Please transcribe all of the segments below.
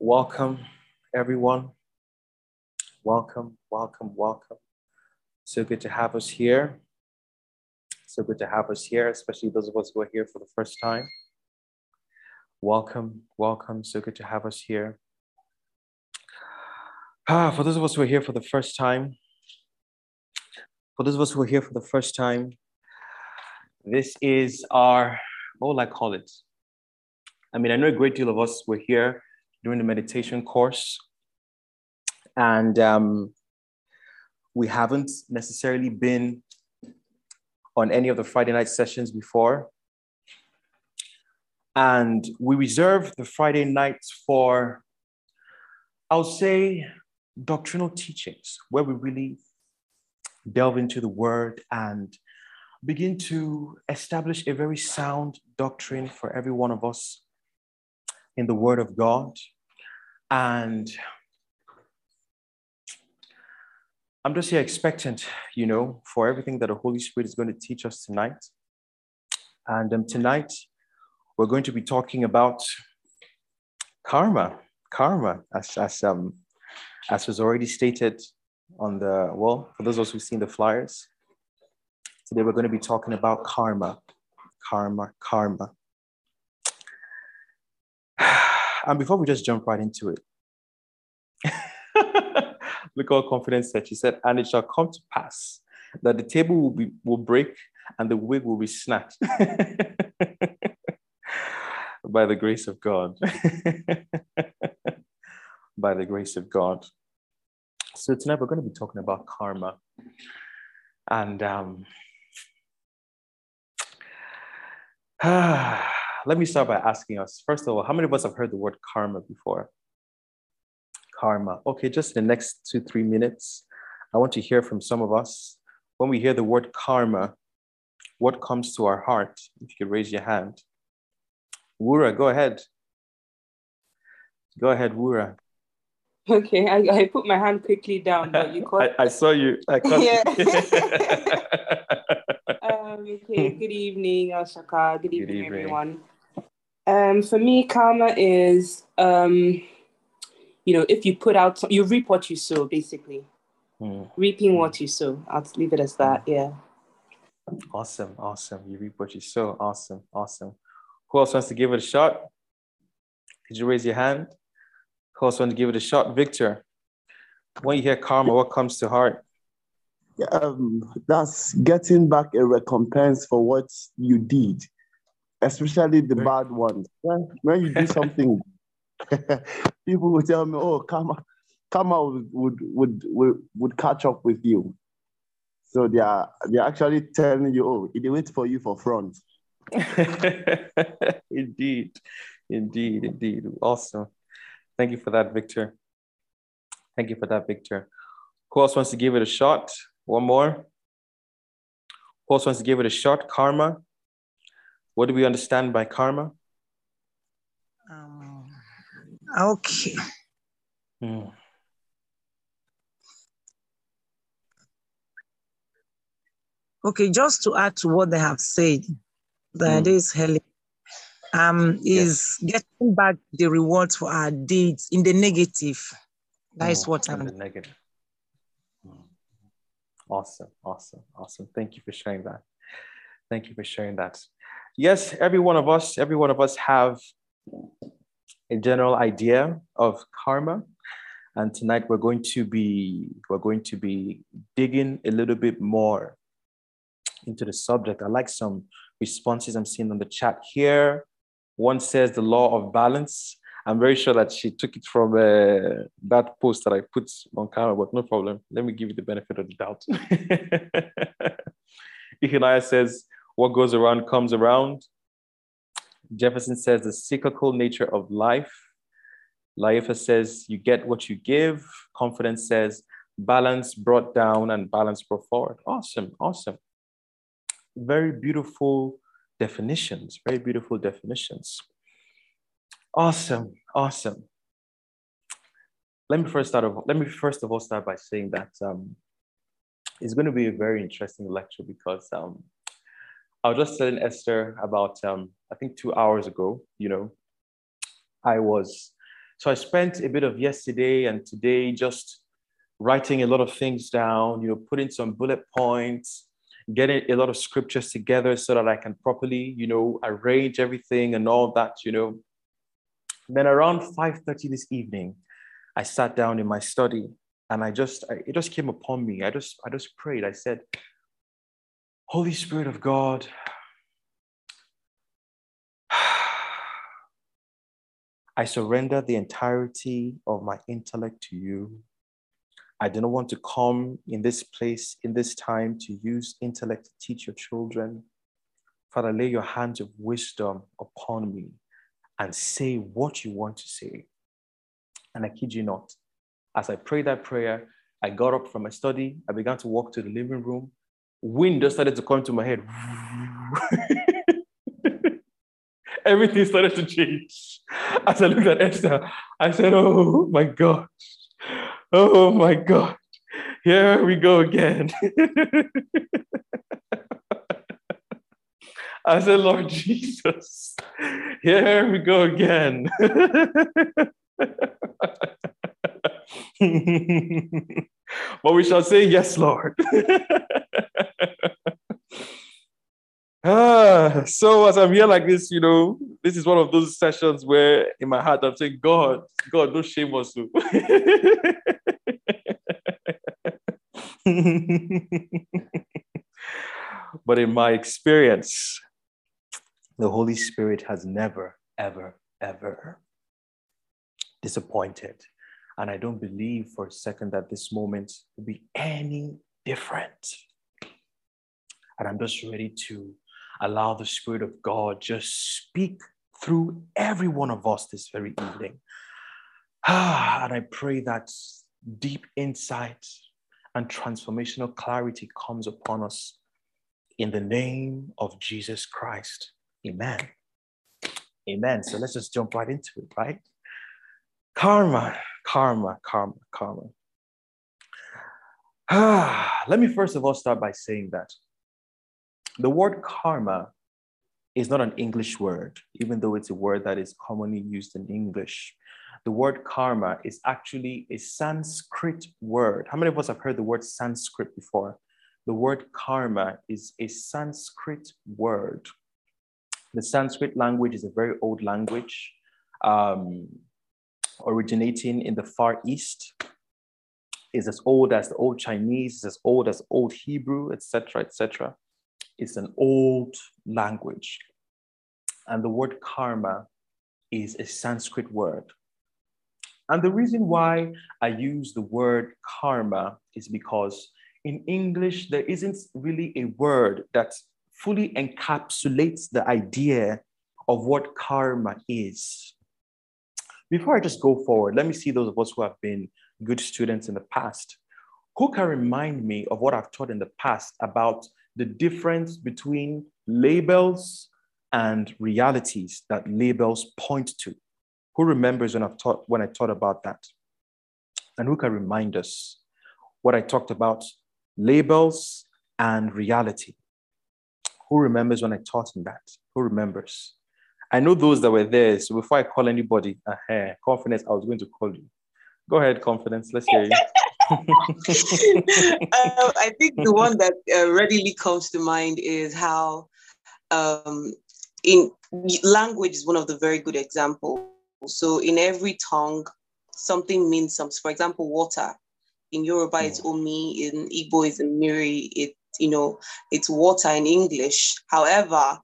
Welcome, everyone. Welcome, welcome, welcome. So good to have us here. So good to have us here, especially those of us who are here for the first time. Welcome, welcome. So good to have us here. Ah, for those of us who are here for the first time, for those of us who are here for the first time, this is our, what will I call it? I mean, I know a great deal of us were here during the meditation course, and um, we haven't necessarily been on any of the Friday night sessions before. And we reserve the Friday nights for, I'll say, doctrinal teachings, where we really delve into the word and begin to establish a very sound doctrine for every one of us in the Word of God. And I'm just here expectant, you know, for everything that the Holy Spirit is going to teach us tonight. And um, tonight, we're going to be talking about karma, karma, as, as, um, as was already stated on the, well, for those of us who've seen the flyers, today we're going to be talking about karma, karma, karma. And before we just jump right into it, look how confident said. She said, and it shall come to pass that the table will be will break and the wig will be snatched by the grace of God. by the grace of God. So tonight we're going to be talking about karma. And um, let me start by asking us first of all, how many of us have heard the word karma before? Karma. Okay, just in the next two, three minutes, I want to hear from some of us. When we hear the word karma, what comes to our heart? If you could raise your hand. Wura, go ahead. Go ahead, Wura. Okay, I, I put my hand quickly down, but you caught. I, I saw you. I caught yeah. um, okay, good evening, Ashaka. Good evening, evening. everyone. Um, for me, karma is, um, you know, if you put out, you reap what you sow, basically. Mm. Reaping what you sow. I'll leave it as that. Yeah. Awesome. Awesome. You reap what you sow. Awesome. Awesome. Who else wants to give it a shot? Could you raise your hand? Who else wants to give it a shot? Victor, when you hear karma, what comes to heart? Yeah, um, that's getting back a recompense for what you did especially the bad ones. When, you do something, people will tell me, "Oh, karma, karma would, would would would catch up with you." So they are they're actually telling you, "Oh, it waits for you for front." indeed, indeed, indeed. Awesome. Thank you for that, Victor. Thank you for that, Victor. Who else wants to give it a shot? One more. Who else wants to give it a shot? Karma. What do we understand by karma? Um, okay. Hmm. Okay, just to add to what they have said, that mm. is Helen, um, is yes. getting back the rewards for our deeds in the negative. That is mm, what I'm. The negative. Mm. Awesome, awesome, awesome. Thank you for sharing that. Thank you for sharing that yes, every one of us, every one of us have a general idea of karma. And tonight we're going to be we're going to be digging a little bit more into the subject. I like some responses I'm seeing on the chat here. One says the law of balance. I'm very sure that she took it from uh, that post that I put on camera, but no problem. Let me give you the benefit of the doubt. Ihinaya says, what goes around comes around. Jefferson says the cyclical nature of life. Laifa says you get what you give. Confidence says balance brought down and balance brought forward. Awesome, awesome. Very beautiful definitions, very beautiful definitions. Awesome, awesome. Let me first start off, let me first of all start by saying that um, it's going to be a very interesting lecture because um, I was just telling Esther about, um, I think two hours ago, you know, I was So I spent a bit of yesterday and today just writing a lot of things down, you know, putting some bullet points, getting a lot of scriptures together so that I can properly, you know, arrange everything and all that, you know. Then around 5:30 this evening, I sat down in my study and I just it just came upon me. I just I just prayed. I said, Holy Spirit of God, I surrender the entirety of my intellect to you. I do not want to come in this place, in this time, to use intellect to teach your children. Father, lay your hands of wisdom upon me and say what you want to say. And I kid you not, as I prayed that prayer, I got up from my study. I began to walk to the living room. Wind just started to come to my head. everything started to change. As I looked at Esther, I said, Oh my God. Oh my God. Here we go again. I said, Lord Jesus, here we go again. but we shall say, Yes, Lord. Ah, so as I'm here like this, you know, this is one of those sessions where in my heart I'm saying, God, God, don't shame us. Oh. but in my experience, the Holy Spirit has never, ever, ever disappointed. And I don't believe for a second that this moment will be any different. And I'm just ready to allow the Spirit of God just speak through every one of us this very evening. Ah, and I pray that deep insight and transformational clarity comes upon us in the name of Jesus Christ. Amen. Amen. So let's just jump right into it, right? Karma, karma, karma, karma. Ah, let me first of all start by saying that the word karma is not an English word, even though it's a word that is commonly used in English. The word karma is actually a Sanskrit word. How many of us have heard the word Sanskrit before? The word karma is a Sanskrit word. The Sanskrit language is a very old language, um, originating in the Far East. Is as old as the Old Chinese, is as old as Old Hebrew, etc., etc. It's an old language. And the word karma is a Sanskrit word. And the reason why I use the word karma is because in English, there isn't really a word that fully encapsulates the idea of what karma is. Before I just go forward, let me see those of us who have been good students in the past. Who can remind me of what I've taught in the past about the difference between labels and realities that labels point to. Who remembers when I've taught when I taught about that? And who can remind us what I talked about labels and reality? Who remembers when I taught in that? Who remembers? I know those that were there. So before I call anybody, uh, confidence, I was going to call you. Go ahead, confidence. Let's hear you. uh, I think the one that uh, readily comes to mind is how um, in language is one of the very good examples. So in every tongue, something means something. For example, water. In Yoruba, it's mm. omi. In Igbo, it's miri. It you know, it's water in English. However,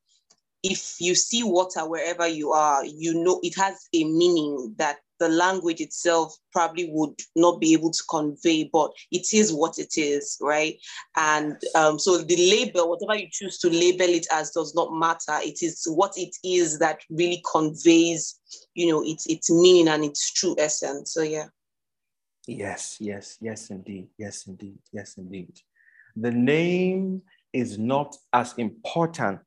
if you see water wherever you are, you know it has a meaning that the language itself probably would not be able to convey, but it is what it is, right? And um, so the label, whatever you choose to label it as, does not matter. It is what it is that really conveys, you know, its its meaning and its true essence. So yeah. Yes, yes, yes, indeed, yes, indeed, yes, indeed. The name is not as important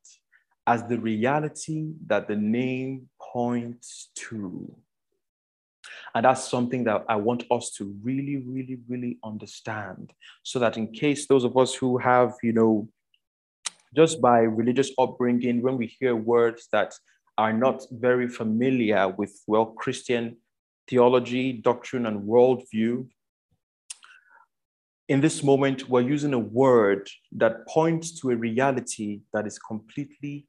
as the reality that the name points to. And that's something that I want us to really, really, really understand so that in case those of us who have, you know, just by religious upbringing, when we hear words that are not very familiar with, well, Christian theology, doctrine, and worldview, in this moment, we're using a word that points to a reality that is completely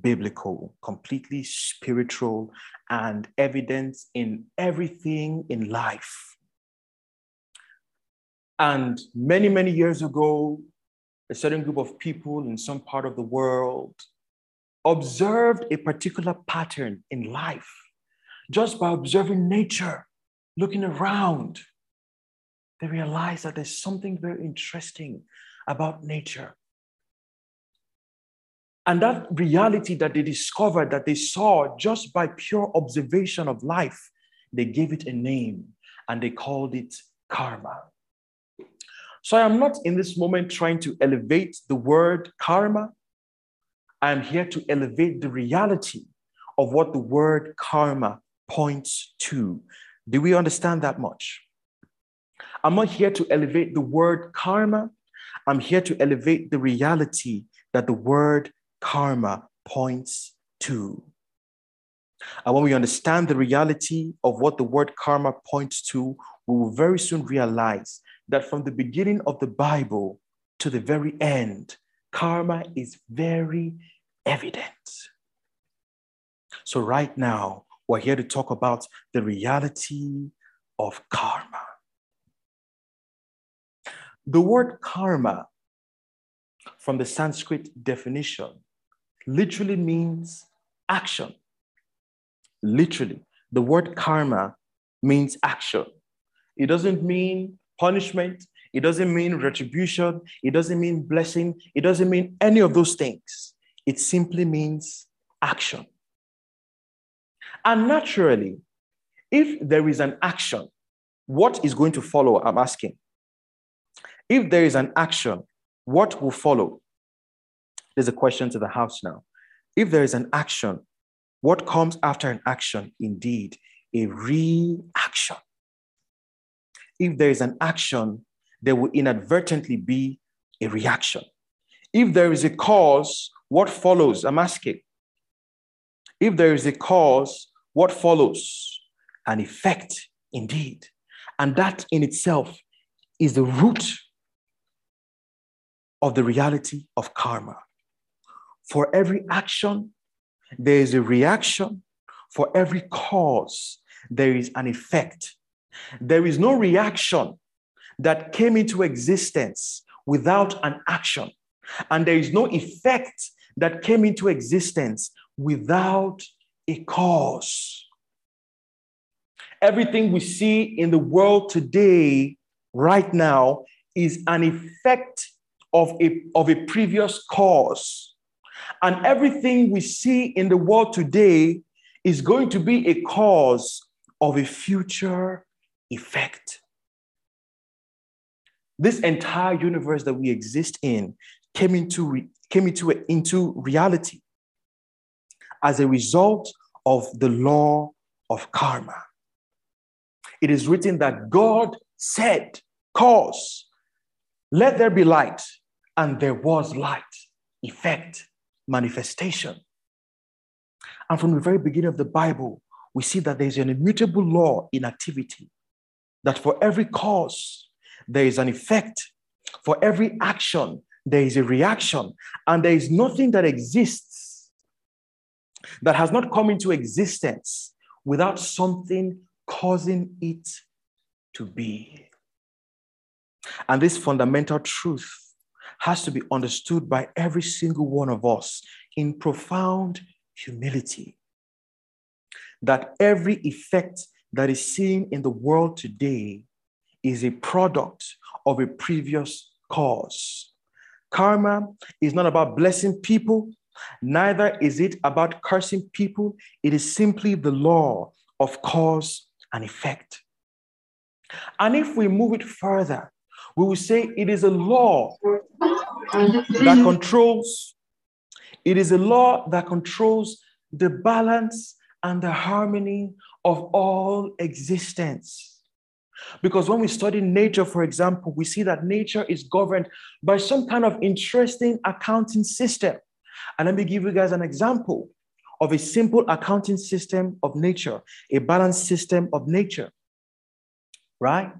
biblical, completely spiritual, and evidence in everything in life. And many, many years ago, a certain group of people in some part of the world observed a particular pattern in life just by observing nature, looking around. They realized that there's something very interesting about nature. And that reality that they discovered, that they saw just by pure observation of life, they gave it a name and they called it karma. So I am not in this moment trying to elevate the word karma. I am here to elevate the reality of what the word karma points to. Do we understand that much? I'm not here to elevate the word karma. I'm here to elevate the reality that the word karma points to. And when we understand the reality of what the word karma points to, we will very soon realize that from the beginning of the Bible to the very end, karma is very evident. So, right now, we're here to talk about the reality of karma. The word karma, from the Sanskrit definition, literally means action. Literally, the word karma means action. It doesn't mean punishment, it doesn't mean retribution, it doesn't mean blessing, it doesn't mean any of those things. It simply means action. And naturally, if there is an action, what is going to follow? I'm asking. If there is an action, what will follow? There's a question to the house now. If there is an action, what comes after an action? Indeed, a reaction. If there is an action, there will inadvertently be a reaction. If there is a cause, what follows? I'm asking. If there is a cause, what follows? An effect, indeed. And that in itself is the root of the reality of karma. For every action, there is a reaction. For every cause, there is an effect. There is no reaction that came into existence without an action. And there is no effect that came into existence without a cause. Everything we see in the world today, right now, is an effect of a, of a previous cause. And everything we see in the world today is going to be a cause of a future effect. This entire universe that we exist in came into, came into, into reality as a result of the law of karma. It is written that God said, Cause, let there be light, and there was light, effect, manifestation. And from the very beginning of the Bible, we see that there's an immutable law in activity, that for every cause, there is an effect. For every action, there is a reaction. And there is nothing that exists that has not come into existence without something causing it to be. And this fundamental truth has to be understood by every single one of us in profound humility. That every effect that is seen in the world today is a product of a previous cause. Karma is not about blessing people, neither is it about cursing people. It is simply the law of cause and effect. And if we move it further, we will say it is a law that controls, it is a law that controls the balance and the harmony of all existence. Because when we study nature, for example, we see that nature is governed by some kind of interesting accounting system. And let me give you guys an example. of a simple accounting system of nature, a balanced system of nature. Right?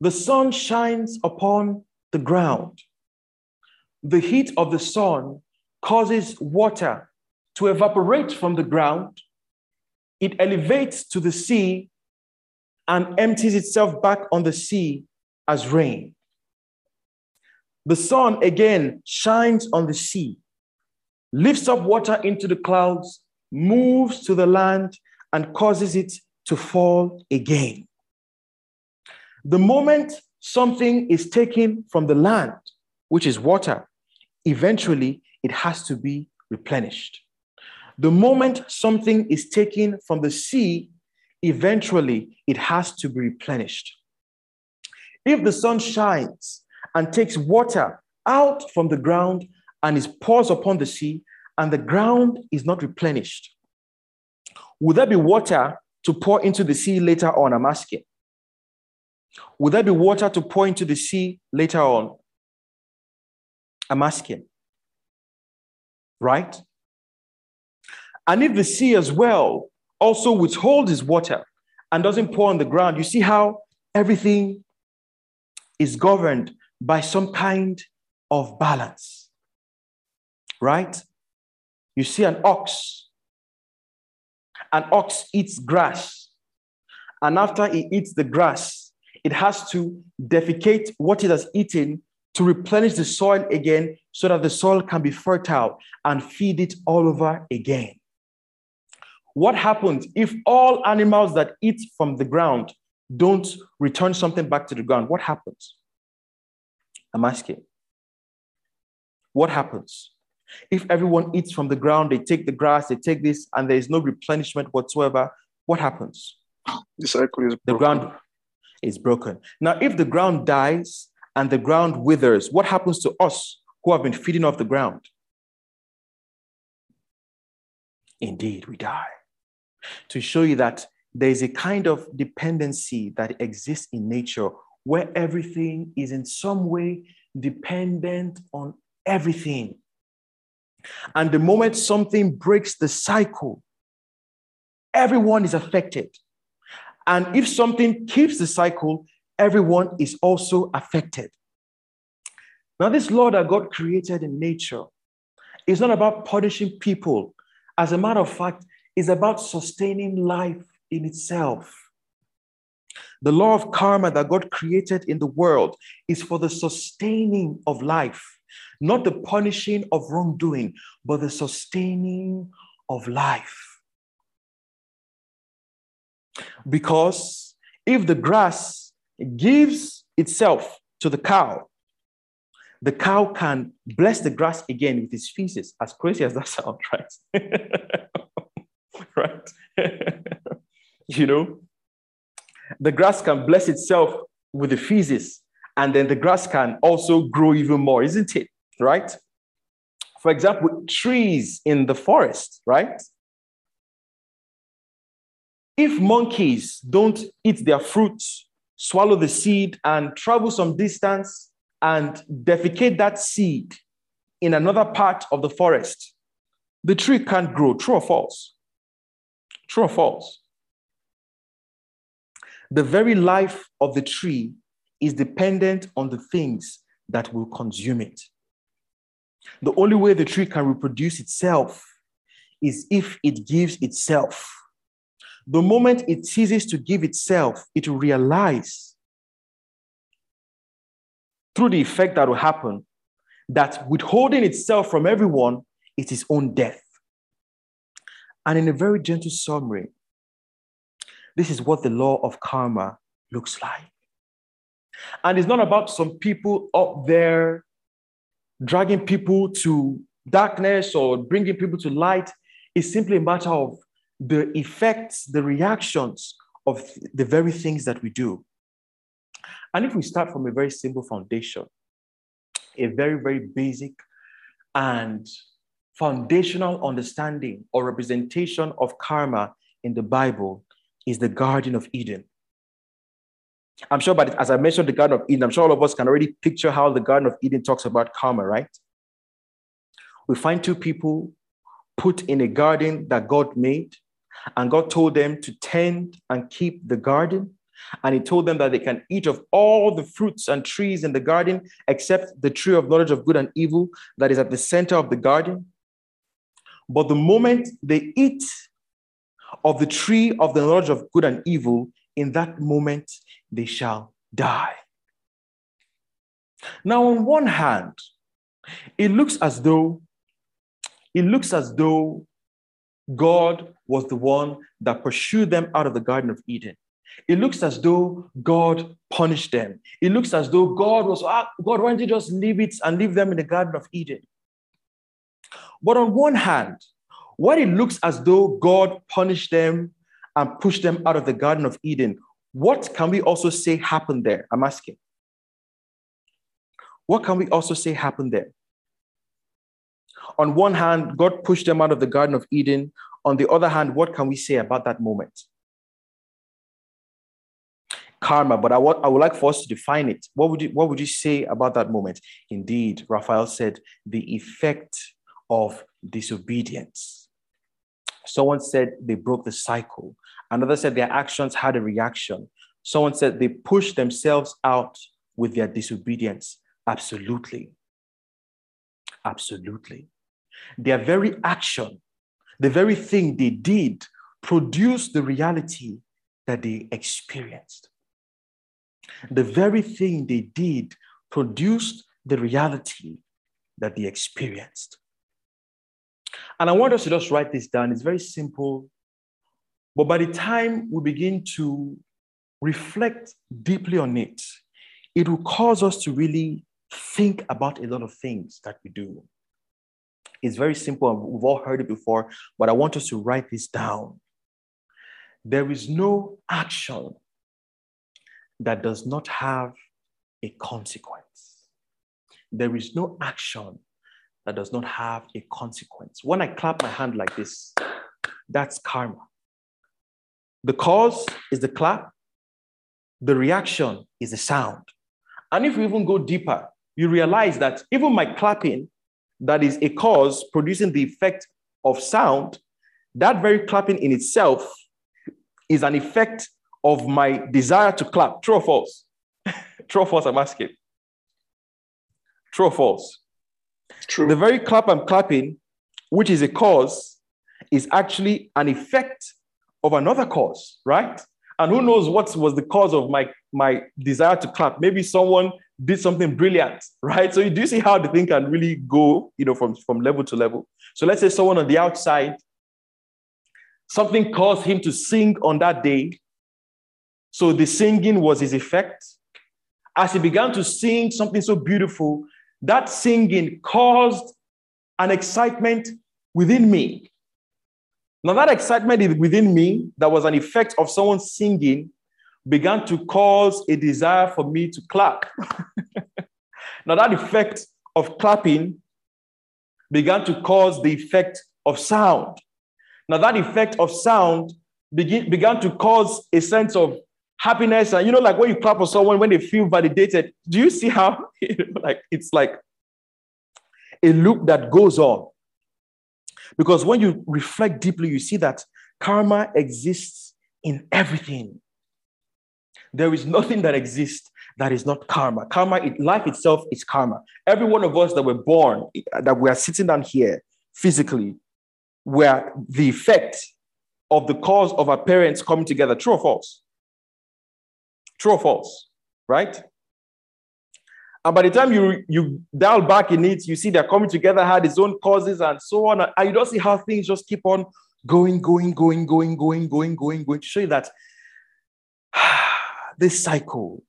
The sun shines upon the ground. The heat of the sun causes water to evaporate from the ground. It elevates to the sea and empties itself back on the sea as rain. The sun again shines on the sea, lifts up water into the clouds, moves to the land, and causes it to fall again. The moment something is taken from the land, which is water, eventually it has to be replenished. The moment something is taken from the sea, eventually it has to be replenished. If the sun shines and takes water out from the ground and is poured upon the sea, and the ground is not replenished, will there be water to pour into the sea later on? I'm asking. Will there be water to pour into the sea later on? I'm asking. Right? And if the sea as well also withholds its water and doesn't pour on the ground, you see how everything is governed by some kind of balance. Right? You see an ox. An ox eats grass. And after it eats the grass, it has to defecate what it has eaten to replenish the soil again so that the soil can be fertile and feed it all over again. What happens if all animals that eat from the ground don't return something back to the ground? What happens? I'm asking. What happens? If everyone eats from the ground, they take the grass, they take this, and there is no replenishment whatsoever, what happens? The cycle is broken. The ground is broken. Now, if the ground dies and the ground withers, what happens to us who have been feeding off the ground? Indeed, we die. To show you that there is a kind of dependency that exists in nature where everything is in some way dependent on everything. And the moment something breaks the cycle, everyone is affected. And if something keeps the cycle, everyone is also affected. Now, this law that God created in nature is not about punishing people. As a matter of fact, it's about sustaining life in itself. The law of karma that God created in the world is for the sustaining of life, not the punishing of wrongdoing, but the sustaining of life. Because if the grass gives itself to the cow, the cow can bless the grass again with its feces, as crazy as that sounds, right? right? you know, the grass can bless itself with the feces, and then the grass can also grow even more, isn't it? Right? For example, trees in the forest, right? If monkeys don't eat their fruits, swallow the seed, and travel some distance and defecate that seed in another part of the forest, the tree can't grow. True or false? True or false? The very life of the tree is dependent on the things that will consume it. The only way the tree can reproduce itself is if it gives itself. The moment it ceases to give itself, it will realize through the effect that will happen that withholding itself from everyone is its own death. And in a very gentle summary, this is what the law of karma looks like. And it's not about some people up there dragging people to darkness or bringing people to light. It's simply a matter of the effects, the reactions of the very things that we do. And if we start from a very simple foundation, a very, very basic and foundational understanding or representation of karma in the Bible is the Garden of Eden. I'm sure, but as I mentioned the Garden of Eden, I'm sure all of us can already picture how the Garden of Eden talks about karma, right? We find two people put in a garden that God made. And God told them to tend and keep the garden. And he told them that they can eat of all the fruits and trees in the garden except the tree of knowledge of good and evil that is at the center of the garden. But the moment they eat of the tree of the knowledge of good and evil, in that moment they shall die. Now, on one hand, it looks as though it looks as though God was the one that pursued them out of the Garden of Eden. It looks as though God punished them. It looks as though God was, ah, God, why don't you just leave it and leave them in the Garden of Eden? But on one hand, what it looks as though God punished them and pushed them out of the Garden of Eden, what can we also say happened there? I'm asking. What can we also say happened there? On one hand, God pushed them out of the Garden of Eden. On the other hand, what can we say about that moment? Karma, but I, I would like for us to define it. What would, you, what would you say about that moment? Indeed, Raphael said the effect of disobedience. Someone said they broke the cycle. Another said their actions had a reaction. Someone said they pushed themselves out with their disobedience. Absolutely. Absolutely. Their very action, the very thing they did, produced the reality that they experienced. The very thing they did produced the reality that they experienced. And I want us to just write this down. It's very simple. But by the time we begin to reflect deeply on it, it will cause us to really think about a lot of things that we do. It's very simple. We've all heard it before, but I want us to write this down. There is no action that does not have a consequence. There is no action that does not have a consequence. When I clap my hand like this, that's karma. The cause is the clap, the reaction is the sound. And if we even go deeper, you realize that even my clapping, that is a cause producing the effect of sound, that very clapping in itself is an effect of my desire to clap. True or false? True or false, I'm asking. True or false? True. The very clap I'm clapping, which is a cause, is actually an effect of another cause, right? And who knows what was the cause of my, my desire to clap? Maybe someone did something brilliant, right? So do you do see how the thing can really go, you know, from, from level to level. So let's say someone on the outside, something caused him to sing on that day. So the singing was his effect. As he began to sing something so beautiful, that singing caused an excitement within me. Now, that excitement within me, that was an effect of someone singing, began to cause a desire for me to clap. now, that effect of clapping began to cause the effect of sound. Now, that effect of sound begin, began to cause a sense of happiness. And you know, like when you clap for someone when they feel validated, do you see how like it's like a loop that goes on? Because when you reflect deeply, you see that karma exists in everything. There is nothing that exists that is not karma. Karma, it, life itself is karma. Every one of us that were born, that we are sitting down here physically, were the effect of the cause of our parents coming together. True or false? True or false? Right? And by the time you, you dial back in it, you see they're coming together, had its own causes and so on. And you don't see how things just keep on going, going, going, going, going, going, going, going to show you that this cycle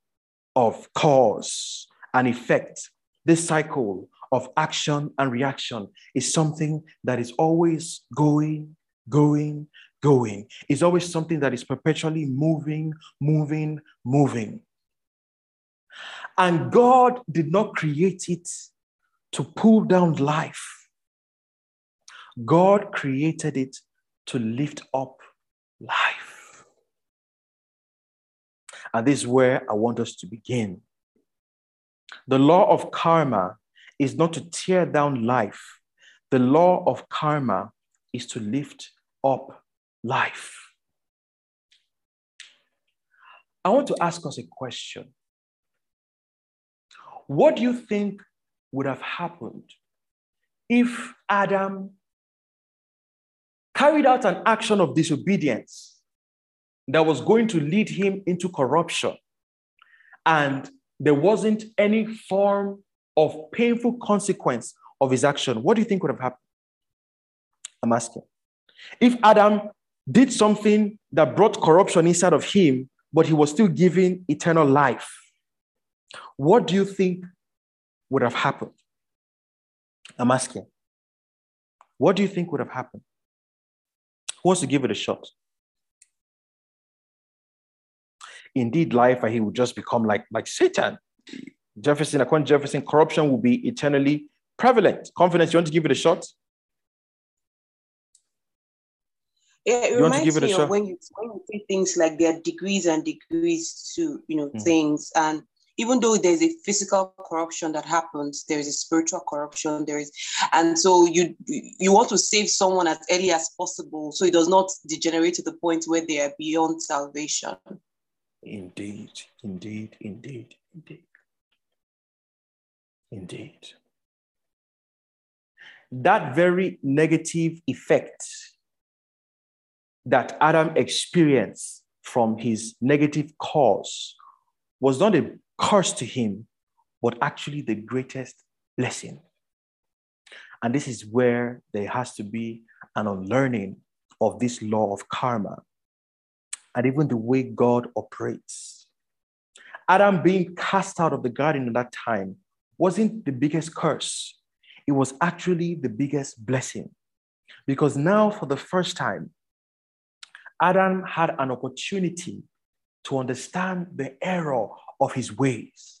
of cause and effect, this cycle of action and reaction is something that is always going, going, going. It's always something that is perpetually moving, moving, moving. And God did not create it to pull down life. God created it to lift up life. And this is where I want us to begin. The law of karma is not to tear down life, the law of karma is to lift up life. I want to ask us a question. What do you think would have happened if Adam carried out an action of disobedience that was going to lead him into corruption and there wasn't any form of painful consequence of his action? What do you think would have happened? I'm asking. If Adam did something that brought corruption inside of him, but he was still given eternal life, what do you think would have happened? I'm asking. What do you think would have happened? Who wants to give it a shot? Indeed, life, and he would just become like, like Satan. Jefferson, according to Jefferson, corruption will be eternally prevalent. Confidence, you want to give it a shot? Yeah, it you reminds me of when you when you say things like there are degrees and degrees to you know mm. things, and even though there's a physical corruption that happens there is a spiritual corruption there is and so you you want to save someone as early as possible so it does not degenerate to the point where they are beyond salvation indeed indeed indeed indeed. Indeed. That very negative effect that adam experienced from his negative cause was not a curse to him, but actually the greatest blessing. And this is where there has to be an unlearning of this law of karma and even the way God operates. Adam being cast out of the garden at that time wasn't the biggest curse, it was actually the biggest blessing. Because now, for the first time, Adam had an opportunity to understand the error of his ways.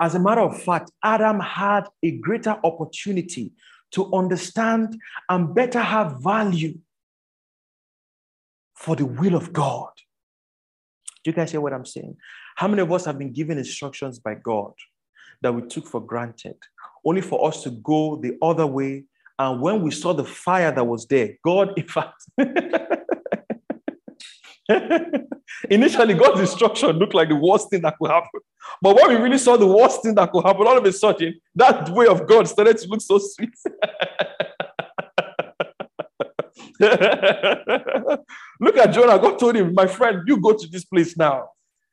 As a matter of fact, Adam had a greater opportunity to understand and better have value for the will of God. Do you guys hear what I'm saying? How many of us have been given instructions by God that we took for granted, only for us to go the other way? And when we saw the fire that was there, God, in fact, Initially, God's instruction looked like the worst thing that could happen. But when we really saw the worst thing that could happen, all of a sudden, that way of God started to look so sweet. look at Jonah. God told him, My friend, you go to this place now.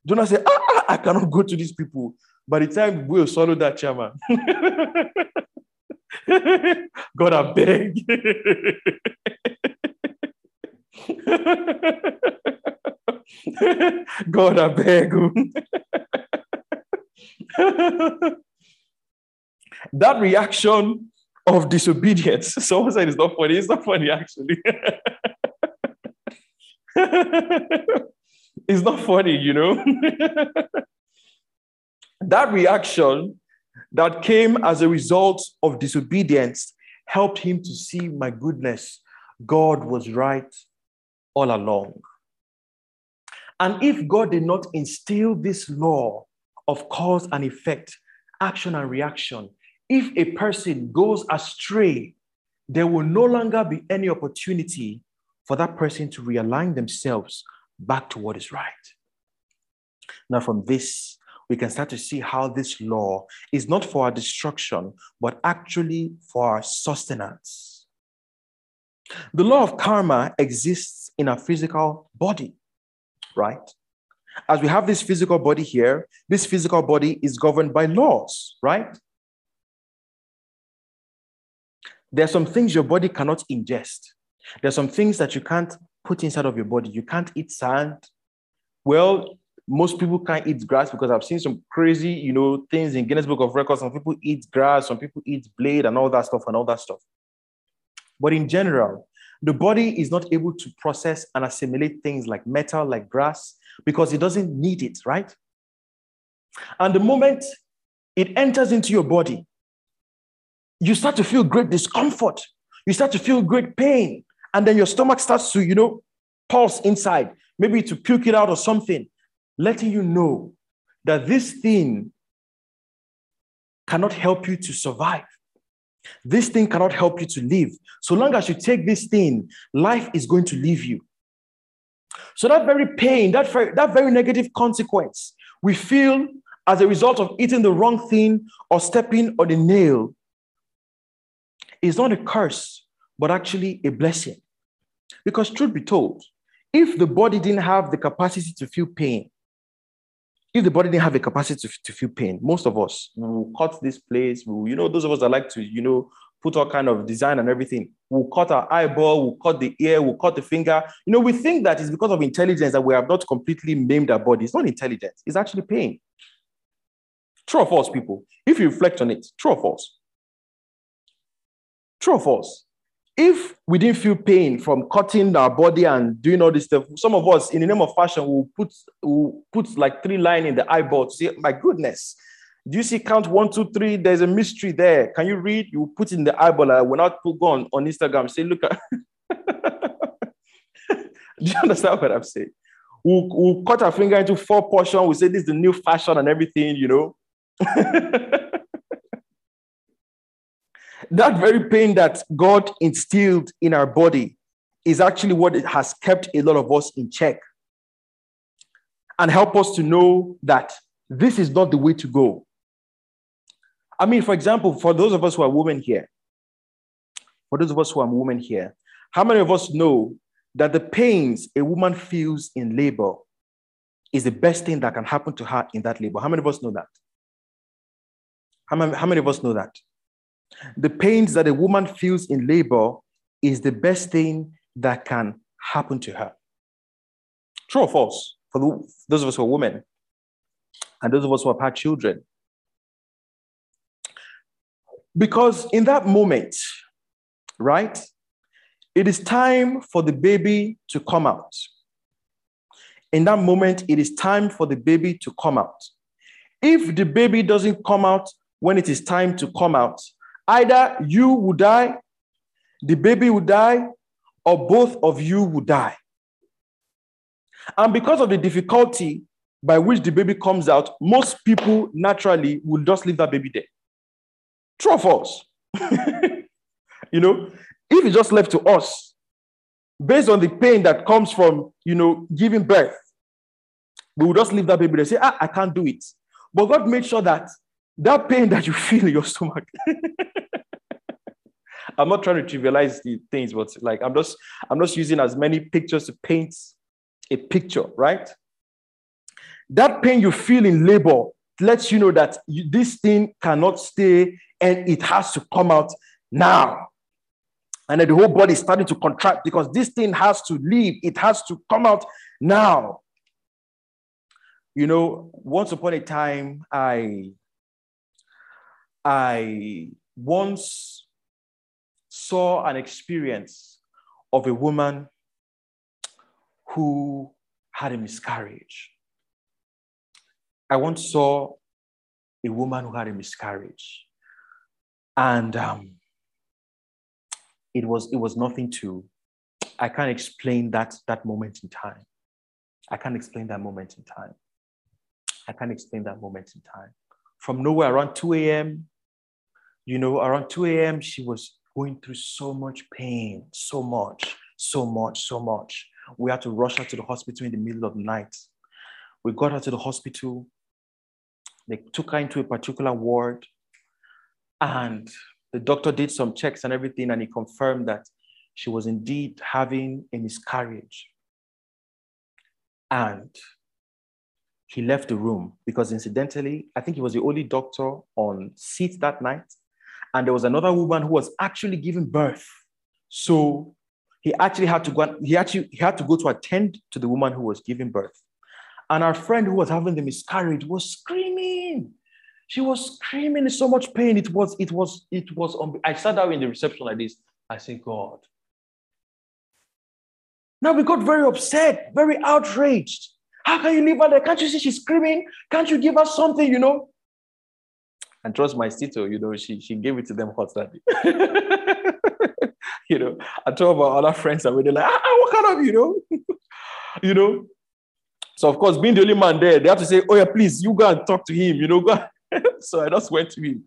Jonah said, ah, ah I cannot go to these people. By the time we'll swallow that chairman, God, I beg. God, I beg that reaction of disobedience. Said it's not funny. It's not funny, actually. it's not funny, you know. that reaction that came as a result of disobedience helped him to see my goodness. God was right all along. And if God did not instill this law of cause and effect, action and reaction, if a person goes astray, there will no longer be any opportunity for that person to realign themselves back to what is right. Now, from this, we can start to see how this law is not for our destruction, but actually for our sustenance. The law of karma exists in our physical body right? As we have this physical body here, this physical body is governed by laws, right? There are some things your body cannot ingest. There are some things that you can't put inside of your body. You can't eat sand. Well, most people can't eat grass because I've seen some crazy, you know, things in Guinness Book of Records. Some people eat grass, some people eat blade and all that stuff and all that stuff. But in general, the body is not able to process and assimilate things like metal, like grass, because it doesn't need it, right? And the moment it enters into your body, you start to feel great discomfort. You start to feel great pain. And then your stomach starts to, you know, pulse inside, maybe to puke it out or something, letting you know that this thing cannot help you to survive. This thing cannot help you to live. So long as you take this thing, life is going to leave you. So that very pain, that very, that very negative consequence we feel as a result of eating the wrong thing or stepping on a nail is not a curse, but actually a blessing. Because, truth be told, if the body didn't have the capacity to feel pain, if the body didn't have a capacity to, to feel pain, most of us will cut this place. Will, you know, those of us that like to, you know, put all kind of design and everything. We'll cut our eyeball, we'll cut the ear, we'll cut the finger. You know, we think that it's because of intelligence that we have not completely maimed our body. It's not intelligence, it's actually pain. True or false, people? If you reflect on it, true or false? True or false? If we didn't feel pain from cutting our body and doing all this stuff, some of us, in the name of fashion, will put will put like three line in the eyeball to say, "My goodness, do you see count one, two, three? There's a mystery there. Can you read? You put in the eyeball. I will not put on, on Instagram. Say, look at. do you understand what I'm saying? We'll, we'll cut our finger into four portions. We say this is the new fashion and everything, you know. that very pain that God instilled in our body is actually what has kept a lot of us in check and help us to know that this is not the way to go. I mean, for example, for those of us who are women here, for those of us who are women here, how many of us know that the pains a woman feels in labor is the best thing that can happen to her in that labor? How many of us know that? How many, how many of us know that? The pains that a woman feels in labor is the best thing that can happen to her. True or false? For those of us who are women and those of us who have had children. Because in that moment, right, it is time for the baby to come out. In that moment, it is time for the baby to come out. If the baby doesn't come out when it is time to come out, either you will die, the baby will die, or both of you will die. And because of the difficulty by which the baby comes out, most people naturally will just leave that baby there. True or false? you know, if it's just left to us, based on the pain that comes from, you know, giving birth, we will just leave that baby there say, ah, I can't do it. But God made sure that that pain that you feel in your stomach, I'm not trying to trivialize the things, but like I'm just I'm just using as many pictures to paint a picture, right? That pain you feel in labor lets you know that you, this thing cannot stay and it has to come out now. And then the whole body is starting to contract because this thing has to leave, it has to come out now. You know, once upon a time, I I once saw an experience of a woman who had a miscarriage. I once saw a woman who had a miscarriage. And um, it was it was nothing to I can't explain that that moment in time. I can't explain that moment in time. I can't explain that moment in time. From nowhere around 2 a.m., you know, around 2 a.m., she was going through so much pain, so much, so much, so much. We had to rush her to the hospital in the middle of the night. We got her to the hospital. They took her into a particular ward, and the doctor did some checks and everything, and he confirmed that she was indeed having a miscarriage. And he left the room because, incidentally, I think he was the only doctor on seat that night. And there was another woman who was actually giving birth. So he actually had to go, he actually he had to go to attend to the woman who was giving birth. And our friend who was having the miscarriage was screaming. She was screaming in so much pain. It was, it was, it was. Um, I sat down in the reception like this. I said, God. Now we got very upset, very outraged. How can you leave her there? Can't you see she's screaming? Can't you give her something, you know? And trust my sister, you know, she, she gave it to them hot that day. you know, I told our other friends and they're like, ah, ah, what kind of, you know? you know? So of course, being the only man there, they have to say, oh yeah, please, you go and talk to him, you know, go so I just went to him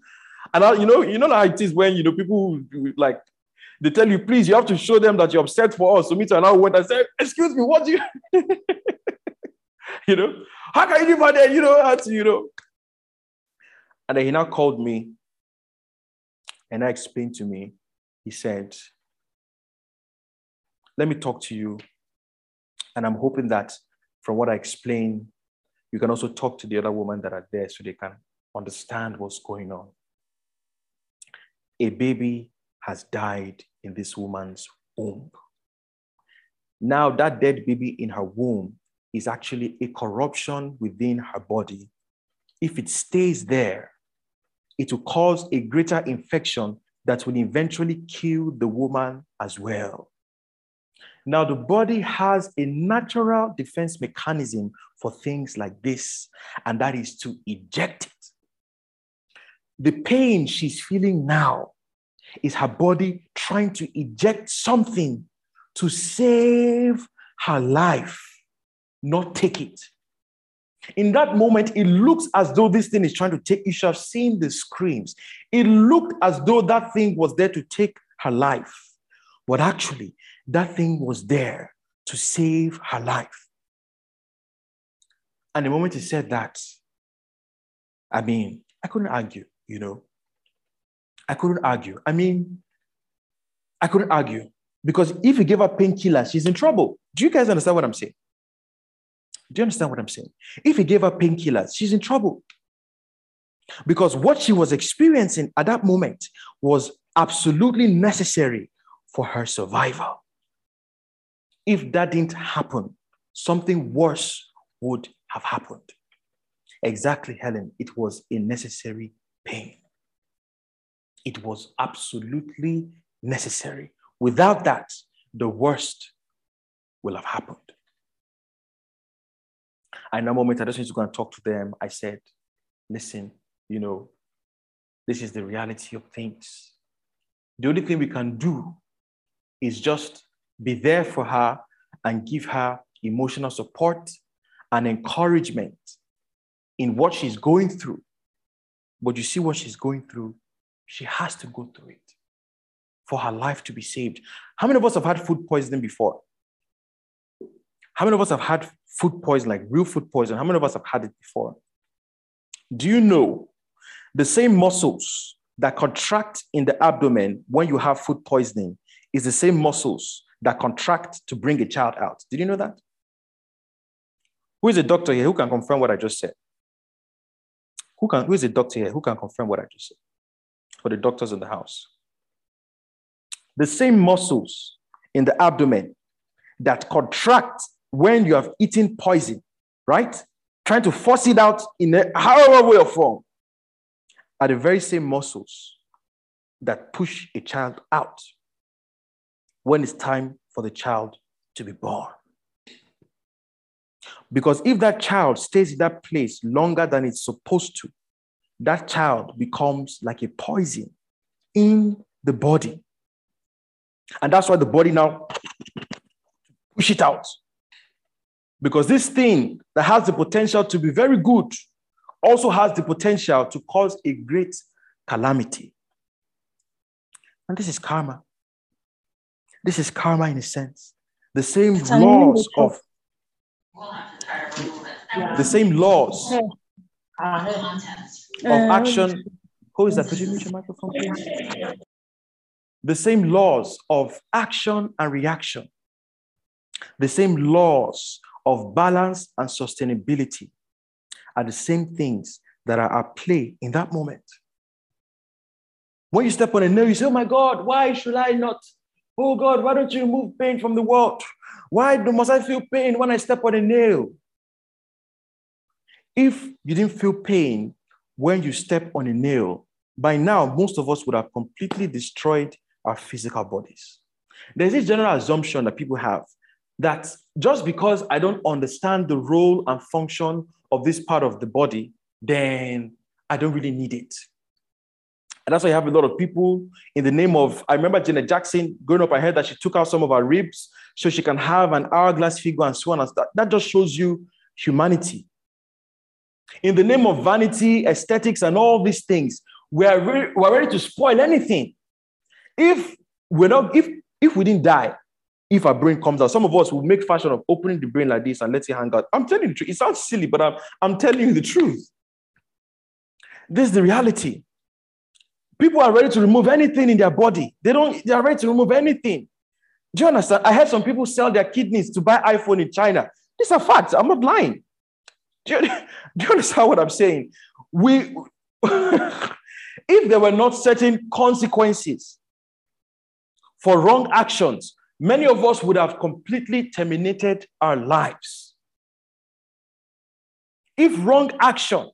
And I, you know, you know how it is when you know people like they tell you, please, you have to show them that you're upset for us. So me too, and I went and said, excuse me, what do you you know, how can you live there? You know, to, you know. And then he now called me and I explained to me, he said, Let me talk to you. And I'm hoping that from what I explained, you can also talk to the other women that are there so they can understand what's going on. A baby has died in this woman's womb. Now, that dead baby in her womb is actually a corruption within her body. If it stays there, it will cause a greater infection that will eventually kill the woman as well. Now, the body has a natural defense mechanism for things like this, and that is to eject it. The pain she's feeling now is her body trying to eject something to save her life, not take it. In that moment, it looks as though this thing is trying to take. You should have seen the screams. It looked as though that thing was there to take her life. But actually, that thing was there to save her life. And the moment he said that, I mean, I couldn't argue, you know. I couldn't argue. I mean, I couldn't argue because if you give her painkillers, she's in trouble. Do you guys understand what I'm saying? Do you understand what I'm saying? If he gave her painkillers, she's in trouble. Because what she was experiencing at that moment was absolutely necessary for her survival. If that didn't happen, something worse would have happened. Exactly, Helen. It was a necessary pain. It was absolutely necessary. Without that, the worst will have happened. And that moment, I just need to go and talk to them. I said, listen, you know, this is the reality of things. The only thing we can do is just be there for her and give her emotional support and encouragement in what she's going through. But you see what she's going through, she has to go through it for her life to be saved. How many of us have had food poisoning before? How many of us have had food poison, like real food poison? How many of us have had it before? Do you know the same muscles that contract in the abdomen when you have food poisoning is the same muscles that contract to bring a child out? Did you know that? Who is a doctor here who can confirm what I just said? Who, can, who is a doctor here who can confirm what I just said? For the doctors in the house. The same muscles in the abdomen that contract when you have eaten poison, right? Trying to force it out in a however way or form, are the very same muscles that push a child out when it's time for the child to be born. Because if that child stays in that place longer than it's supposed to, that child becomes like a poison in the body. And that's why the body now push it out. Because this thing that has the potential to be very good also has the potential to cause a great calamity. And this is karma. This is karma in a sense. The same it's laws of the same laws of uh, action. Who is that? Could you mute your microphone, please? The same laws of action and reaction. The same laws of balance and sustainability are the same things that are at play in that moment. When you step on a nail, you say, Oh my God, why should I not? Oh God, why don't you remove pain from the world? Why must I feel pain when I step on a nail? If you didn't feel pain when you step on a nail, by now, most of us would have completely destroyed our physical bodies. There's this general assumption that people have that just because I don't understand the role and function of this part of the body, then I don't really need it. And that's why you have a lot of people in the name of, I remember Janet Jackson growing up, I heard that she took out some of her ribs so she can have an hourglass figure and so on. And that, that just shows you humanity. In the name of vanity, aesthetics, and all these things, we are ready, we are ready to spoil anything. If we're not, if if we didn't die, if our brain comes out, some of us will make fashion of opening the brain like this and let it hang out. I'm telling you the truth. It sounds silly, but I'm, I'm telling you the truth. This is the reality. People are ready to remove anything in their body. They don't, they are ready to remove anything. Do you understand? I heard some people sell their kidneys to buy iPhone in China. These are facts. I'm not lying. Do you, do you understand what I'm saying? We if there were not certain consequences for wrong actions, many of us would have completely terminated our lives. If wrong action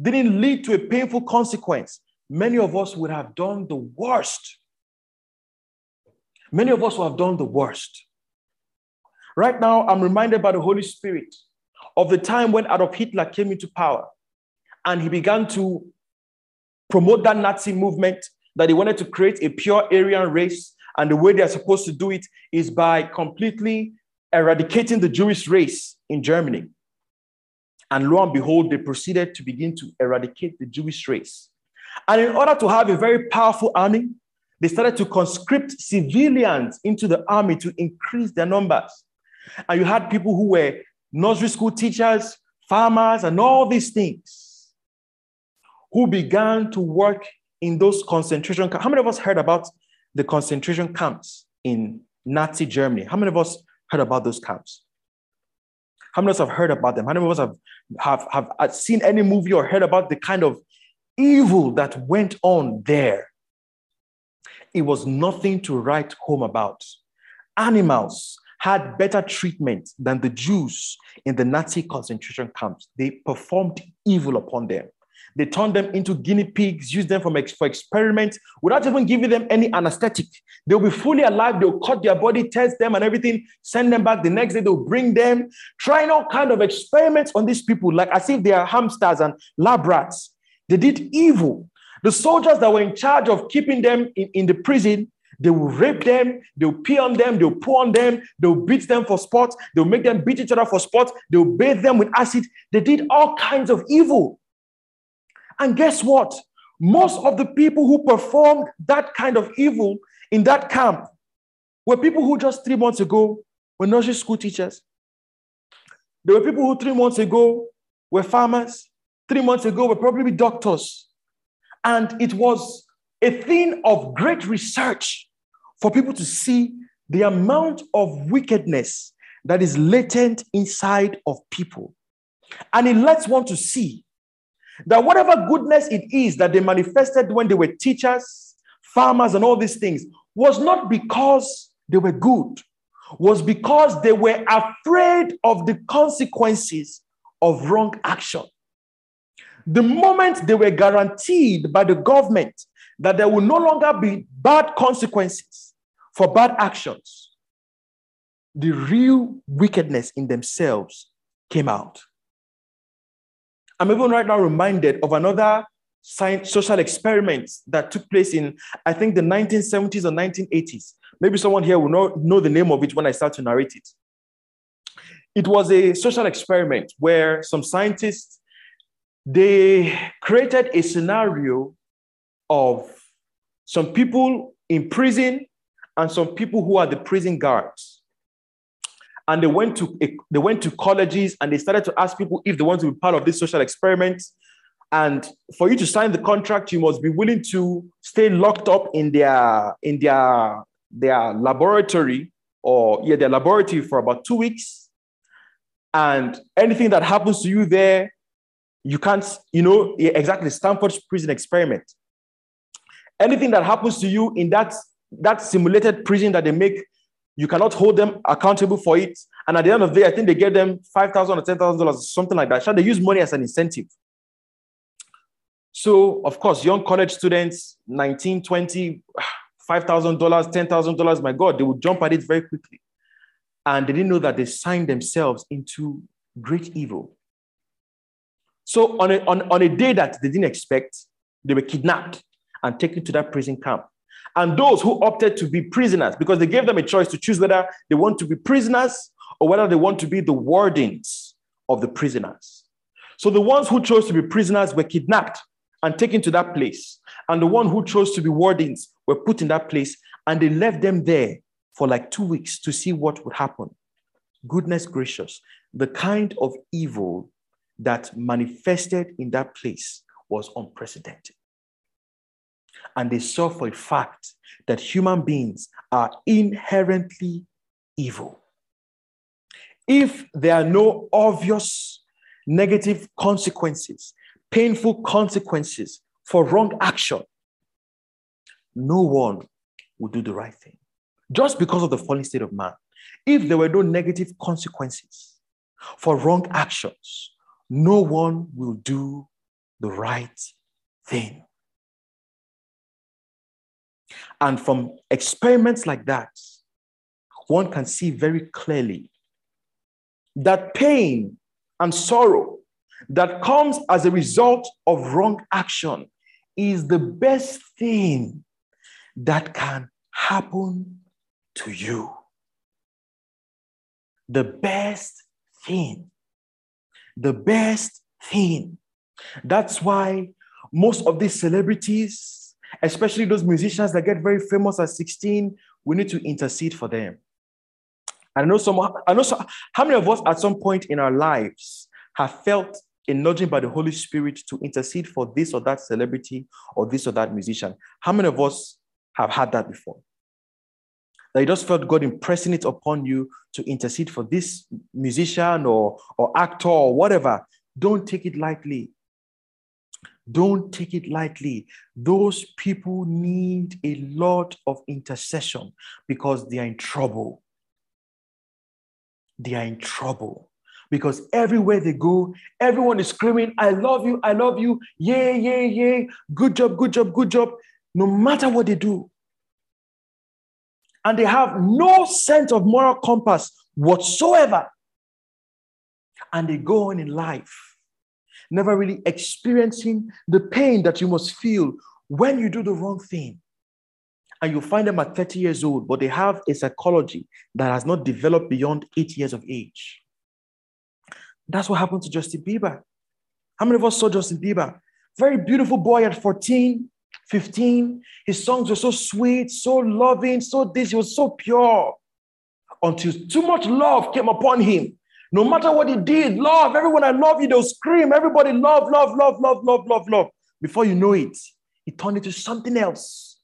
didn't lead to a painful consequence, many of us would have done the worst. Many of us would have done the worst. Right now, I'm reminded by the Holy Spirit of the time when Adolf Hitler came into power and he began to promote that Nazi movement that he wanted to create a pure Aryan race and the way they are supposed to do it is by completely eradicating the Jewish race in Germany. And lo and behold, they proceeded to begin to eradicate the Jewish race. And in order to have a very powerful army, they started to conscript civilians into the army to increase their numbers. And you had people who were nursery school teachers, farmers, and all these things who began to work in those concentration camps. How many of us heard about the concentration camps in Nazi Germany. How many of us heard about those camps? How many of us have heard about them? How many of us have, have, have uh, seen any movie or heard about the kind of evil that went on there? It was nothing to write home about. Animals had better treatment than the Jews in the Nazi concentration camps. They performed evil upon them. They turn them into guinea pigs, use them for, for experiments without even giving them any anesthetic. They'll be fully alive. They'll cut their body, test them and everything, send them back. The next day, they'll bring them, trying all kind of experiments on these people, like as if they are hamsters and lab rats. They did evil. The soldiers that were in charge of keeping them in, in the prison, they will rape them, they'll pee on them, they'll pour on them, they'll beat them for sports, they'll make them beat each other for sports, they'll bathe them with acid. They did all kinds of evil. And guess what? Most of the people who performed that kind of evil in that camp were people who just three months ago were nursery school teachers. There were people who three months ago were farmers, three months ago were probably doctors. And it was a thing of great research for people to see the amount of wickedness that is latent inside of people. And it lets one to see that whatever goodness it is that they manifested when they were teachers, farmers, and all these things was not because they were good, was because they were afraid of the consequences of wrong action. The moment they were guaranteed by the government that there will no longer be bad consequences for bad actions, the real wickedness in themselves came out. I'm even right now reminded of another science, social experiment that took place in, I think, the 1970s or 1980s. Maybe someone here will know, know the name of it when I start to narrate it. It was a social experiment where some scientists they created a scenario of some people in prison and some people who are the prison guards and they went to they went to colleges and they started to ask people if they want to be part of this social experiment. And for you to sign the contract you must be willing to stay locked up in their in their their laboratory or yeah their laboratory for about two weeks. And anything that happens to you there you can't you know exactly stanford's prison experiment. Anything that happens to you in that that simulated prison that they make you cannot hold them accountable for it. And at the end of the day, I think they get them 5,000 or $10,000, something like that. So they use money as an incentive. So, of course, young college students, 19, 20, $5,000, $10,000, my God, they would jump at it very quickly. And they didn't know that they signed themselves into great evil. So, on a, on, on a day that they didn't expect, they were kidnapped and taken to that prison camp and those who opted to be prisoners because they gave them a choice to choose whether they want to be prisoners or whether they want to be the wardens of the prisoners. So the ones who chose to be prisoners were kidnapped and taken to that place. and the one who chose to be wardens were put in that place, and they left them there for like two weeks to see what would happen. Goodness gracious, the kind of evil that manifested in that place was unprecedented. And they saw for a fact that human beings are inherently evil. If there are no obvious negative consequences, painful consequences for wrong action, no one will do the right thing. Just because of the fallen state of man. If there were no negative consequences for wrong actions, no one will do the right thing. And from experiments like that, one can see very clearly that pain and sorrow that comes as a result of wrong action is the best thing that can happen to you. The best thing. The best thing. That's why most of these celebrities, especially those musicians that get very famous at 16, we need to intercede for them. I know some, I know some, how many of us at some point in our lives have felt a nudging by the Holy Spirit to intercede for this or that celebrity or this or that musician? How many of us have had that before? That you just felt God impressing it upon you to intercede for this musician or, or actor or whatever. Don't take it lightly. Don't take it lightly. Those people need a lot of intercession because they are in trouble they are in trouble because everywhere they go, everyone is screaming, I love you, I love you, yay, yay, yay, good job, good job, good job, no matter what they do. And they have no sense of moral compass whatsoever. And they go on in life, never really experiencing the pain that you must feel when you do the wrong thing and you find them at 30 years old, but they have a psychology that has not developed beyond eight years of age. That's what happened to Justin Bieber. How many of us saw Justin Bieber? Very beautiful boy at 14, 15. His songs were so sweet, so loving, so this. He was so pure until too much love came upon him. No matter what he did, love, everyone, I love you, they'll scream. Everybody, love, love, love, love, love, love, love. Before you know it, he turned into something else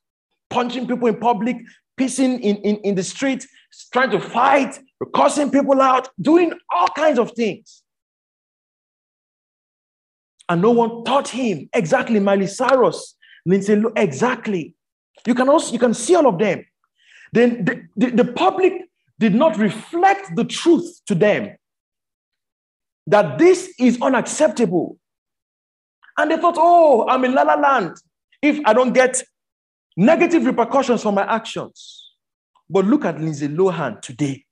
punching people in public, pissing in, in, in the street, trying to fight, cursing people out, doing all kinds of things. And no one taught him exactly Miley Cyrus, Lindsay, exactly. You can also you can see all of them. Then the, the, the public did not reflect the truth to them that this is unacceptable. And they thought, oh, I'm in La La Land. If I don't get negative repercussions for my actions. But look at Lindsay Lohan today.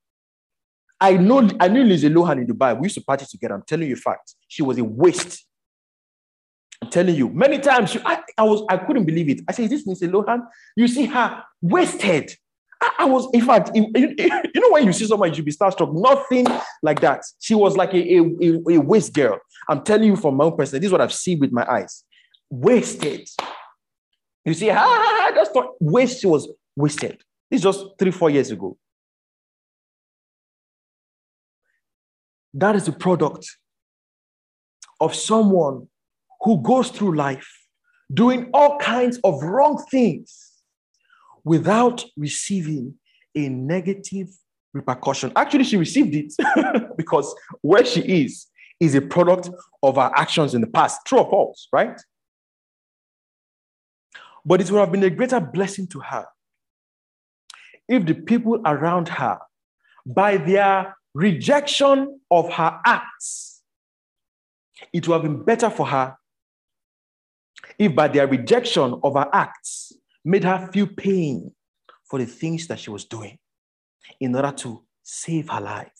I know I knew Lindsay Lohan in Dubai. We used to party together. I'm telling you fact. She was a waste. I'm telling you, many times she, I, I was I couldn't believe it. I said, "Is this Lindsay Lohan?" You see her wasted. I, was, in fact, you, you know when you see someone, you should be starstruck. Nothing like that. She was like a, a, a waste girl. I'm telling you from my own person. This is what I've seen with my eyes. Wasted. You see, I just thought waste She was wasted. This just three, four years ago. That is the product of someone who goes through life doing all kinds of wrong things without receiving a negative repercussion. Actually, she received it because where she is is a product of her actions in the past. True or false, right? But it would have been a greater blessing to her if the people around her, by their rejection of her acts, it would have been better for her if by their rejection of her acts made her feel pain for the things that she was doing in order to save her life.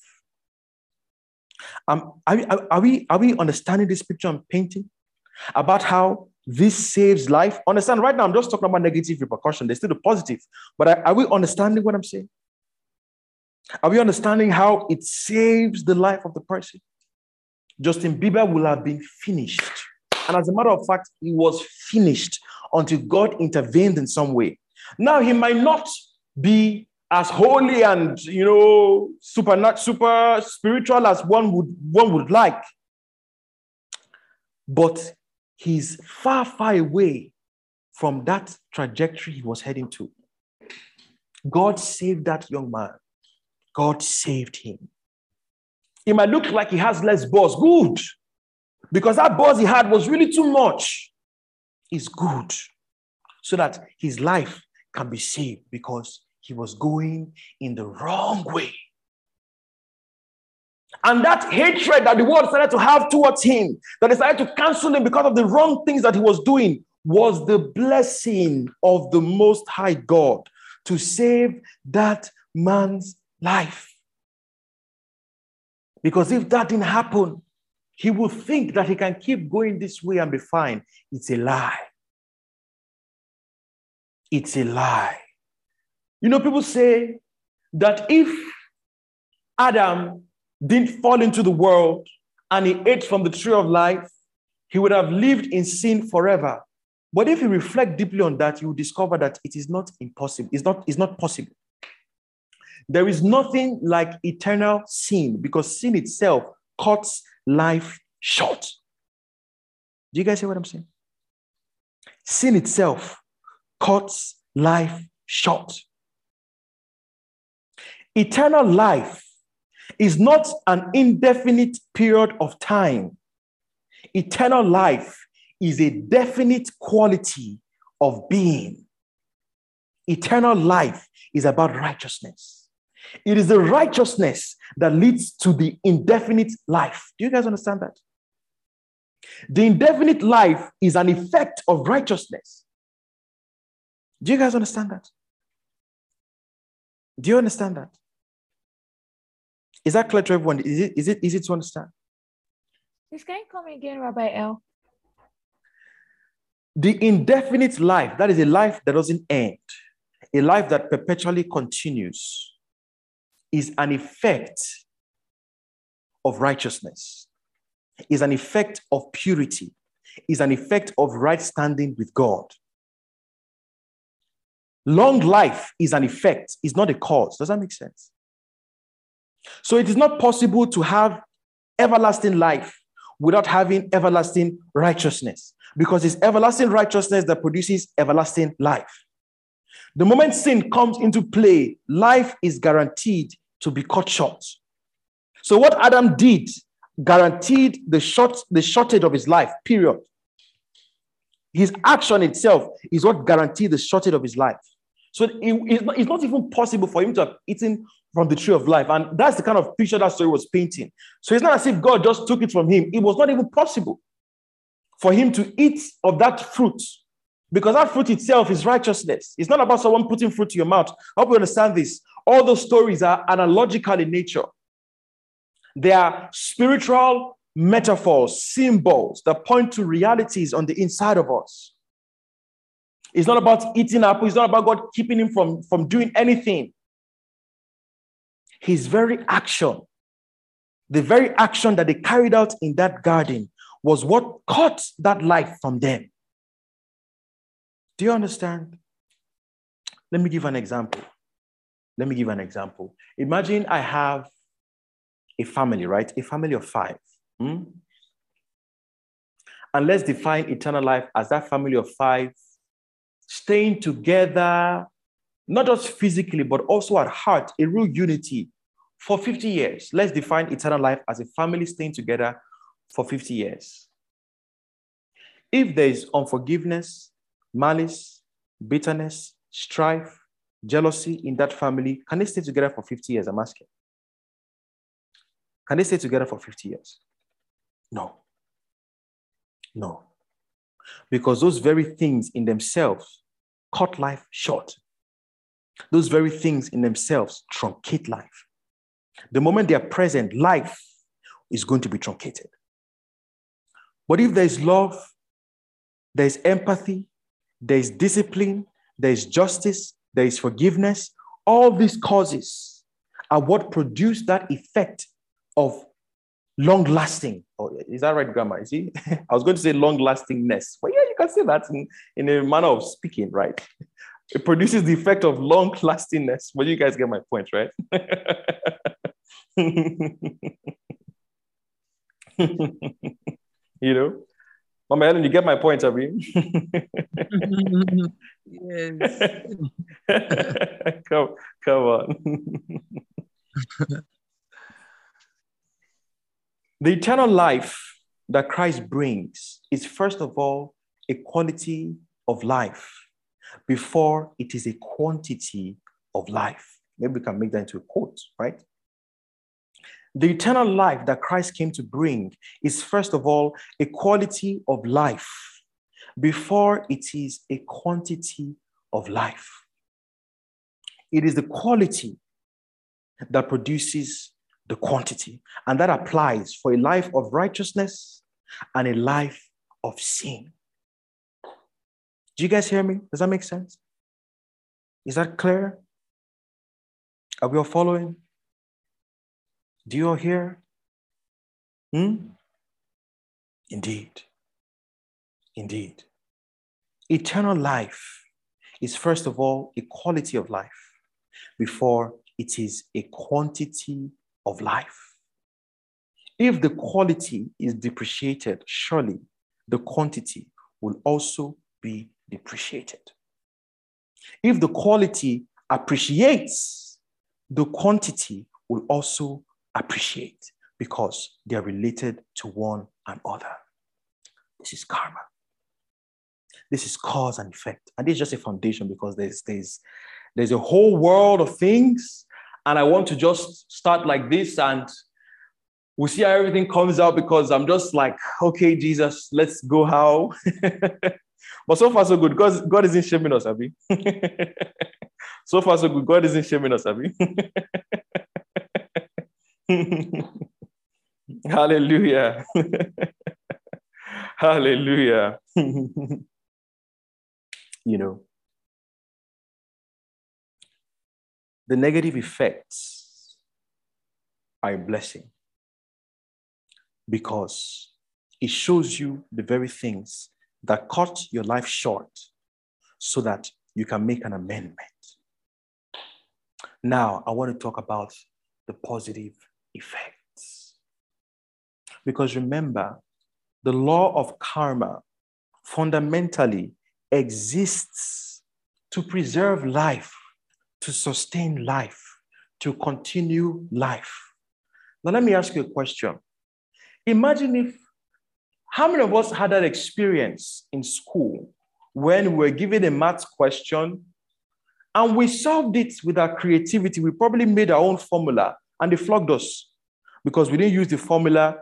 Um, are, are, we, are we understanding this picture I'm painting about how this saves life. Understand? Right now, I'm just talking about negative repercussion. There's still the positive. But are, are we understanding what I'm saying? Are we understanding how it saves the life of the person? Justin Bieber will have been finished. And as a matter of fact, he was finished until God intervened in some way. Now, he might not be as holy and you know super not super spiritual as one would one would like but he's far far away from that trajectory he was heading to. God saved that young man. God saved him. It might look like he has less buzz good because that buzz he had was really too much is good so that his life can be saved because he was going in the wrong way. And that hatred that the world started to have towards him, that decided to cancel him because of the wrong things that he was doing, was the blessing of the Most High God to save that man's life. Because if that didn't happen, he will think that he can keep going this way and be fine. It's a lie. It's a lie. You know, people say that if Adam didn't fall into the world and he ate from the tree of life, he would have lived in sin forever. But if you reflect deeply on that, you will discover that it is not impossible. It's not, it's not possible. There is nothing like eternal sin because sin itself cuts life short. Do you guys hear what I'm saying? Sin itself cuts life short. Eternal life is not an indefinite period of time. Eternal life is a definite quality of being. Eternal life is about righteousness. It is the righteousness that leads to the indefinite life. Do you guys understand that? The indefinite life is an effect of righteousness. Do you guys understand that? Do you understand that? Is that clear to everyone? Is it, is it easy to understand? Please can you come again, Rabbi L? The indefinite life, that is a life that doesn't end, a life that perpetually continues, is an effect of righteousness, is an effect of purity, is an effect of right standing with God. Long life is an effect, is not a cause. Does that make sense? So it is not possible to have everlasting life without having everlasting righteousness because it's everlasting righteousness that produces everlasting life. The moment sin comes into play, life is guaranteed to be cut short. So what Adam did guaranteed the short the shortage of his life, period. His action itself is what guaranteed the shortage of his life. So it, it's, not, it's not even possible for him to have eaten from the tree of life. And that's the kind of picture that story was painting. So it's not as if God just took it from him. It was not even possible for him to eat of that fruit because that fruit itself is righteousness. It's not about someone putting fruit to your mouth. I hope you understand this. All those stories are analogical in nature, they are spiritual metaphors, symbols that point to realities on the inside of us. It's not about eating apple. It's not about God keeping him from, from doing anything. His very action, the very action that they carried out in that garden, was what cut that life from them. Do you understand? Let me give an example. Let me give an example. Imagine I have a family, right? A family of five. Hmm? And let's define eternal life as that family of five staying together, not just physically, but also at heart, a real unity for 50 years. Let's define eternal life as a family staying together for 50 years. If there is unforgiveness, malice, bitterness, strife, jealousy in that family, can they stay together for 50 years? I'm asking. Can they stay together for 50 years? No. No. Because those very things in themselves cut life short. Those very things in themselves truncate life. The moment they are present, life is going to be truncated. But if there is love, there is empathy, there is discipline, there is justice, there is forgiveness, all these causes are what produce that effect of long lasting. Oh, is that right, Grandma? Is? I was going to say long lastingness, but yeah, you can say that in, in a manner of speaking, right? It produces the effect of long lastingness, but you guys get my point, right? you know, Mama Ellen, you get my point, Abby? yes. come, come on. the eternal life that Christ brings is, first of all, a quality of life before it is a quantity of life. Maybe we can make that into a quote, right? The eternal life that Christ came to bring is, first of all, a quality of life before it is a quantity of life. It is the quality that produces the quantity, and that applies for a life of righteousness and a life of sin. Do you guys hear me? Does that make sense? Is that clear? Are we all following? Do you all hear? Hmm? Indeed. Indeed. Eternal life is, first of all, a quality of life before it is a quantity of life. If the quality is depreciated, surely the quantity will also be depreciated. If the quality appreciates, the quantity will also appreciate because they are related to one another. This is karma. This is cause and effect. And this is just a foundation because there's, there's, there's a whole world of things. And I want to just start like this and we'll see how everything comes out because I'm just like, okay, Jesus, let's go how. but so far, so good. God, God isn't shaming us, Abby. so far, so good. God isn't shaming us, Abby. Hallelujah. Hallelujah. you know, the negative effects are a blessing because it shows you the very things that cut your life short so that you can make an amendment. Now, I want to talk about the positive effects. Because remember, the law of karma fundamentally exists to preserve life, to sustain life, to continue life. Now, let me ask you a question. Imagine if, how many of us had that experience in school when we were given a math question and we solved it with our creativity? We probably made our own formula and they flogged us because we didn't use the formula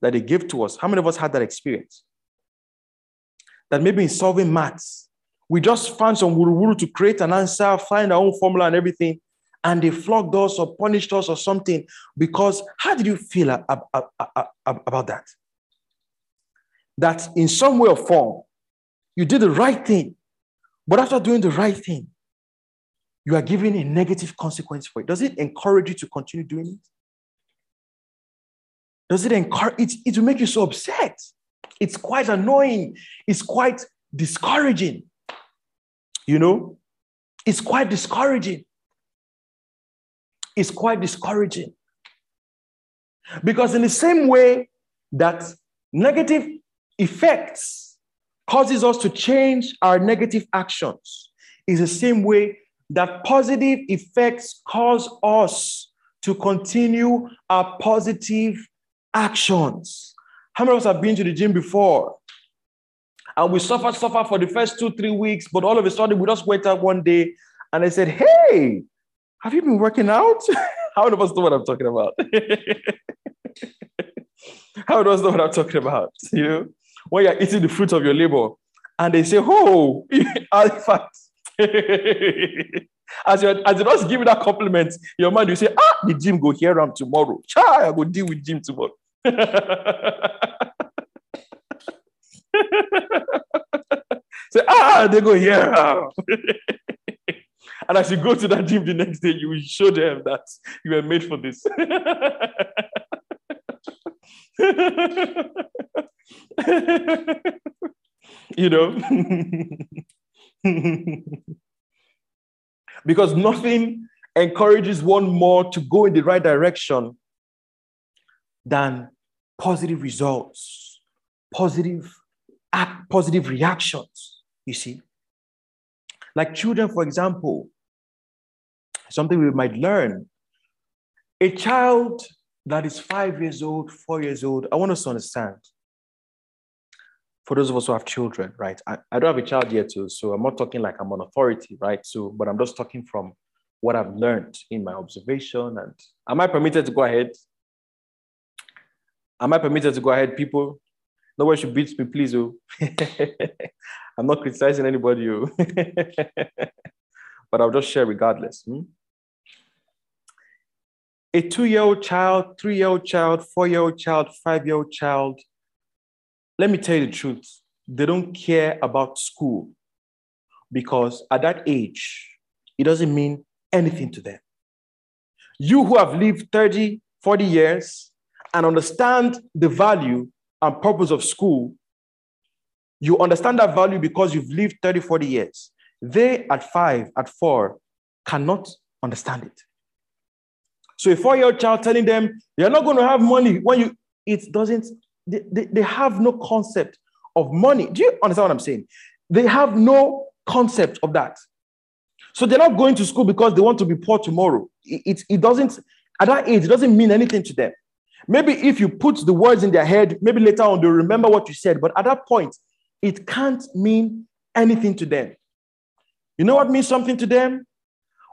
that they gave to us. How many of us had that experience? That maybe in solving maths, we just found some wuru to create an answer, find our own formula and everything, and they flogged us or punished us or something because how did you feel about that? That in some way or form, you did the right thing, but after doing the right thing, you are given a negative consequence for it. Does it encourage you to continue doing it? Does it encourage it? It will make you so upset. It's quite annoying. It's quite discouraging. You know, it's quite discouraging. It's quite discouraging. Because in the same way that negative effects causes us to change our negative actions, is the same way that positive effects cause us to continue our positive actions. How many of us have been to the gym before? And we suffer, suffer for the first two, three weeks, but all of a sudden we just went out one day and I said, Hey, have you been working out? How many of us know what I'm talking about? How many of us know what I'm talking about? You know, when you're eating the fruit of your labor and they say, Oh, fact, as you as you just give that compliment, your mind you say, ah, the gym go here am tomorrow. Chai, I go deal with gym tomorrow. Say, ah, they go here. and as you go to that gym the next day, you will show them that you were made for this. you know? because nothing encourages one more to go in the right direction than positive results, positive act, positive reactions, you see. Like children, for example, something we might learn. A child that is five years old, four years old, I want us to understand. For those of us who have children, right? I, I don't have a child yet, too, so I'm not talking like I'm on authority, right? So, but I'm just talking from what I've learned in my observation. And am I permitted to go ahead? Am I permitted to go ahead, people? No one should beat me, please. Oh. I'm not criticizing anybody, oh. but I'll just share regardless. Hmm? A two year old child, three year old child, four year old child, five year old child, let me tell you the truth. They don't care about school because at that age, it doesn't mean anything to them. You who have lived 30, 40 years and understand the value and purpose of school, you understand that value because you've lived 30, 40 years. They at five, at four, cannot understand it. So a four-year-old child telling them, you're not going to have money when you, it doesn't, they, they, they have no concept of money. Do you understand what I'm saying? They have no concept of that. So they're not going to school because they want to be poor tomorrow. It, it, it doesn't, at that age, it doesn't mean anything to them. Maybe if you put the words in their head, maybe later on they'll remember what you said. But at that point, it can't mean anything to them. You know what means something to them?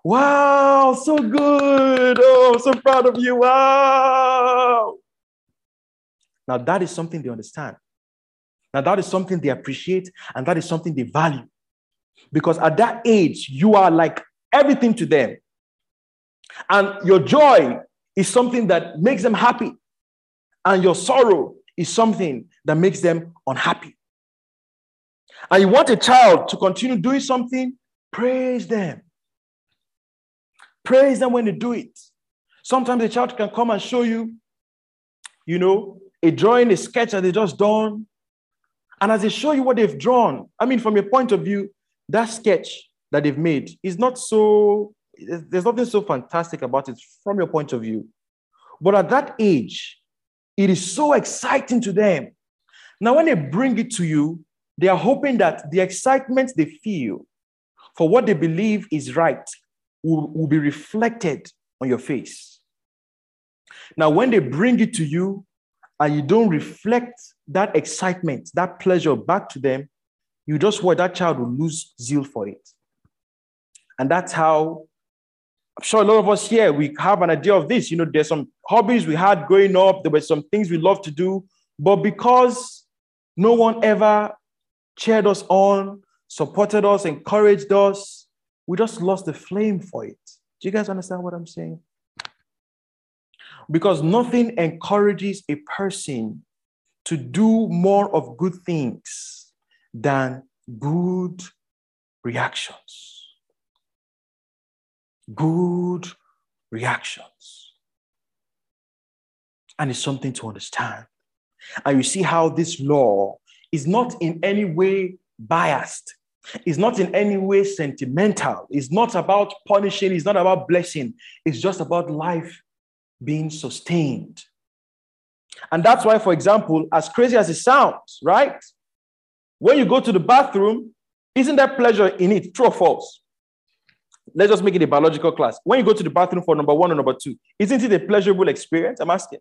Wow, so good. Oh, I'm so proud of you. Wow. Now, that is something they understand. Now, that is something they appreciate and that is something they value. Because at that age, you are like everything to them. And your joy is something that makes them happy, and your sorrow is something that makes them unhappy. And you want a child to continue doing something, praise them. Praise them when they do it. Sometimes a child can come and show you, you know, a drawing, a sketch that they just done. And as they show you what they've drawn, I mean, from your point of view, that sketch that they've made is not so there's nothing so fantastic about it from your point of view. But at that age, it is so exciting to them. Now, when they bring it to you, they are hoping that the excitement they feel for what they believe is right will, will be reflected on your face. Now, when they bring it to you and you don't reflect that excitement, that pleasure back to them, you just watch that child will lose zeal for it. And that's how I'm sure a lot of us here, we have an idea of this. You know, there's some hobbies we had growing up, there were some things we loved to do, but because no one ever cheered us on, supported us, encouraged us, we just lost the flame for it. Do you guys understand what I'm saying? Because nothing encourages a person to do more of good things than good reactions good reactions. And it's something to understand. And you see how this law is not in any way biased, it's not in any way sentimental, it's not about punishing, it's not about blessing, it's just about life being sustained. And that's why, for example, as crazy as it sounds, right? When you go to the bathroom, isn't there pleasure in it? True or false? Let's just make it a biological class. When you go to the bathroom for number one or number two, isn't it a pleasurable experience? I'm asking.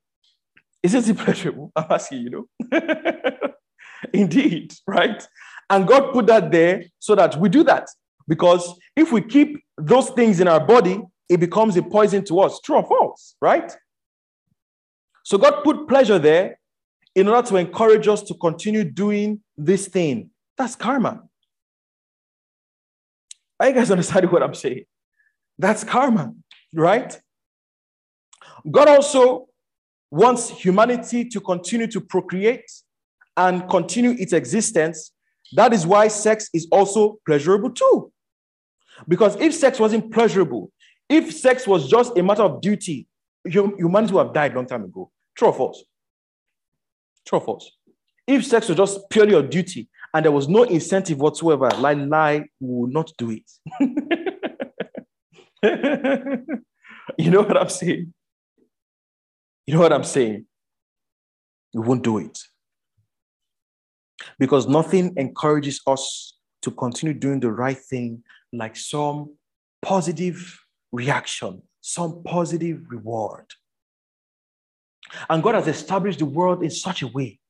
Isn't it pleasurable? I'm asking, you know. Indeed, right? And God put that there so that we do that. Because if we keep those things in our body, it becomes a poison to us. True or false, right? So God put pleasure there in order to encourage us to continue doing this thing. That's karma. Are you guys understanding what I'm saying? That's karma, right? God also wants humanity to continue to procreate and continue its existence. That is why sex is also pleasurable too. Because if sex wasn't pleasurable, if sex was just a matter of duty, humanity would have died long time ago. True or false? True or false? If sex was just purely a duty and there was no incentive whatsoever, lie, lie, will not do it. you know what I'm saying? You know what I'm saying? We won't do it. Because nothing encourages us to continue doing the right thing like some positive reaction, some positive reward. And God has established the world in such a way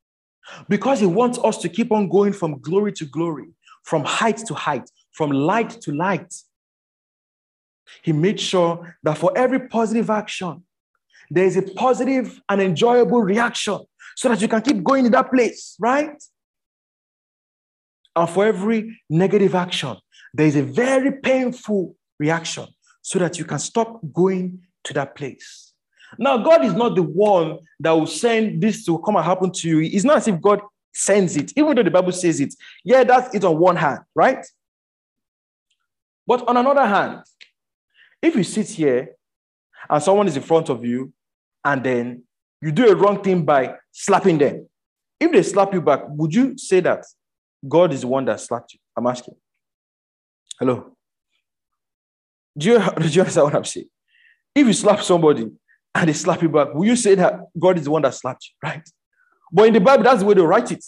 because He wants us to keep on going from glory to glory, from height to height, from light to light. He made sure that for every positive action, there is a positive and enjoyable reaction so that you can keep going in that place, right? And for every negative action, there is a very painful reaction so that you can stop going to that place. Now, God is not the one that will send this to come and happen to you. It's not as if God sends it, even though the Bible says it. Yeah, that's it on one hand, right? But on another hand, if you sit here and someone is in front of you and then you do a wrong thing by slapping them, if they slap you back, would you say that God is the one that slapped you? I'm asking. Hello. Do you, do you understand what I'm saying? If you slap somebody and they slap you back, will you say that God is the one that slapped you? Right? But in the Bible, that's the way they write it.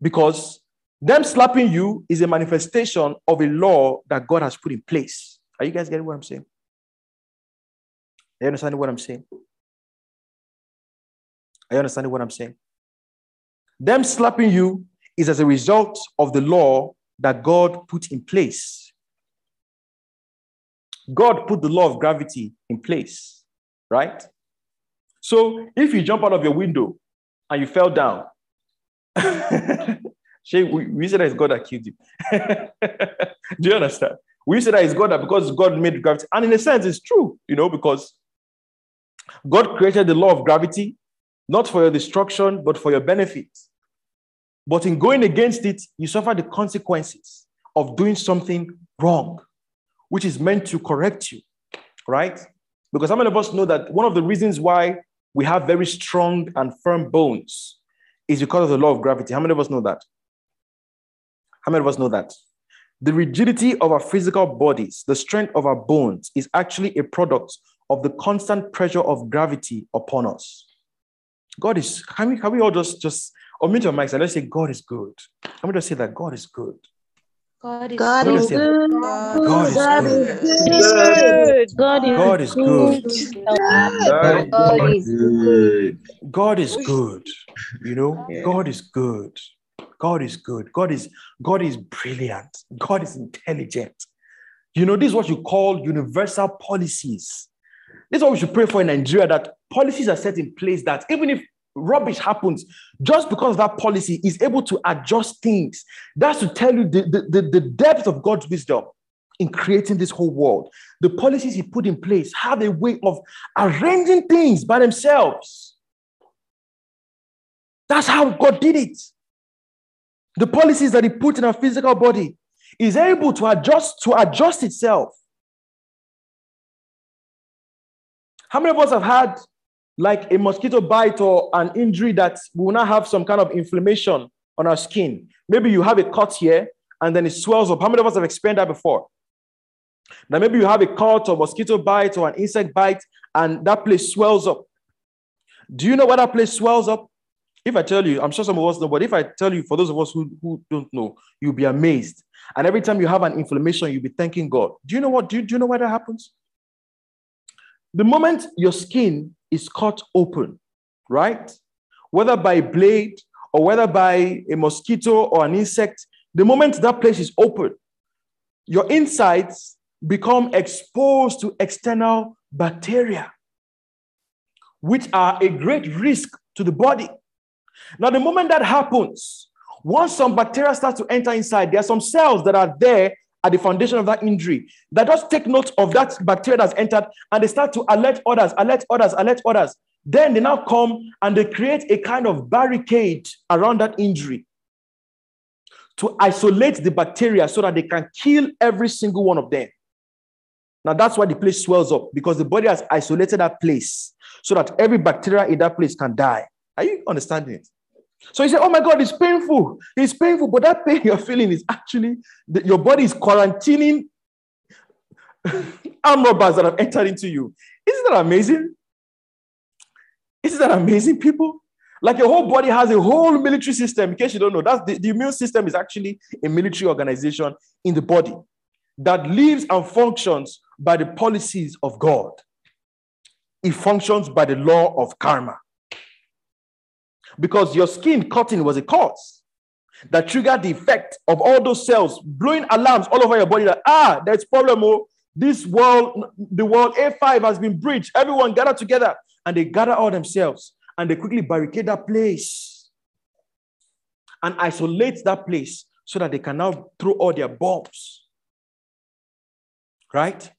Because them slapping you is a manifestation of a law that God has put in place. Are you guys getting what I'm saying? Are you understanding what I'm saying? Are you understanding what I'm saying? Them slapping you is as a result of the law that God put in place. God put the law of gravity in place, right? So if you jump out of your window and you fell down, we say that it's God that killed you. Do you understand? We say that it's God that because God made gravity. And in a sense, it's true, you know, because God created the law of gravity not for your destruction, but for your benefit. But in going against it, you suffer the consequences of doing something wrong, which is meant to correct you, right? Because how many of us know that one of the reasons why we have very strong and firm bones is because of the law of gravity? How many of us know that? How many of us know that? The rigidity of our physical bodies, the strength of our bones, is actually a product of the constant pressure of gravity upon us. God is, can we, can we all just, just unmute your mics and let's say, God is good. Can we just say that God is good? God is God good. good. God is good. God is good. God is good. God is good. You know, God is good. God is good. God is God is brilliant. God is intelligent. You know, this is what you call universal policies. This is what we should pray for in Nigeria that policies are set in place that even if rubbish happens, just because that policy is able to adjust things, that's to tell you the, the, the, depth of God's wisdom in creating this whole world. The policies he put in place have a way of arranging things by themselves. That's how God did it. The policies that he put in our physical body is able to adjust to adjust itself How many of us have had like a mosquito bite or an injury that will not have some kind of inflammation on our skin? Maybe you have a cut here and then it swells up. How many of us have experienced that before? Now, maybe you have a cut or mosquito bite or an insect bite and that place swells up. Do you know why that place swells up? If I tell you, I'm sure some of us know, but if I tell you, for those of us who, who don't know, you'll be amazed. And every time you have an inflammation, you'll be thanking God. Do you know what? Do you, do you know why that happens? The moment your skin is cut open, right? Whether by blade or whether by a mosquito or an insect, the moment that place is open, your insides become exposed to external bacteria, which are a great risk to the body. Now, the moment that happens, once some bacteria start to enter inside, there are some cells that are there at the foundation of that injury that just take note of that bacteria that's entered and they start to alert others, alert others, alert others. Then they now come and they create a kind of barricade around that injury to isolate the bacteria so that they can kill every single one of them. Now that's why the place swells up because the body has isolated that place so that every bacteria in that place can die. Are you understanding it? So you say, oh my God, it's painful. It's painful. But that pain you're feeling is actually your body is quarantining arm robbers that have entered into you. Isn't that amazing? Isn't that amazing, people? Like your whole body has a whole military system. In case you don't know, that's the, the immune system is actually a military organization in the body that lives and functions by the policies of God. It functions by the law of karma. Because your skin cutting was a cause that triggered the effect of all those cells blowing alarms all over your body that, ah, there's problem. Oh, this world, the world A5 has been breached. Everyone gather together and they gather all themselves and they quickly barricade that place and isolate that place so that they can now throw all their bombs. Right?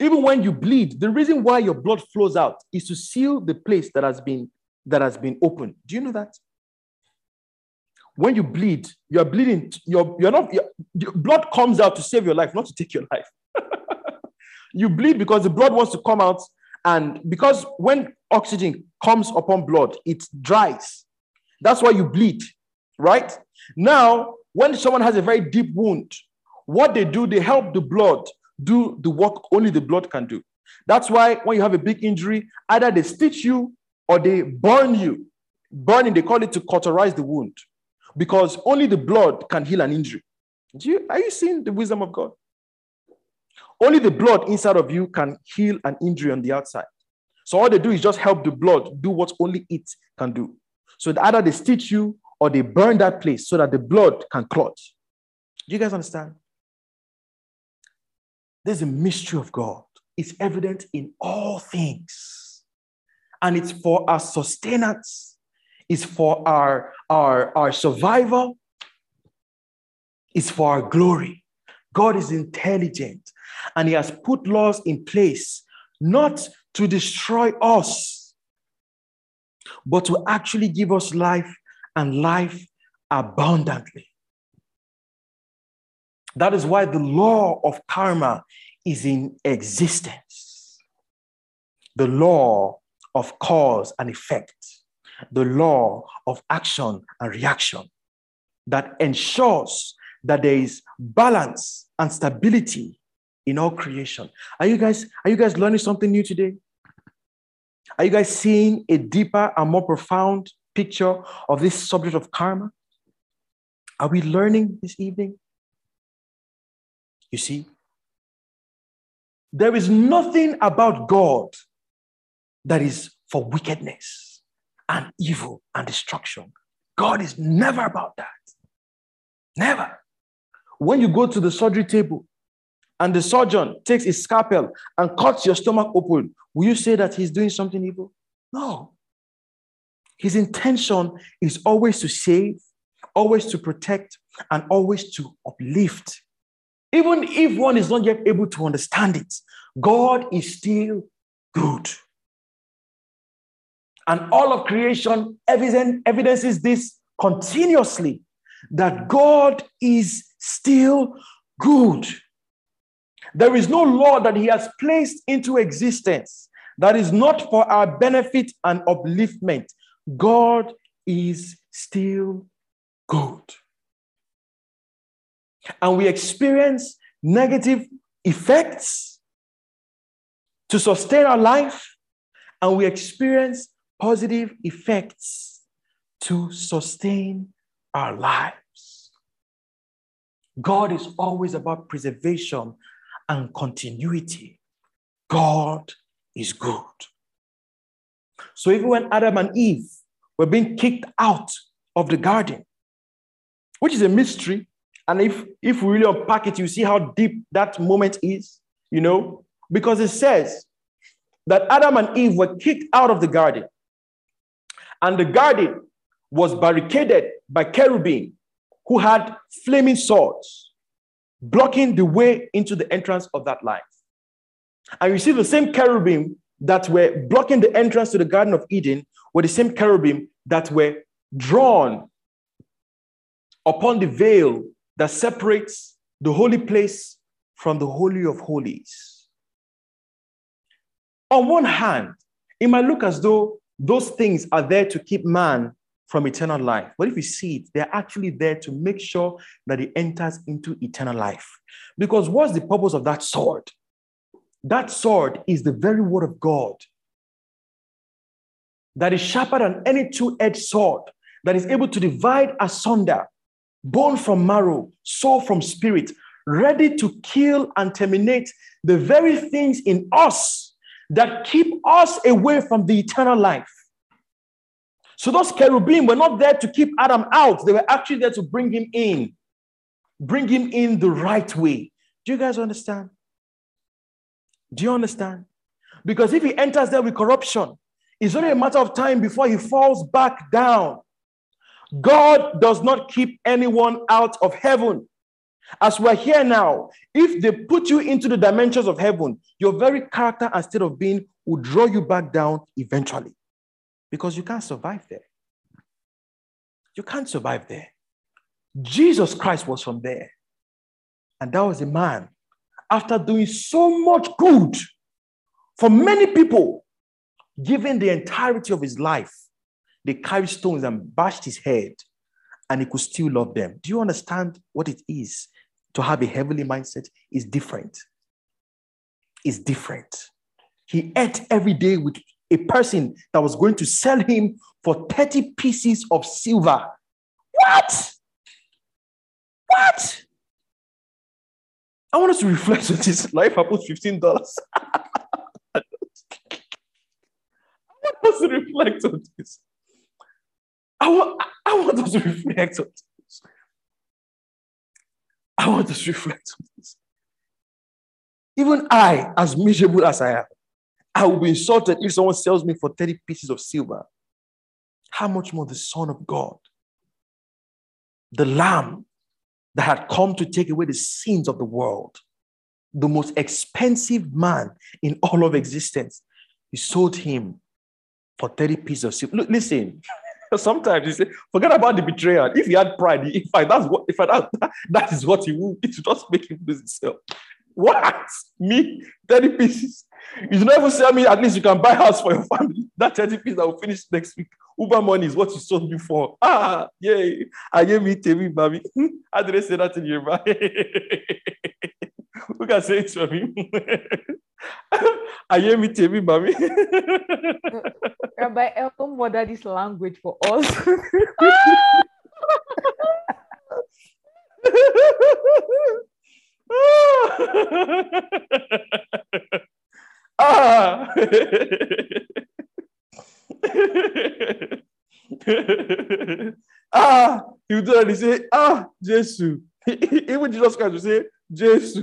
Even when you bleed, the reason why your blood flows out is to seal the place that has been that has been opened. Do you know that? When you bleed, you're bleeding, you're, you're not, you're, your blood comes out to save your life, not to take your life. you bleed because the blood wants to come out, and because when oxygen comes upon blood, it dries. That's why you bleed, right? Now, when someone has a very deep wound, what they do, they help the blood do the work only the blood can do. That's why when you have a big injury, either they stitch you or they burn you. Burning, they call it to cauterize the wound because only the blood can heal an injury. Do you, are you seeing the wisdom of God? Only the blood inside of you can heal an injury on the outside. So all they do is just help the blood do what only it can do. So either they stitch you or they burn that place so that the blood can clot. Do you guys understand? There's a mystery of God. It's evident in all things. And it's for our sustenance, it's for our, our, our survival, it's for our glory. God is intelligent and He has put laws in place not to destroy us, but to actually give us life and life abundantly. That is why the law of karma is in existence. The law of cause and effect, the law of action and reaction that ensures that there is balance and stability in all creation. Are you guys are you guys learning something new today? Are you guys seeing a deeper and more profound picture of this subject of karma? Are we learning this evening? You see, there is nothing about God that is for wickedness and evil and destruction. God is never about that. Never. When you go to the surgery table and the surgeon takes his scalpel and cuts your stomach open, will you say that he's doing something evil? No. His intention is always to save, always to protect, and always to uplift. Even if one is not yet able to understand it, God is still good. And all of creation evidences this continuously that God is still good. There is no law that He has placed into existence that is not for our benefit and upliftment. God is still good and we experience negative effects to sustain our life, and we experience positive effects to sustain our lives. God is always about preservation and continuity. God is good. So even when Adam and Eve were being kicked out of the garden, which is a mystery, and if, if we really unpack it, you see how deep that moment is, you know, because it says that Adam and Eve were kicked out of the garden. And the garden was barricaded by cherubim who had flaming swords, blocking the way into the entrance of that life. And you see the same cherubim that were blocking the entrance to the Garden of Eden were the same cherubim that were drawn upon the veil that separates the holy place from the Holy of Holies. On one hand, it might look as though those things are there to keep man from eternal life. But if you see it, they're actually there to make sure that he enters into eternal life. Because what's the purpose of that sword? That sword is the very word of God that is sharper than any two edged sword, that is able to divide asunder bone from marrow, soul from spirit, ready to kill and terminate the very things in us that keep us away from the eternal life. So those cherubim were not there to keep Adam out, they were actually there to bring him in, bring him in the right way. Do you guys understand? Do you understand? Because if he enters there with corruption, it's only a matter of time before he falls back down. God does not keep anyone out of heaven. As we're here now, if they put you into the dimensions of heaven, your very character and state of being will draw you back down eventually because you can't survive there. You can't survive there. Jesus Christ was from there. And that was a man, after doing so much good for many people, giving the entirety of his life, they carried stones and bashed his head, and he could still love them. Do you understand what it is to have a heavenly mindset? Is different. Is different. He ate every day with a person that was going to sell him for 30 pieces of silver. What? What? I want us to reflect on this. Life I put $15. I want us to reflect on this. I want, I want us to reflect on this. I want us to reflect on this. Even I, as miserable as I am, I will be insulted if someone sells me for 30 pieces of silver. How much more the Son of God, the Lamb that had come to take away the sins of the world, the most expensive man in all of existence, he sold him for 30 pieces of silver. Look, listen, sometimes you say, forget about the betrayal. If he had pride, if I that's what if I that, that is what he would, it should just make him lose himself. What? Me? 30 pieces. You never sell me, at least you can buy house for your family. That 30 pieces I will finish next week. Uber money is what you sold me for. Ah, yay. I gave me Temi, baby. How did I say that in Yoruba? Who can say it for me? I hear me Temi, baby. Rabbi Elton model this language for us. ah. ah, he would do that. He say, ah, Jesus. Even Jesus Christ would say, Jesus.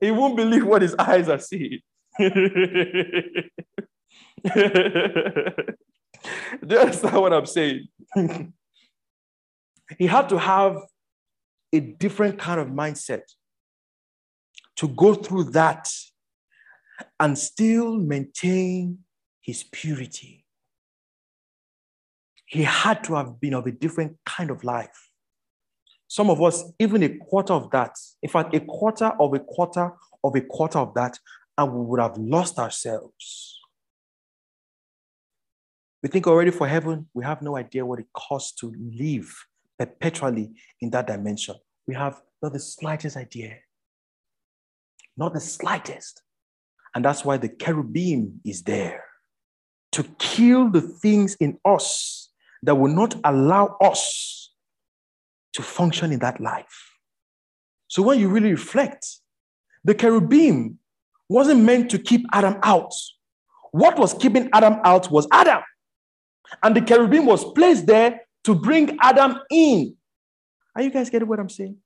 he won't believe what his eyes are seeing. Do you understand what I'm saying? He had to have a different kind of mindset to go through that and still maintain his purity. He had to have been of a different kind of life. Some of us, even a quarter of that, in fact, a quarter of a quarter of a quarter of that, and we would have lost ourselves. We think already for heaven, we have no idea what it costs to live perpetually in that dimension. We have not the slightest idea. Not the slightest. And that's why the cherubim is there to kill the things in us that will not allow us to function in that life. So when you really reflect, the cherubim wasn't meant to keep Adam out. What was keeping Adam out was Adam. And the cherubim was placed there to bring Adam in. Are you guys getting what I'm saying?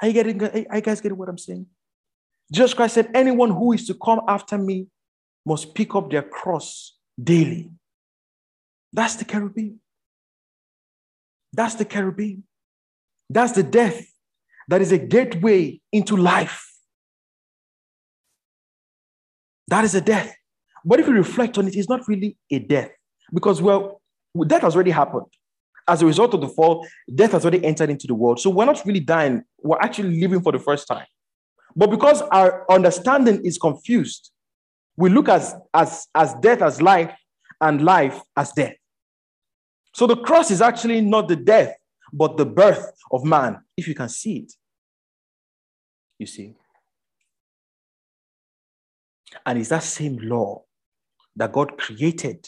Are you getting are you guys getting what I'm saying? Jesus Christ said, anyone who is to come after me must pick up their cross daily. That's the cherubim. That's the cherubim. That's the death that is a gateway into life. That is a death. But if you reflect on it, it's not really a death because, well, death has already happened. as a result of the fall, death has already entered into the world. So we're not really dying, we're actually living for the first time. But because our understanding is confused, we look as, as, as death as life and life as death. So the cross is actually not the death, but the birth of man, if you can see it. You see? And it's that same law that God created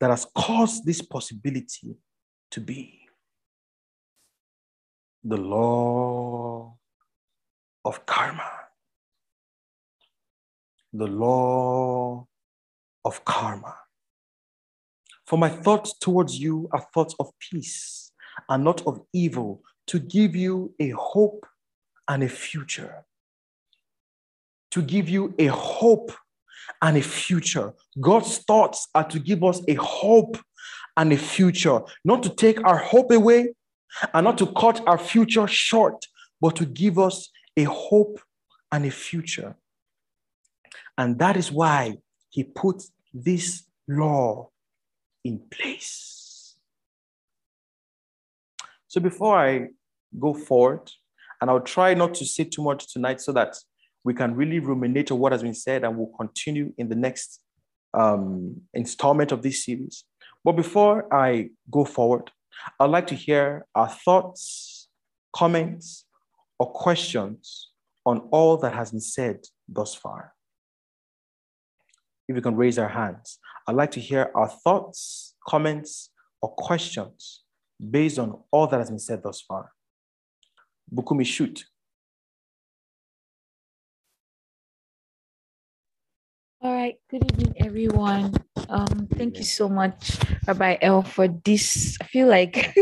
that has caused this possibility to be. The law of karma. The law of karma. For my thoughts towards you are thoughts of peace and not of evil, to give you a hope and a future. To give you a hope and a future. God's thoughts are to give us a hope and a future, not to take our hope away and not to cut our future short, but to give us a hope and a future. And that is why he put this law in place. So before I go forward, and I'll try not to say too much tonight so that we can really ruminate on what has been said and we'll continue in the next um, installment of this series. But before I go forward, I'd like to hear our thoughts, comments, or questions on all that has been said thus far. If you can raise our hands, I'd like to hear our thoughts, comments, or questions based on all that has been said thus far. Bukumi, shoot. All right. Good evening, everyone. Um, thank you so much, Rabbi L, for this. I feel like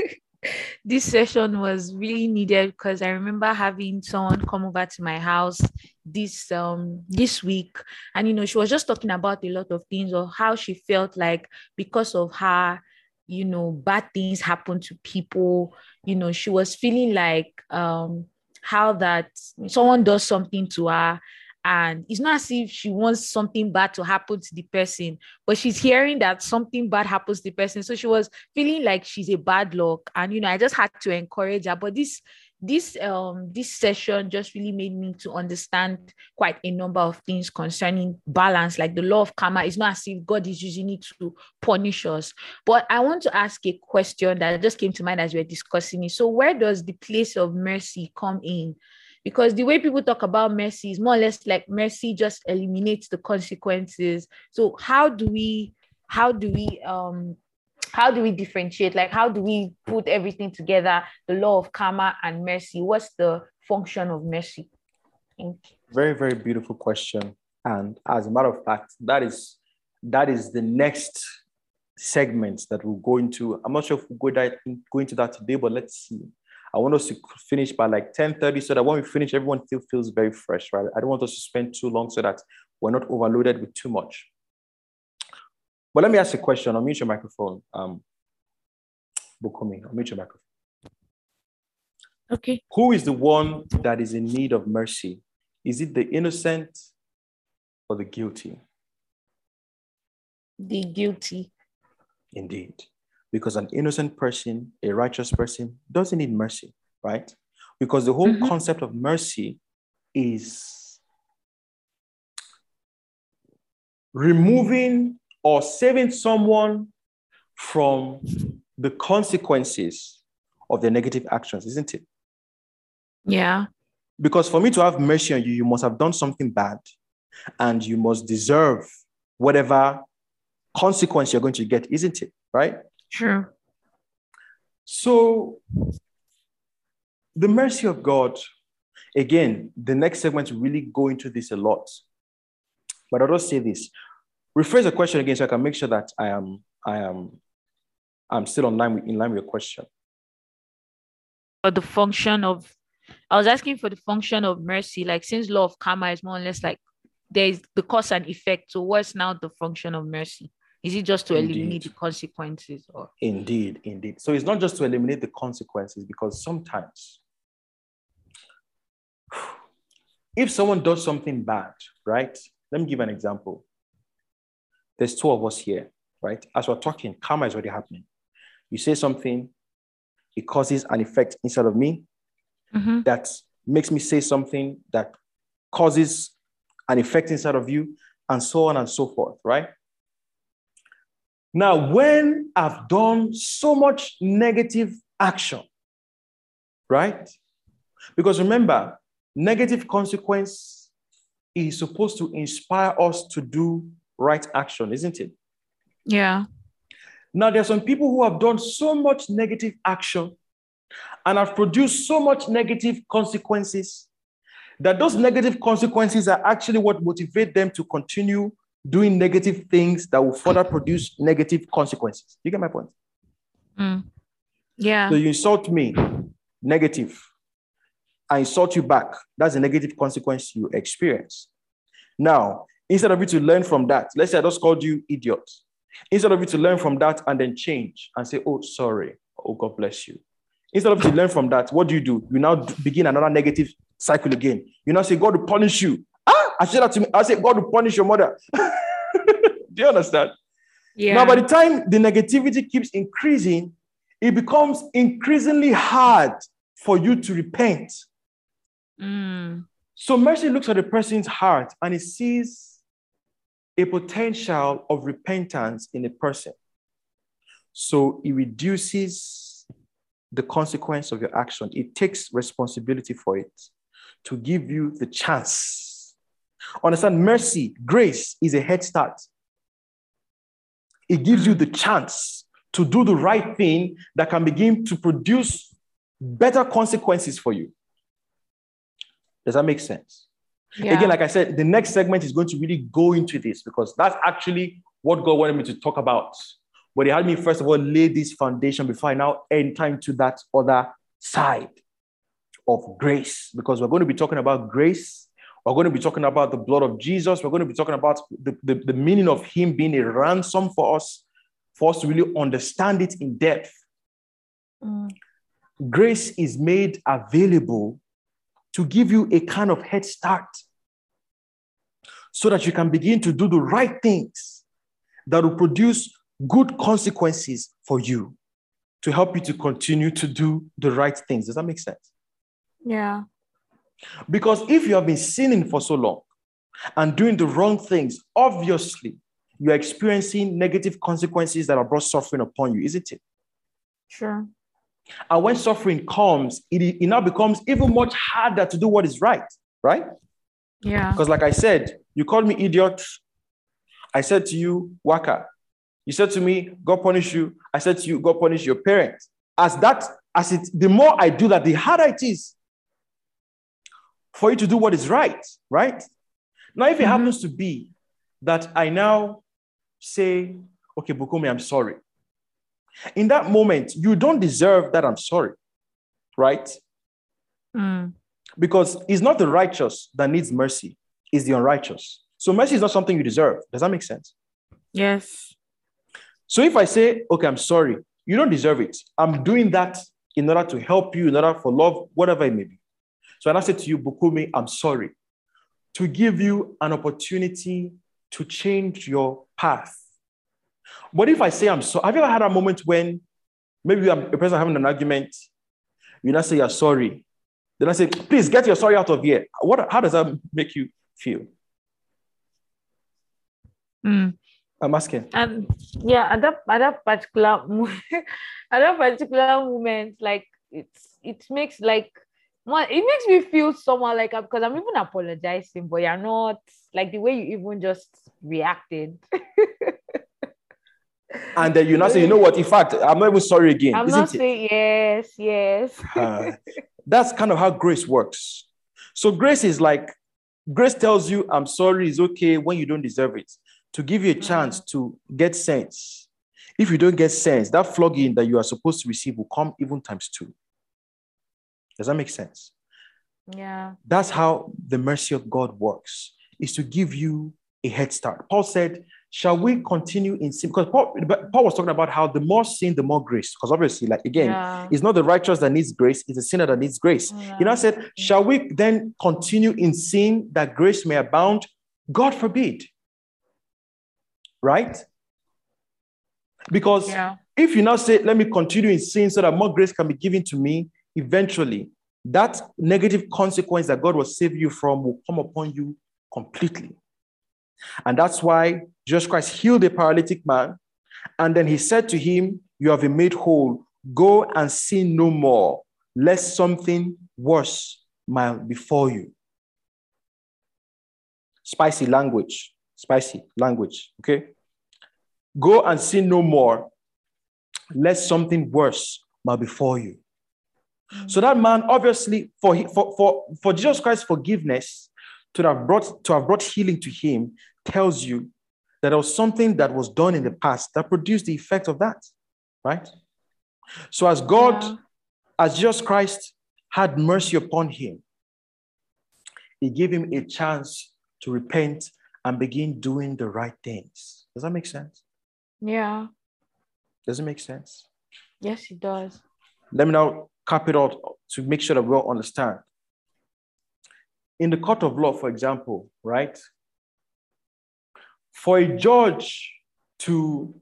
this session was really needed because I remember having someone come over to my house this um this week, and you know, she was just talking about a lot of things or how she felt like because of her, you know, bad things happen to people. You know, she was feeling like um how that someone does something to her and it's not as if she wants something bad to happen to the person but she's hearing that something bad happens to the person. So she was feeling like she's a bad luck. And you know i just had to encourage her. But this this um this session just really made me to understand quite a number of things concerning balance. Like the law of karma is not as if god is using it to punish us. But i want to ask a question that just came to mind as we we're discussing it. So where does the place of mercy come in because the way people talk about mercy is more or less like mercy just eliminates the consequences. So how do we how do we um how do we differentiate? Like how do we put everything together? The law of karma and mercy. What's the function of mercy? Thank you. very very beautiful question. And as a matter of fact that is that is the next segment that we'll go into. I'm not sure if we'll go, that, go into that today but let's see I want us to finish by like 10:30 so that when we finish, everyone still feels very fresh, right? I don't want us to spend too long so that we're not overloaded with too much. But let me ask a question. Unmute your microphone. Um, Bukumi, unmute your microphone. Okay. Who is the one that is in need of mercy? Is it the innocent or the guilty? The guilty. Indeed because an innocent person, a righteous person, doesn't need mercy, right? Because the whole mm-hmm. concept of mercy is removing or saving someone from the consequences of their negative actions, isn't it? Yeah. Because for me to have mercy on you, you must have done something bad and you must deserve whatever consequence you're going to get, isn't it? Right? True. So, the mercy of God, again, the next segment really go into this a lot. But I'll just say this. Rephrase the question again so I can make sure that I am I am I'm still on line with, in line with your question. For the function of I was asking for the function of mercy, like since law of karma is more or less like there's the cause and effect. So what's now the function of mercy? Is it just to indeed. eliminate the consequences? Or? Indeed, indeed. So it's not just to eliminate the consequences because sometimes if someone does something bad, right? Let me give an example. There's two of us here, right? As we're talking, karma is already happening. You say something, it causes an effect inside of me Mhm. that makes me say something that causes an effect inside of you, and so on and so forth, right? Now, when I've done so much negative action, right? Because remember, negative consequence is supposed to inspire us to do right action, isn't it? Yeah. Now, there are some people who have done so much negative action and have produced so much negative consequences that those negative consequences are actually what motivate them to continue doing negative things that will further produce negative consequences. You get my point? Mm. Yeah. So you insult me, negative. I insult you back. That's a negative consequence you experience. Now, instead of you to learn from that, let's say I just called you idiot. Instead of you to learn from that and then change and say, oh, sorry. Oh, God bless you. Instead of you to learn from that, what do you do? You now begin another negative cycle again. You now say, God will punish you. Ah, I said that to me. I say, God will punish your mother. do you understand? Yeah. Now, by the time the negativity keeps increasing, it becomes increasingly hard for you to repent. Mm. So mercy looks at the person's heart and it sees a potential of repentance in a person. So it reduces the consequence of your action. It takes responsibility for it to give you the chance. Understand, mercy, grace is a head start. It gives you mm-hmm. the chance to do the right thing that can begin to produce better consequences for you. Does that make sense? Yeah. Again, like I said, the next segment is going to really go into this because that's actually what God wanted me to talk about. But He had me first of all lay this foundation before I now end time to that other side of grace because we're going to be talking about grace. We're going to be talking about the blood of Jesus. We're going to be talking about the, the, the meaning of Him being a ransom for us, for us to really understand it in depth. Mm. Grace is made available to give you a kind of head start so that you can begin to do the right things that will produce good consequences for you to help you to continue to do the right things. Does that make sense? Yeah. Because if you have been sinning for so long and doing the wrong things, obviously you're experiencing negative consequences that are brought suffering upon you, isn't it? Sure. And when suffering comes, it, it now becomes even much harder to do what is right, right? Yeah. Because, like I said, you called me idiot. I said to you, Waka. You said to me, God punish you. I said to you, God punish your parents. As that, as it, the more I do that, the harder it is for you to do what is right, right? Now, if it Mhm. happens to be that I now say, okay, Bukumi, I'm sorry. In that moment, you don't deserve that I'm sorry, right? Mm. Because it's not the righteous that needs mercy, it's the unrighteous. So mercy is not something you deserve. Does that make sense? Yes. So if I say, okay, I'm sorry, you don't deserve it. I'm doing that in order to help you, in order for love, whatever it may be. So I say to you, Bukumi, I'm sorry, to give you an opportunity to change your path. But if I say I'm sorry, have you ever had a moment when maybe I'm a person having an argument, you not say you're sorry, then I say, please get your sorry out of here. What, how does that make you feel? Mm. I'm asking. And yeah, at that at that particular at that particular moment, like it's it makes like more it makes me feel somehow like because I'm even apologizing, but you're not like the way you even just reacted. And then you now say, you know what? In fact, I'm not even sorry again. I'm not it? yes, yes. Uh, that's kind of how grace works. So grace is like grace tells you, I'm sorry, it's okay when you don't deserve it, to give you a chance to get sense. If you don't get sense, that flogging that you are supposed to receive will come even times two. Does that make sense? yeah. That's how the mercy of God works, is to give you a head start. Paul said, Shall we continue in sin? Because Paul, Paul was talking about how the more sin, the more grace. Because obviously, like again, Yeah. it's not the righteous that needs grace, it's the sinner that needs grace. You know, I said, Shall we then continue in sin that grace may abound? God forbid. Right? Because Yeah. if you now say, let me continue in sin so that more grace can be given to me, eventually that negative consequence that God will save you from will come upon you completely. And that's why Jesus Christ healed a paralytic man. And then he said to him, You have been made whole. Go and sin no more, lest something worse might befall you. Spicy language, spicy language, okay? Go and sin no more, lest something worse might befall you. So that man, obviously, for, for, for, for Jesus Christ's forgiveness to have brought to have brought healing to him, tells you that there was something that was done in the past that produced the effect of that, right? So as God, Yeah. as Jesus Christ had mercy upon him, he gave him a chance to repent and begin doing the right things. Does that make sense? Yeah. Does it make sense? Yes, it does. Let me now cap it all to make sure that we all understand. In the court of law, for example, right? For a judge to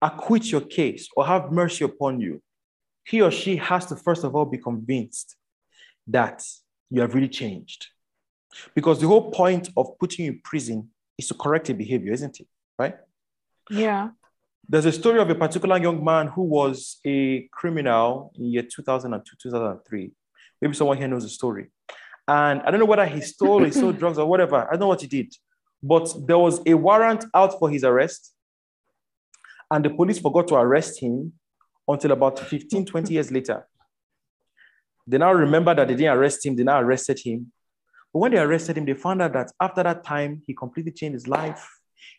acquit your case or have mercy upon you, he or she has to first of all be convinced that you have really changed. Because the whole point of putting you in prison is to correct a behavior, isn't it? Right? Yeah. There's a story of a particular young man who was a criminal in year 2002, 2003. Maybe someone here knows the story. And I don't know whether he stole he sold drugs or whatever. I don't know what he did. But there was a warrant out for his arrest. And the police forgot to arrest him until about 15, 20 years later. They now remember that they didn't arrest him, they now arrested him. But when they arrested him, they found out that after that time, he completely changed his life.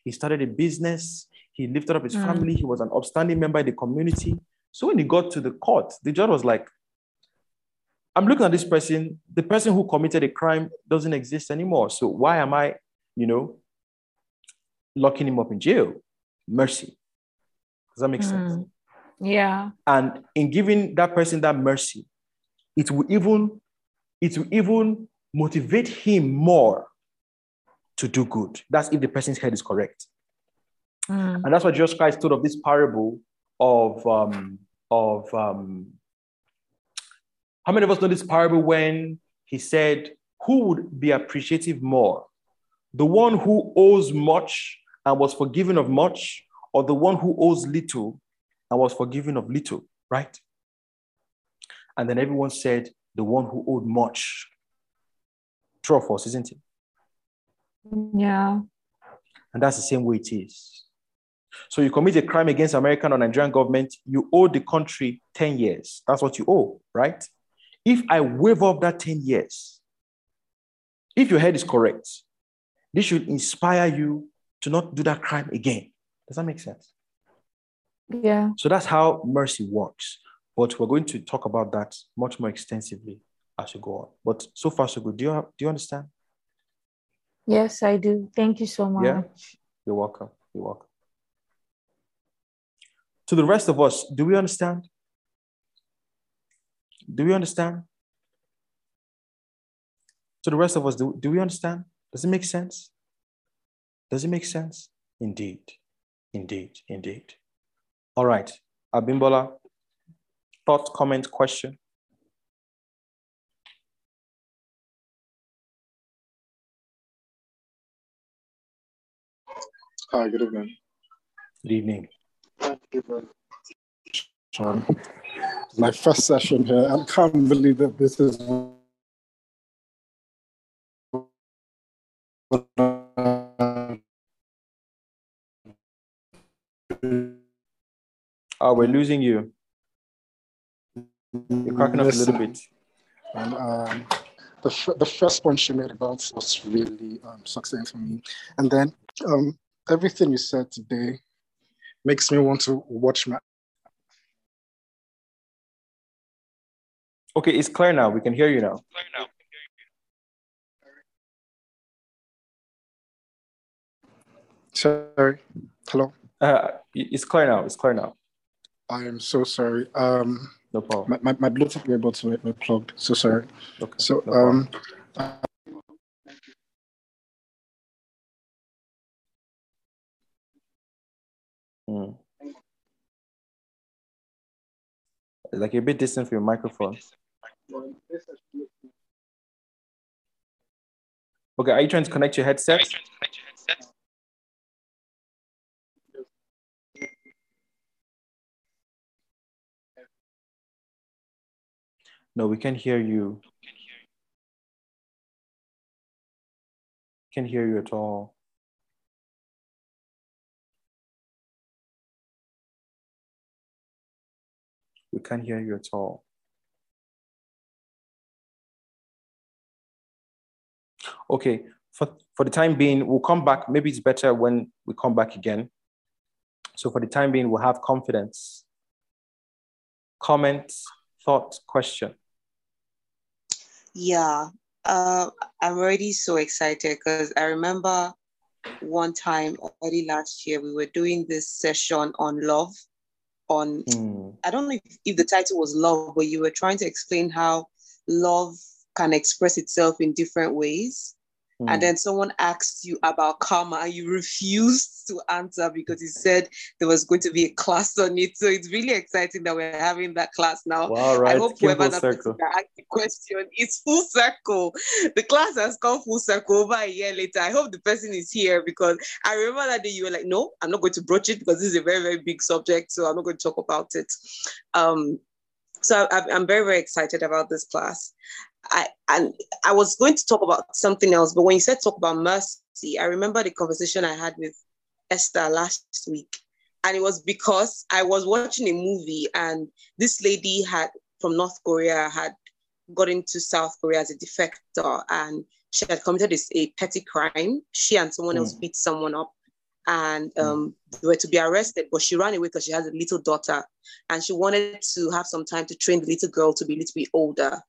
He started a business, he lifted up his Mm. family, he was an upstanding member in the community. So when he got to the court, the judge was like, I'm looking at this person, the person who committed a crime doesn't exist anymore. So why am I, you know, locking him up in jail? Mercy. Does that make sense? Mm. Yeah. And in giving that person that mercy, it will even it will even motivate him more to do good. That's if the person's head is correct. Mm. And that's what Jesus Christ told of this parable of um, of um, how many of us know this parable when he said, Who would be appreciative more? The one who owes much and was forgiven of much, or the one who owes little and was forgiven of little, right? And then everyone said, The one who owed much. True or false, isn't it? Yeah. And that's the same way it is. So you commit a crime against American or Nigerian government, you owe the country 10 years. That's what you owe, right? If I waive off that 10 years, if your head is correct, this should inspire you to not do that crime again. Does that make sense? Yeah. So that's how mercy works. But we're going to talk about that much more extensively as we go on. But so far, so good. Do you, have, do you understand? Yes, I do. Thank you so much. Yeah. You're welcome. You're welcome. To the rest of us, do we understand? Do we understand? To the rest of us, do, do we understand? Does it make sense? Does it make sense? Indeed. Indeed. Indeed. All right. Abimbola, thought, comment, question? Hi, good evening. Good evening. Thank you very much. Sean. My first session here. I can't believe that this is Oh, we're losing you. You're cracking up a little bit. And, um, the, f- the first point she made about was really um, succinct for me. And then um, everything you said today makes me want to watch my. Okay, it's clear now. We can hear you now. Sorry. Hello. Uh, it's clear now. It's clear now. I am so sorry. Um, No problem. my, my, my Bluetooth earbuds were, plugged. So sorry. Okay. So no um, Mm. Like a bit distant from your microphone. Okay, are you trying to connect your headset? No, we can't hear you. Can't hear you at all. We can't hear you at all. Okay, for, for the time being, we'll come back. Maybe it's better when we come back again. So for the time being, we'll have confidence. Comment, thought, question. Yeah, uh, I'm already so excited because I remember one time early last year we were doing this session on love. On mm. I don't know if, if the title was love, but you were trying to explain how love can express itself in different ways. Mm. And then someone asked you about karma and you refused to answer because you said there was going to be a class on it. So it's really exciting that we're having that class now. Wow, right. I hope whoever that asked the question is full circle. The class has come full circle over a year later. I hope the person is here because I remember that day you were like, no, I'm not going to broach it because this is a very, very big subject. So I'm not going to talk about it. Um, so I'm very, very excited about this class. I and I was going to talk about something else, but when you said talk about mercy, I remember the conversation I had with Esther last week. And it was because I was watching a movie and this lady had from North Korea had got into South Korea as a defector and she had committed this, a petty crime. She and someone mm. else beat someone up and mm. um, they were to be arrested, but she ran away because she has a little daughter and she wanted to have some time to train the little girl to be a little bit older.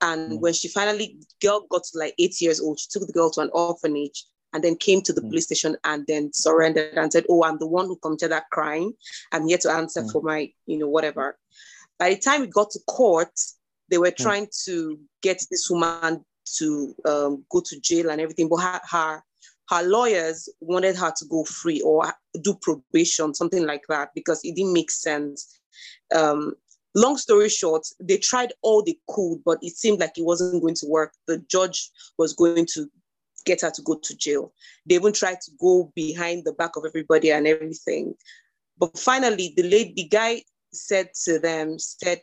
And mm. when she finally, girl got to like eight years old, she took the girl to an orphanage and then came to the mm. police station and then surrendered and said, "Oh, I'm the one who committed that crime. I'm here to answer mm. for my, you know, whatever." By the time we got to court, they were mm. trying to get this woman to um, go to jail and everything, but her, her her lawyers wanted her to go free or do probation, something like that, because it didn't make sense. Um, long story short, they tried all they could, but it seemed like it wasn't going to work. The judge was going to get her to go to jail. They even tried to go behind the back of everybody and everything. But finally, the late the guy said to them, said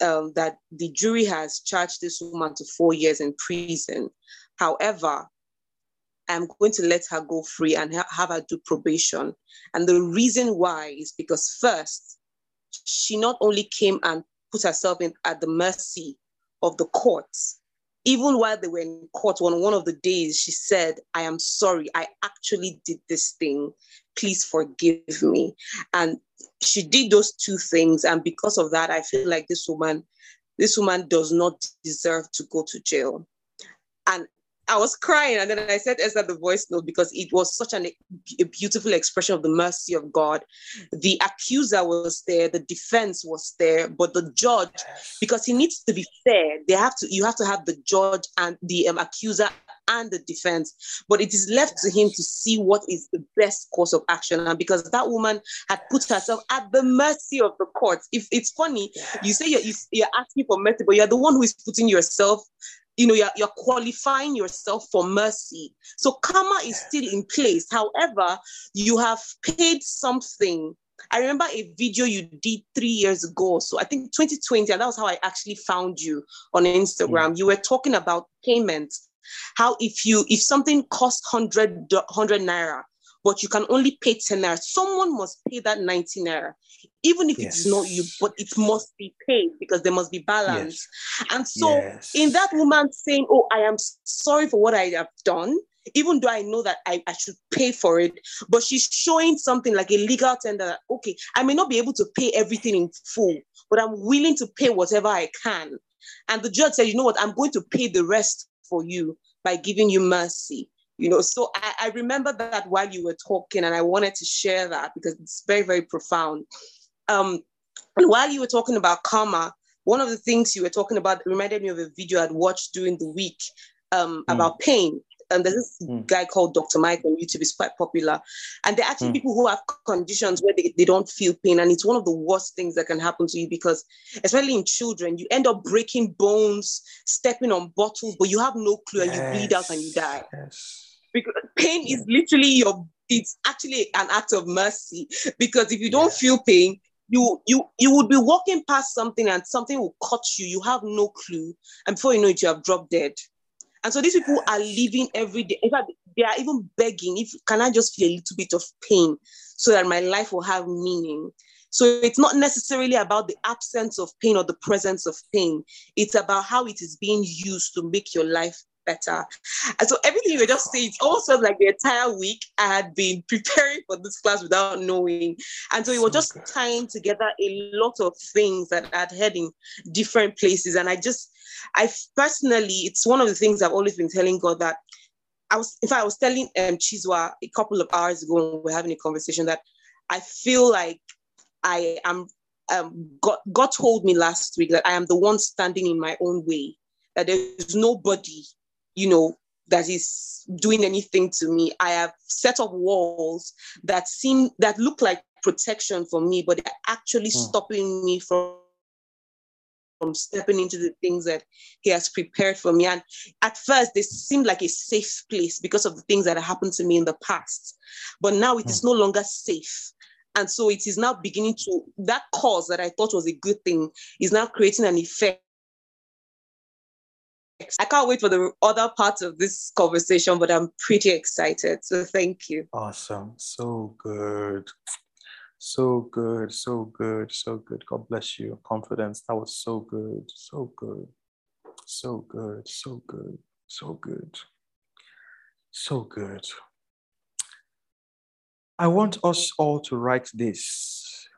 um, that the jury has charged this woman to four years in prison. However, I'm going to let her go free and ha- have her do probation. And the reason why is because first, she not only came and put herself in at the mercy of the courts, even while they were in court on one of the days, she said, I am sorry, I actually did this thing. Please forgive me. And she did those two things. And because of that, I feel like this woman, this woman does not deserve to go to jail. And I was crying, and then I said Esther the voice note because it was such an, a beautiful expression of the mercy of God. The accuser was there, the defense was there, but the judge, because he needs to be fair, they have to. You have to have the judge and the um, accuser and the defense, but it is left to him to see what is the best course of action. And because that woman had put herself at the mercy of the court, if it's funny, you say you're, you're asking for mercy, but you're the one who is putting yourself you know, you're, you're qualifying yourself for mercy. So karma is still in place. However, you have paid something. I remember a video you did three years ago. So I think 2020, and that was how I actually found you on Instagram. Mm. You were talking about payments. How if you if something costs 100, 100 naira, but you can only pay 10 naira. Someone must pay that 90 naira, even if yes. it's not you, but it must be paid because there must be balance. Yes. And so, yes. in that woman saying, Oh, I am sorry for what I have done, even though I know that I, I should pay for it, but she's showing something like a legal tender that, okay, I may not be able to pay everything in full, but I'm willing to pay whatever I can. And the judge said, You know what? I'm going to pay the rest for you by giving you mercy you know so I, I, remember that while you were talking and i wanted to share that because it's very very profound um and while you were talking about karma one of the things you were talking about reminded me of a video i'd watched during the week um, mm. about pain And there's this mm. guy called Dr. Mike on YouTube, is quite popular. And they're actually mm. people who have conditions where they, they don't feel pain. And it's one of the worst things that can happen to you because, especially in children, you end up breaking bones, stepping on bottles, but you have no clue yes. and you bleed out and you die. Yes. Because pain is literally your, it's actually an act of mercy. Because if you don't feel pain, you you you would be walking past something and something will cut you. You have no clue, and before you know it, you have dropped dead. And so these people are living every day. In fact, they are even begging, if can I just feel a little bit of pain so that my life will have meaning. So it's not necessarily about the absence of pain or the presence of pain. It's about how it is being used to make your life better. And so everything you were just saying, it also like the entire week I had been preparing for this class without knowing. And so it was just tying together a lot of things that I'd heard in different places. And I just, I personally, it's one of the things I've always been telling God that I was, in fact, I was telling um, Chizwa a couple of hours ago when we were having a conversation that I feel like I am, um, God, God told me last week that I am the one standing in my own way, that there's nobody you know, that is doing anything to me. I have set up walls that seem that look like protection for me, but they're actually mm. stopping me from from stepping into the things that he has prepared for me. And at first, they seemed like a safe place because of the things that happened to me in the past. But now it mm. is no longer safe. And so it is now beginning to, that cause that I thought was a good thing is now creating an effect I can't wait for the other parts of this conversation, but I'm pretty excited. So thank you. Awesome. So good. So good. So good. So good. God bless you. Confidence. That was so good. So good. So good. So good. So good. So good. I want us all to write this.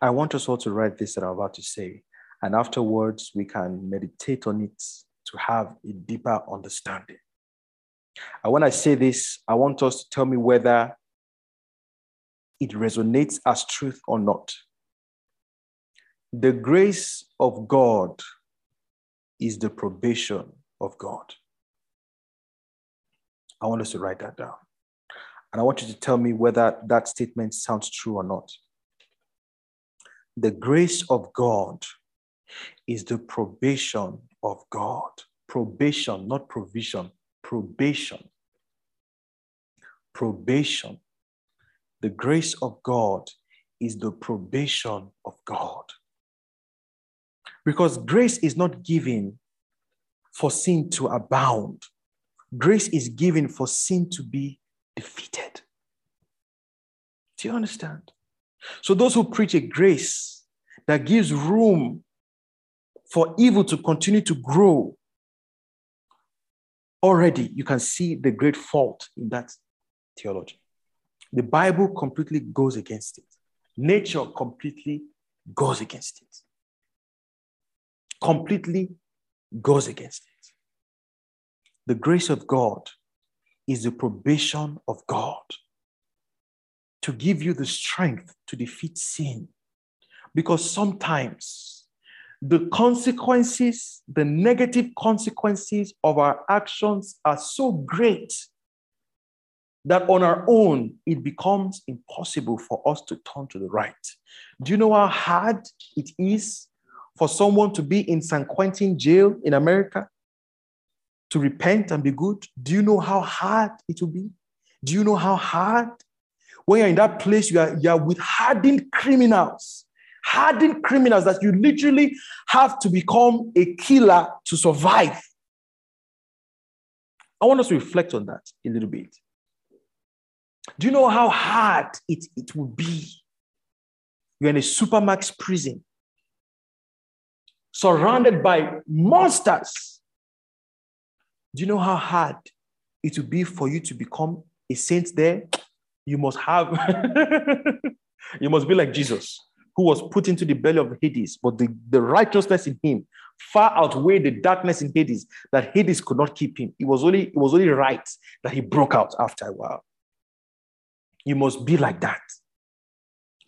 I want us all to write this that I'm about to say. And afterwards, we can meditate on it to have a deeper understanding. And when I say this, I want us to tell me whether it resonates as truth or not. The grace of God is the probation of God. I want us to write that down. And I want you to tell me whether that statement sounds true or not. The grace of God is the probation of God. Probation, not provision, probation. Probation. The grace of God is the probation of God. Because grace is not given for sin to abound, grace is given for sin to be defeated. Do you understand? So, those who preach a grace that gives room for evil to continue to grow, already you can see the great fault in that theology. The Bible completely goes against it, nature completely goes against it. Completely goes against it. The grace of God is the probation of God to give you the strength to defeat sin. Because sometimes the consequences, the negative consequences of our actions are so great that on our own, it becomes impossible for us to turn to the right. Do you know how hard it is for someone to be in San Quentin jail in America to repent and be good? Do you know how hard it will be? Do you know how hard? When you're in that place, you are, you are with hardened criminals hardened criminals that you literally have to become a killer to survive. I want us to reflect on that a little bit. Do you know how hard it, it will be? You're in a supermax prison, surrounded by monsters. Do you know how hard it would be for you to become a saint there? You must have, you must be like Jesus who was put into the belly of Hades, but the, the righteousness in him far outweighed the darkness in Hades that Hades could not keep him. It was only, it was only right that he broke out after a while. You must be like that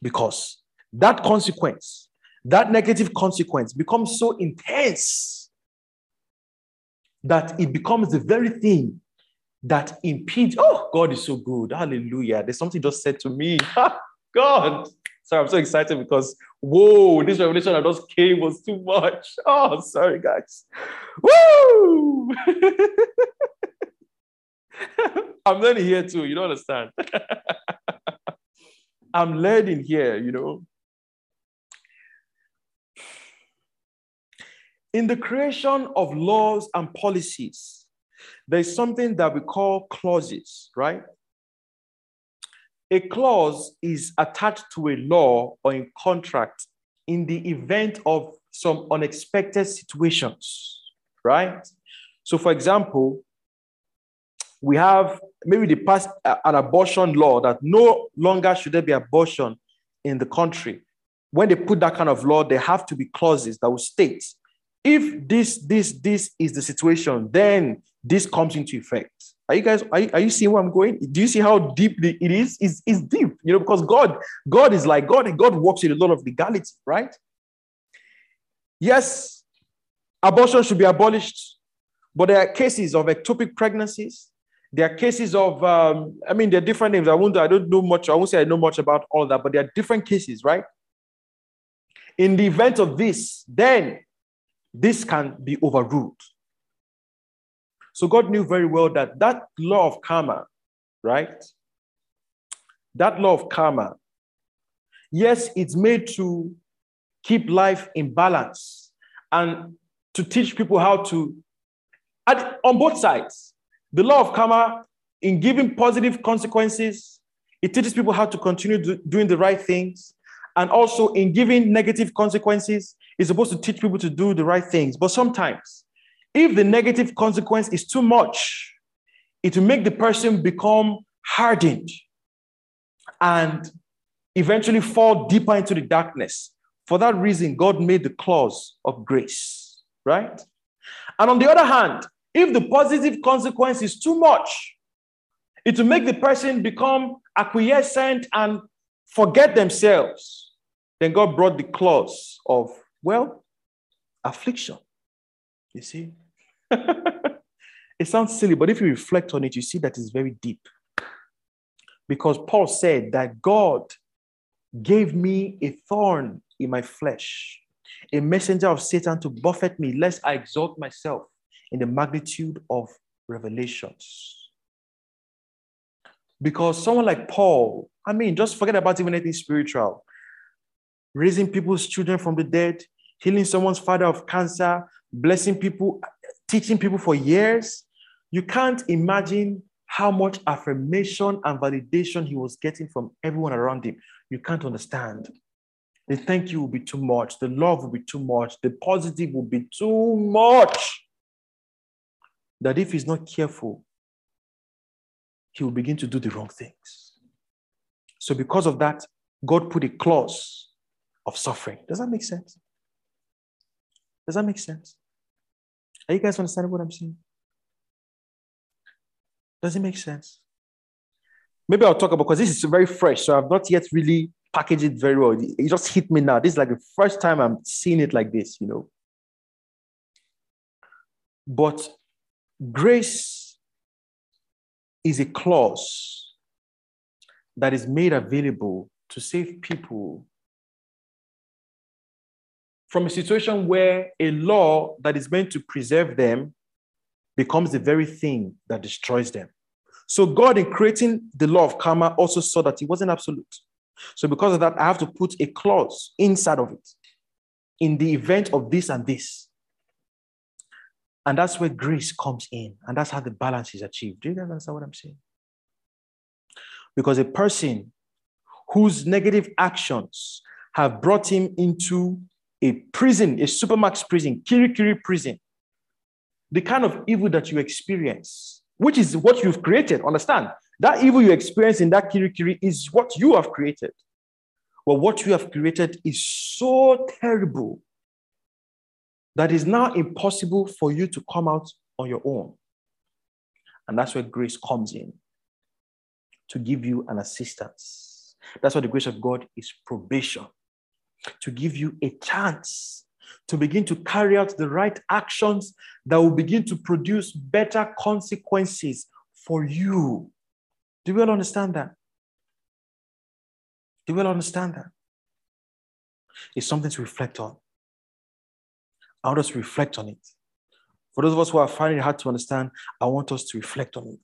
because that consequence, that negative consequence becomes so intense that it becomes the very thing that impedes. Oh, God is so good. Hallelujah. There's something just said to me. God. Sorry, I'm so excited because whoa, this revelation that just came was too much. Oh, sorry, guys. Woo! I'm learning here too. You don't understand. I'm learning here, you know. In the creation of laws and policies, there's something that we call clauses, right? A clause is attached to a law or a contract in the event of some unexpected situations, right? So, for example, we have maybe the past uh, an abortion law that no longer should there be abortion in the country. When they put that kind of law, there have to be clauses that will state if this this this is the situation, then this comes into effect. Are you guys are you, are you seeing where I'm going? Do you see how deep it is? It's, it's deep, you know, because God God is like God. and God works in a lot of legality, right? Yes, abortion should be abolished, but there are cases of ectopic pregnancies. There are cases of, um, I mean, there are different names. I won't, I don't know much. I won't say I know much about all that, but there are different cases, right? In the event of this, then this can be overruled. So God knew very well that that law of karma, right? That law of karma, yes, it's made to keep life in balance and to teach people how to, at, on both sides, the law of karma, in giving positive consequences, it teaches people how to continue do, doing the right things. And also in giving negative consequences, it's supposed to teach people to do the right things. But sometimes, if the negative consequence is too much, it will make the person become hardened and eventually fall deeper into the darkness. For that reason, God made the clause of grace, right? And on the other hand, if the positive consequence is too much, it will make the person become acquiescent and forget themselves. Then God brought the clause of, well, affliction. You see? it sounds silly, but if you reflect on it, you see that it's very deep. Because Paul said that God gave me a thorn in my flesh, a messenger of Satan to buffet me, lest I exalt myself in the magnitude of revelations. Because someone like Paul, I mean, just forget about even anything spiritual. Raising people's children from the dead, healing someone's father of cancer, blessing people, teaching people for years. You can't imagine how much affirmation and validation he was getting from everyone around him. You can't understand. The thank you will be too much. The love will be too much. The positive will be too much that if he's not careful, he will begin to do the wrong things. So, because of that, God put a clause of suffering. Does that make sense? Does that make sense? Are you guys understanding what I'm saying? Does it make sense? Maybe I'll talk about because this is very fresh, so I've not yet really packaged it very well. It just hit me now. This is like the first time I'm seeing it like this, you know. But Grace is a clause that is made available to save people from a situation where a law that is meant to preserve them becomes the very thing that destroys them. So, God, in creating the law of karma, also saw that it wasn't absolute. So, because of that, I have to put a clause inside of it in the event of this and this. And that's where grace comes in. And that's how the balance is achieved. Do you guys understand what I'm saying? Because a person whose negative actions have brought him into a prison, a supermax prison, kirikiri prison, the kind of evil that you experience, which is what you've created, understand? That evil you experience in that kirikiri is what you have created. Well, what you have created is so terrible that is now impossible for you to come out on your own. And that's where grace comes in to give you an assistance. That's why the grace of God is probation, to give you a chance to begin to carry out the right actions that will begin to produce better consequences for you. Do you all understand that? Do you all understand that? It's something to reflect on. I want us to reflect on it. For those of us who are finding it hard to understand, I want us to reflect on it.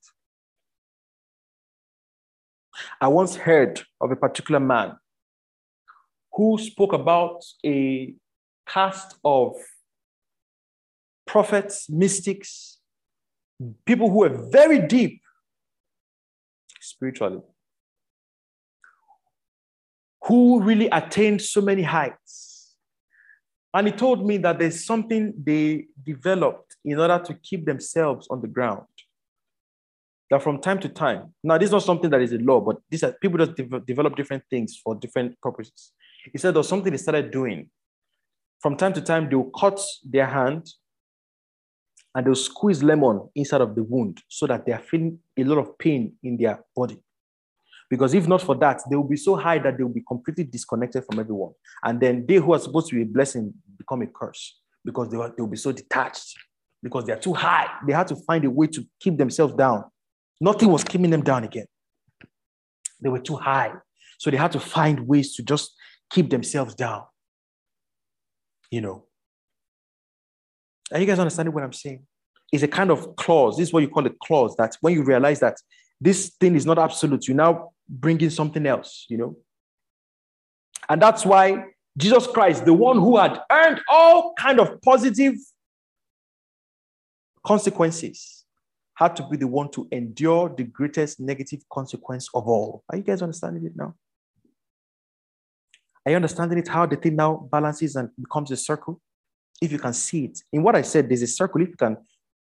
I once heard of a particular man who spoke about a cast of prophets, mystics, people who were very deep spiritually, who really attained so many heights. And he told me that there's something they developed in order to keep themselves on the ground. That from time to time, now this is not something that is a law, but these are people just de- develop different things for different purposes. He said there was something they started doing. From time to time, they'll cut their hand and they'll squeeze lemon inside of the wound so that they are feeling a lot of pain in their body. Because if not for that, they will be so high that they will be completely disconnected from everyone. And then they who are supposed to be a blessing become a curse because they will, they will be so detached because they are too high. They had to find a way to keep themselves down. Nothing was keeping them down again. They were too high. So they had to find ways to just keep themselves down. You know. Are you guys understanding what I'm saying? It's a kind of clause. This is what you call a clause that when you realize that this thing is not absolute, you now bring in something else, you know. And that's why Jesus Christ, the one who had earned all kind of positive consequences, had to be the one to endure the greatest negative consequence of all. Are you guys understanding it now? Are you understanding it? How the thing now balances and becomes a circle? If you can see it. In what I said, there's a circle. If you can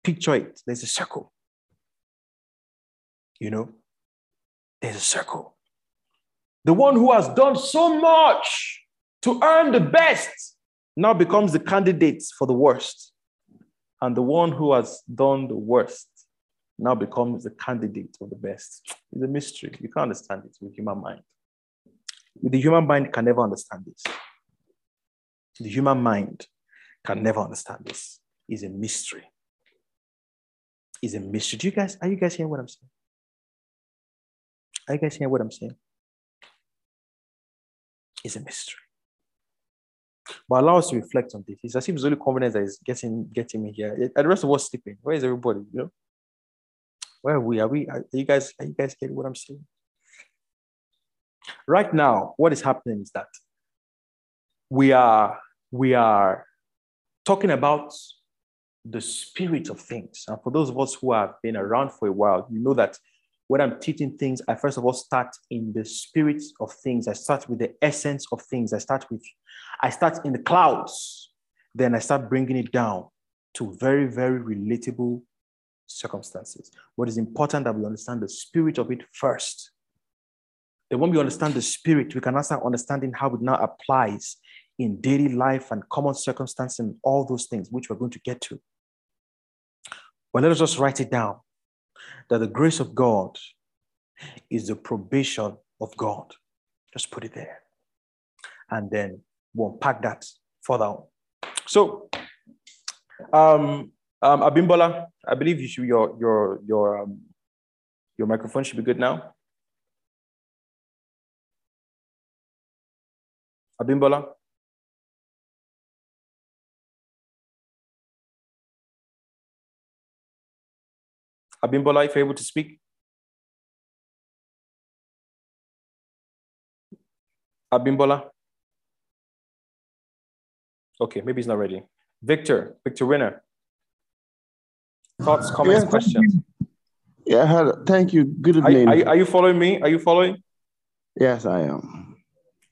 picture it, there's a circle. You know, there's a circle. The one who has done so much to earn the best now becomes the candidate for the worst. And the one who has done the worst now becomes the candidate of the best. It's a mystery. You can't understand it with human mind. The human mind can never understand this. The human mind can never understand this. It's a mystery. It's a mystery. Do you guys, are you guys hearing what I'm saying? Are you guys hearing what I'm saying? It's a mystery. But allow us to reflect on this. It's as if it's only confidence that is getting getting me here. And the rest of us sleeping. Where is everybody? You know? Where are we? Are we? Are you guys? Are you guys getting what I'm saying? Right now, what is happening is that we are we are talking about the spirit of things. And for those of us who have been around for a while, you know that when I'm teaching things, I first of all start in the spirit of things. I start with the essence of things. I start with, I start in the clouds. Then I start bringing it down to very, very relatable circumstances. What is important that we understand the spirit of it first. Then when we understand the spirit, we can also understanding how it now applies in daily life and common circumstances and all those things, which we're going to get to. Well, let us just write it down that the grace of God is the probation of God. Just put it there. And then we'll unpack that further on. So, um, um, Abimbola, I believe you should, your, your, your, um, your microphone should be good now. Abimbola? Abimbola, if you're able to speak. Abimbola? Okay, maybe he's not ready. Victor, Victor Winner. Thoughts, comments, yeah, questions? Yeah, thank you. Good evening. Are, are, are, you following me? Are you following? Yes, I am.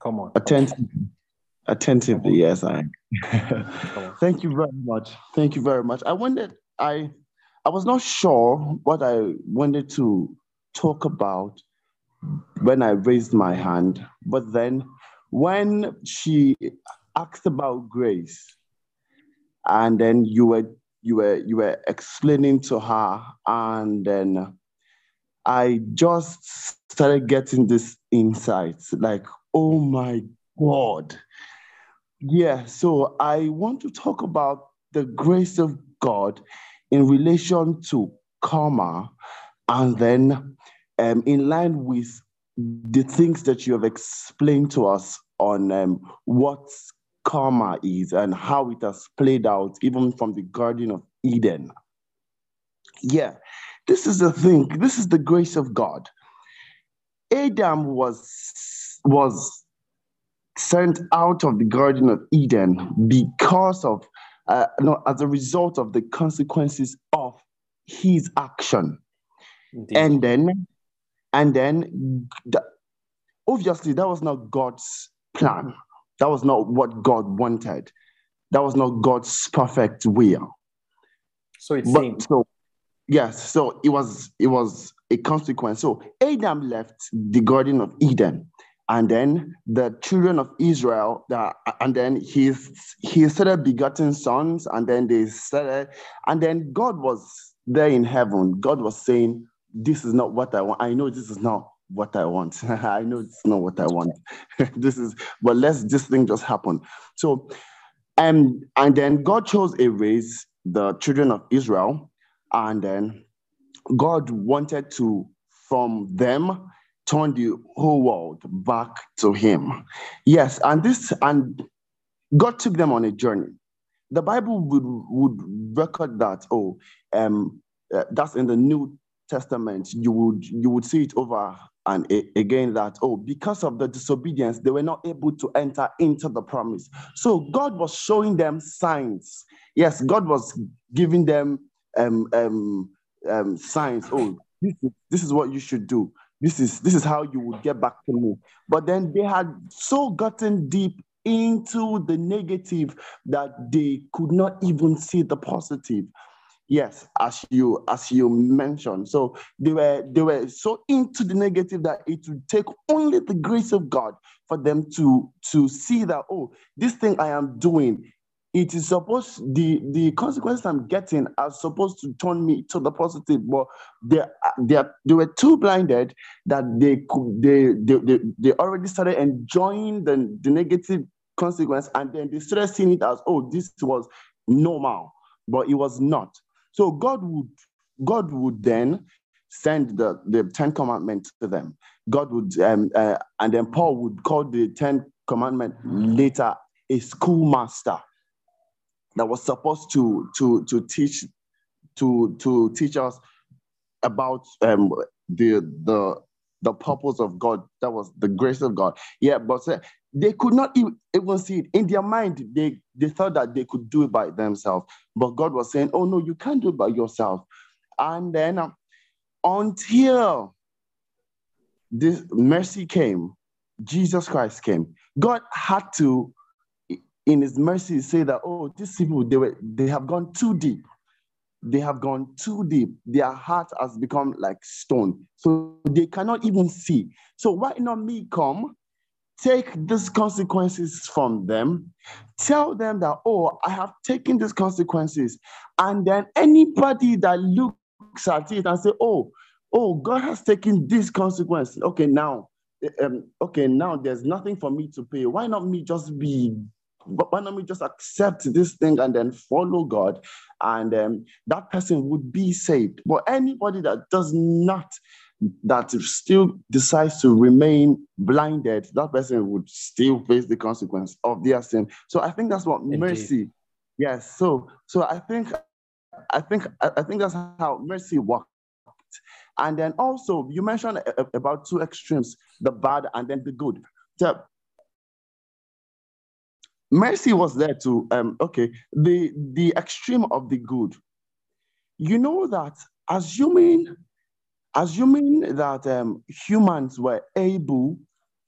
Come on. Attentive. Attentively, yes, I am. thank you very much. Thank you very much. I wondered, I I was not sure what I wanted to talk about when I raised my hand, but then when she asked about grace, and then you were you were you were explaining to her, and then I just started getting this insight, like, oh my God, Yeah, so I want to talk about the grace of God in relation to karma, and then um, in line with the things that you have explained to us on um, what karma is and how it has played out, even from the Garden of Eden. Yeah, this is the thing. This is the grace of God. Adam was was sent out of the Garden of Eden because of, uh, no, as a result of the consequences of his action. Indeed. And then, and then, the, obviously, that was not God's plan. That was not what God wanted. That was not God's perfect will. So it but, seemed. So, yes. So it was. It was a consequence. So Adam left the Garden of Eden and then the children of Israel, and then he he started begetting sons, and then they started, and then God was there in heaven. God was saying, "This is not what I want. I know this is not what I want. I know it's not what I want. this is, but let's this thing just happen." So, and and then God chose a race, the children of Israel, and then God wanted to from them turn the whole world back to him. Yes, and this and God took them on a journey. The Bible would, would record that, oh, um, uh, that's in the New Testament. You would you would see it over and a, again that, oh, because of the disobedience, they were not able to enter into the promise. So God was showing them signs. Yes, God was giving them um, um, um, signs. Oh, this is, this is what you should do this is this is how you would get back to me. But then they had so gotten deep into the negative that they could not even see the positive. Yes as you as you mentioned. So they were they were so into the negative that it would take only the grace of god for them to to see that oh this thing i am doing it is supposed the the consequences I'm getting are supposed to turn me to the positive, but they they they were too blinded that they could they they, they, they already started enjoying the, the negative consequence and then they started seeing it as oh this was normal, but it was not. So God would God would then send the the Ten Commandments to them. God would um, uh, and then Paul would call the Ten Commandment later a schoolmaster that was supposed to to to teach to to teach us about um, the the the purpose of God. That was the grace of God. Yeah, but uh, they could not even see it in their mind. They they thought that they could do it by themselves, but God was saying, "Oh no, you can't do it by yourself." And then um, until this mercy came, Jesus Christ came. God had to in his mercy say that, oh, these people, they were they have gone too deep. They have gone too deep. Their heart has become like stone. So they cannot even see. So why not me come, take these consequences from them, tell them that, oh, I have taken these consequences. And then anybody that looks at it and say, oh, oh, God has taken this consequence. Okay, now, um, okay, now there's nothing for me to pay. Why not me just be why don't we just accept this thing and then follow God? And um, that person would be saved. But anybody that does not, that still decides to remain blinded, that person would still face the consequence of their sin. So I think that's what Indeed. mercy. Yes. So so I think I think I think that's how mercy works. And then also you mentioned about two extremes, the bad and then the good. So mercy was there to um okay the the extreme of the good. You know that assuming assuming that um, humans were able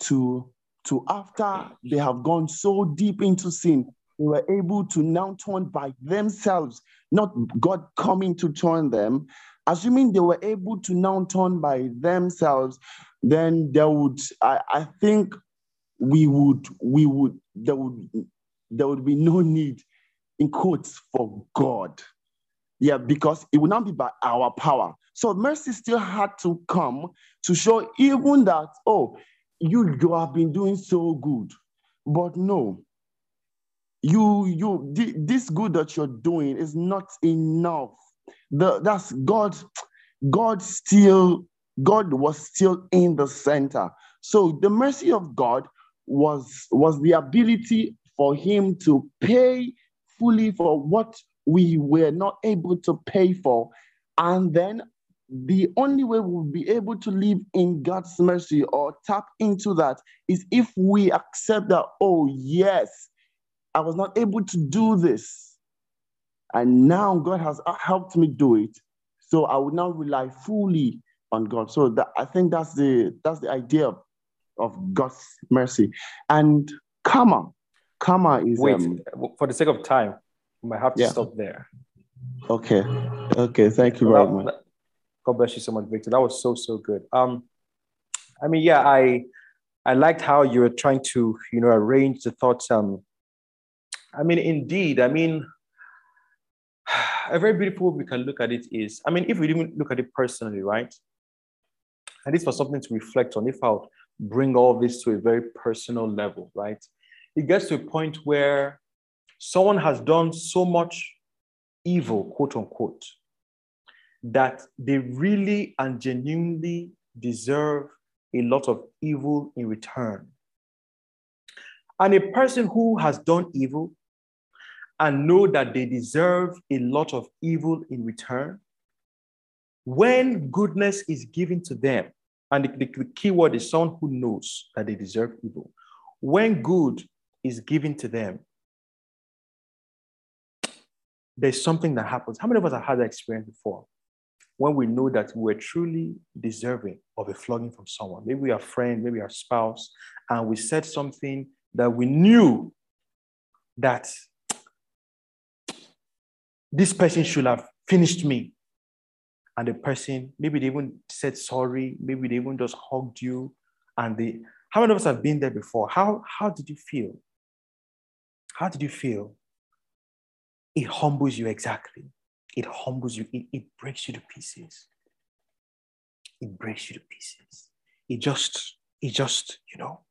to to after they have gone so deep into sin they were able to now turn by themselves not god coming to turn them assuming they were able to now turn by themselves then there would i, I think we would we would there would there would be no need in quotes for God. Yeah, because it would not be by our power. So mercy still had to come to show even that, oh, you, you have been doing so good. But no, you you this good that you're doing is not enough. The that's God, God still, God was still in the center. So the mercy of God was was the ability for him to pay fully for what we were not able to pay for. And then the only way we'll be able to live in God's mercy or tap into that is if we accept that, oh, yes, I was not able to do this. And now God has helped me do it. So I will now rely fully on God. So that, I think that's the that's the idea of, God's mercy. And karma, karma is wait um, for the sake of time, we might have to yeah. stop there. Okay. Okay. Thank you very much. God bless you so much, Victor. That was so so good. Um, I mean, yeah, I I liked how you were trying to you know arrange the thoughts. Um, I mean, indeed, I mean, a very beautiful way we can look at it is, I mean, if we didn't look at it personally, right? And this was something to reflect on. If I bring all this to a very personal level, right? It gets to a point where someone has done so much evil, quote unquote, that they really and genuinely deserve a lot of evil in return. And a person who has done evil and know that they deserve a lot of evil in return, when goodness is given to them, and the, the, key word is someone who knows that they deserve evil, when good is given to them, there's something that happens. How many of us have had that experience before? When we know that we're truly deserving of a flogging from someone, maybe our friend, maybe our spouse, and we said something that we knew that this person should have finished me. And the person, maybe they even said sorry, maybe they even just hugged you. And they, how many of us have been there before? How, how did you feel? How did you feel? It humbles you exactly. It humbles you. It, it breaks you to pieces. It breaks you to pieces. It just, it just, you know,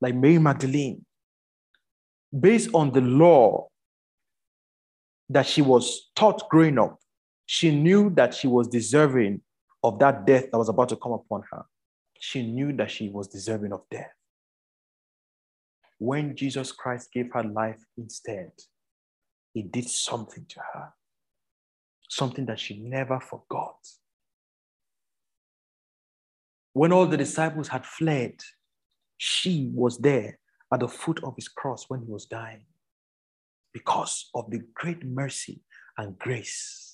like Mary Magdalene, based on the law that she was taught growing up, she knew that she was deserving of that death that was about to come upon her. She knew that she was deserving of death. When Jesus Christ gave her life instead, he did something to her, something that she never forgot. When all the disciples had fled, she was there at the foot of his cross when he was dying because of the great mercy and grace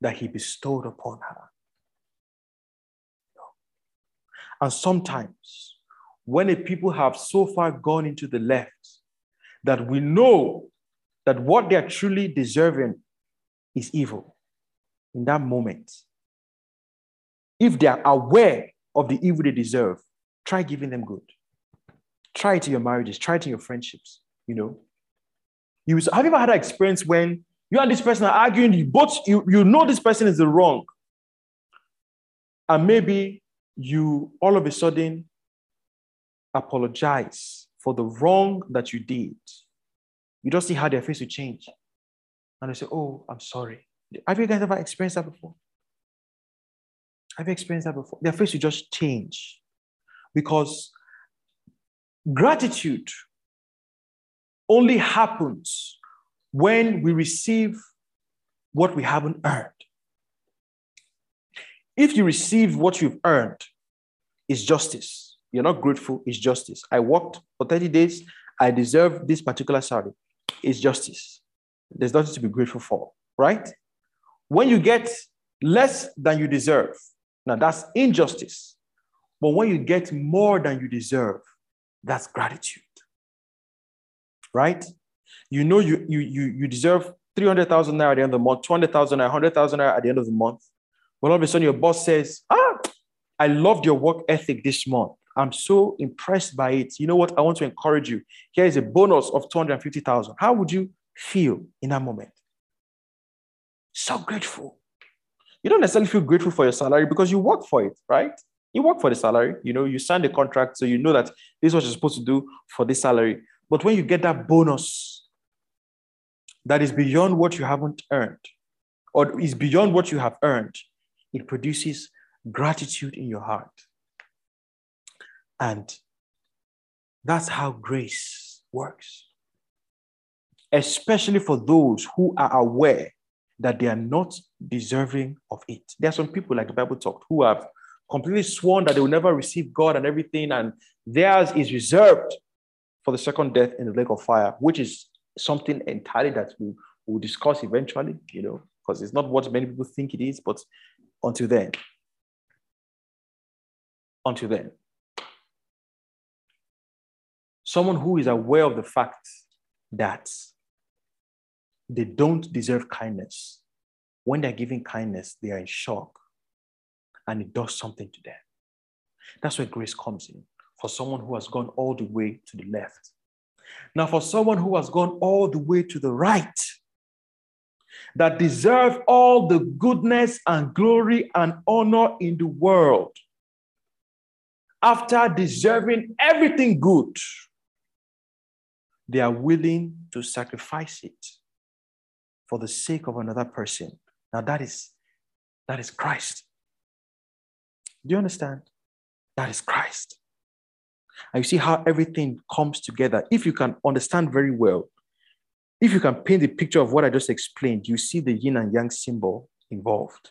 that he bestowed upon her. And sometimes, when a people have so far gone into the left that we know that what they are truly deserving is evil in that moment. If they are aware of the evil they deserve, try giving them good. Try it in your marriages, try it in your friendships, you know. You have you ever had an experience when you and this person are arguing, you both you, you know this person is the wrong. And maybe you all of a sudden apologize for the wrong that you did, you don't see how their face will change. And they say, Oh, I'm sorry. Have you guys ever experienced that before? Have you experienced that before? Their face will just change because gratitude only happens when we receive what we haven't earned. If you receive what you've earned, it's justice. You're not grateful, it's justice. I worked for 30 days, I deserve this particular salary. It's justice. There's nothing to be grateful for, right? When you get less than you deserve, now that's injustice. But when you get more than you deserve, that's gratitude. Right? You know you you you, you deserve 300,000 naira at the end of the month, 200,000 naira, 100,000 naira at the end of the month. When all of a sudden your boss says, ah, I loved your work ethic this month. I'm so impressed by it. You know what? I want to encourage you. Here is a bonus of 250,000. How would you feel in that moment? So grateful. You don't necessarily feel grateful for your salary because you work for it, right? You work for the salary. You know, you signed the contract, so you know that this is what you're supposed to do for this salary. But when you get that bonus that is beyond what you haven't earned, or is beyond what you have earned, it produces gratitude in your heart. And that's how grace works. Especially for those who are aware that they are not deserving of it. There are some people, like the Bible talked, who have completely sworn that they will never receive God and everything, and theirs is reserved for the second death in the lake of fire, which is something entirely that we will discuss eventually, you know, because it's not what many people think it is, but until then. Until then. Someone who is aware of the fact that they don't deserve kindness. When they're giving kindness, they are in shock and it does something to them. That's where grace comes in for someone who has gone all the way to the left. Now, for someone who has gone all the way to the right, that deserve all the goodness and glory and honor in the world, after deserving everything good, they are willing to sacrifice it for the sake of another person. Now that is that is Christ. Do you understand? That is Christ. And you see how everything comes together. If you can understand very well, if you can paint the picture of what I just explained, you see the yin and yang symbol involved.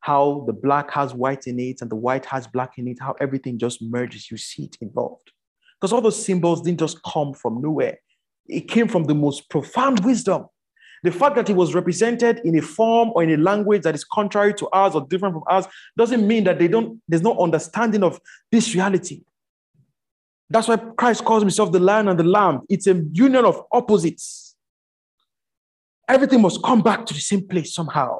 How the black has white in it and the white has black in it, how everything just merges. You see it involved. Because all those symbols didn't just come from nowhere, it came from the most profound wisdom the fact that it was represented in a form or in a language that is contrary to ours or different from ours doesn't mean that they don't, there's no understanding of this reality. That's why Christ calls himself the lion and the lamb. It's a union of opposites. Everything must come back to the same place somehow.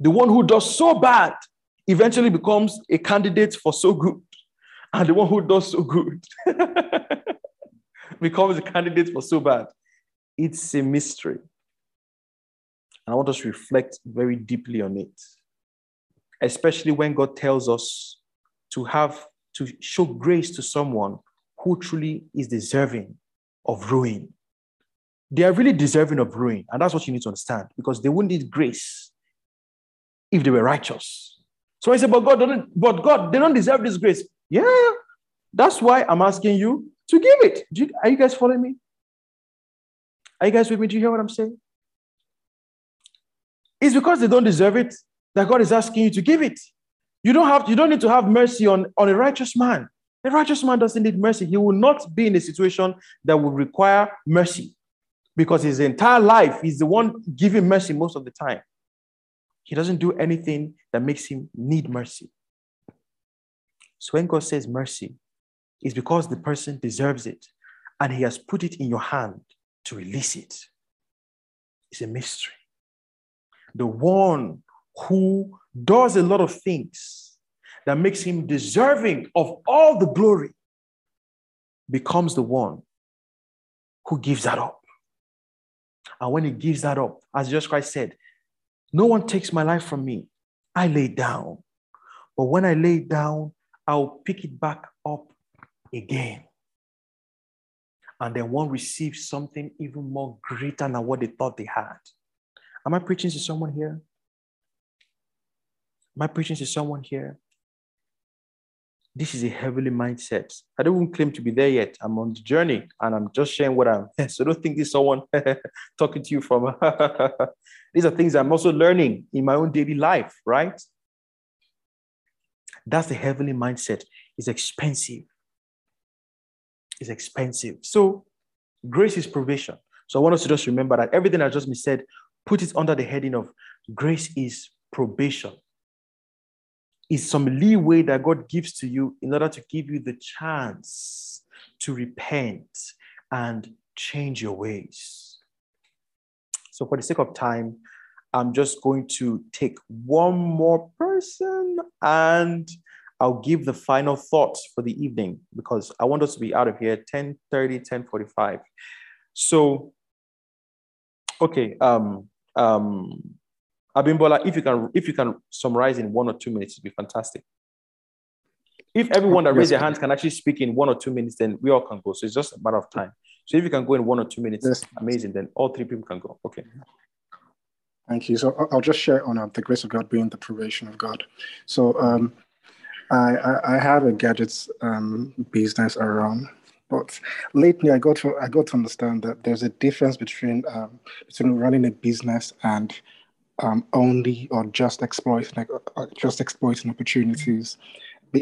The one who does so bad eventually becomes a candidate for so good. And the one who does so good becomes a candidate for so bad. It's a mystery. And I want us to reflect very deeply on it, especially when God tells us to have to show grace to someone who truly is deserving of ruin. They are really deserving of ruin. And that's what you need to understand because they wouldn't need grace if they were righteous. So I said, but God, don't, but God, they don't deserve this grace. Yeah, that's why I'm asking you to give it. You, are you guys following me? Are you guys with me? Do you hear what I'm saying? It's because they don't deserve it that God is asking you to give it. You don't have, you don't need to have mercy on, on a righteous man. A righteous man doesn't need mercy. He will not be in a situation that will require mercy because his entire life he's the one giving mercy most of the time. He doesn't do anything that makes him need mercy. So when God says mercy, it's because the person deserves it and he has put it in your hand to release it. It's a mystery. The one who does a lot of things that makes him deserving of all the glory becomes the one who gives that up. And when he gives that up, as Jesus Christ said, no one takes my life from me. I lay down. But when I lay down, I'll pick it back up again and then one receives something even more greater than what they thought they had. Am I preaching to someone here? I preaching to someone here? This is a heavenly mindset. I don't even claim to be there yet. I'm on the journey and I'm just sharing what I'm. So don't think this someone talking to you from. These are things I'm also learning in my own daily life, right? That's the heavenly mindset. It's expensive It's expensive. So grace is provision. So I want us to just remember that everything I just said, put it under the heading of grace is probation. Is some leeway that God gives to you in order to give you the chance to repent and change your ways. So, for the sake of time, I'm just going to take one more person and I'll give the final thoughts for the evening because I want us to be out of here 10 30, 10 45. So, okay, um, um, Abimbola, if you can, if you can summarize in one or two minutes, it'd be fantastic. if everyone that raise their hands can actually speak in one or two minutes, then we all can go. So it's just a matter of time. So if you can go in one or two minutes, yes. amazing. Then all three people can go. Okay. Thank you. So I'll just share on uh, the grace of God being the probation of God. So um, I, I, I have a gadgets um, business around, but lately I got to I got to understand that there's a difference between um, between running a business and um, only or just exploiting uh, just exploiting opportunities.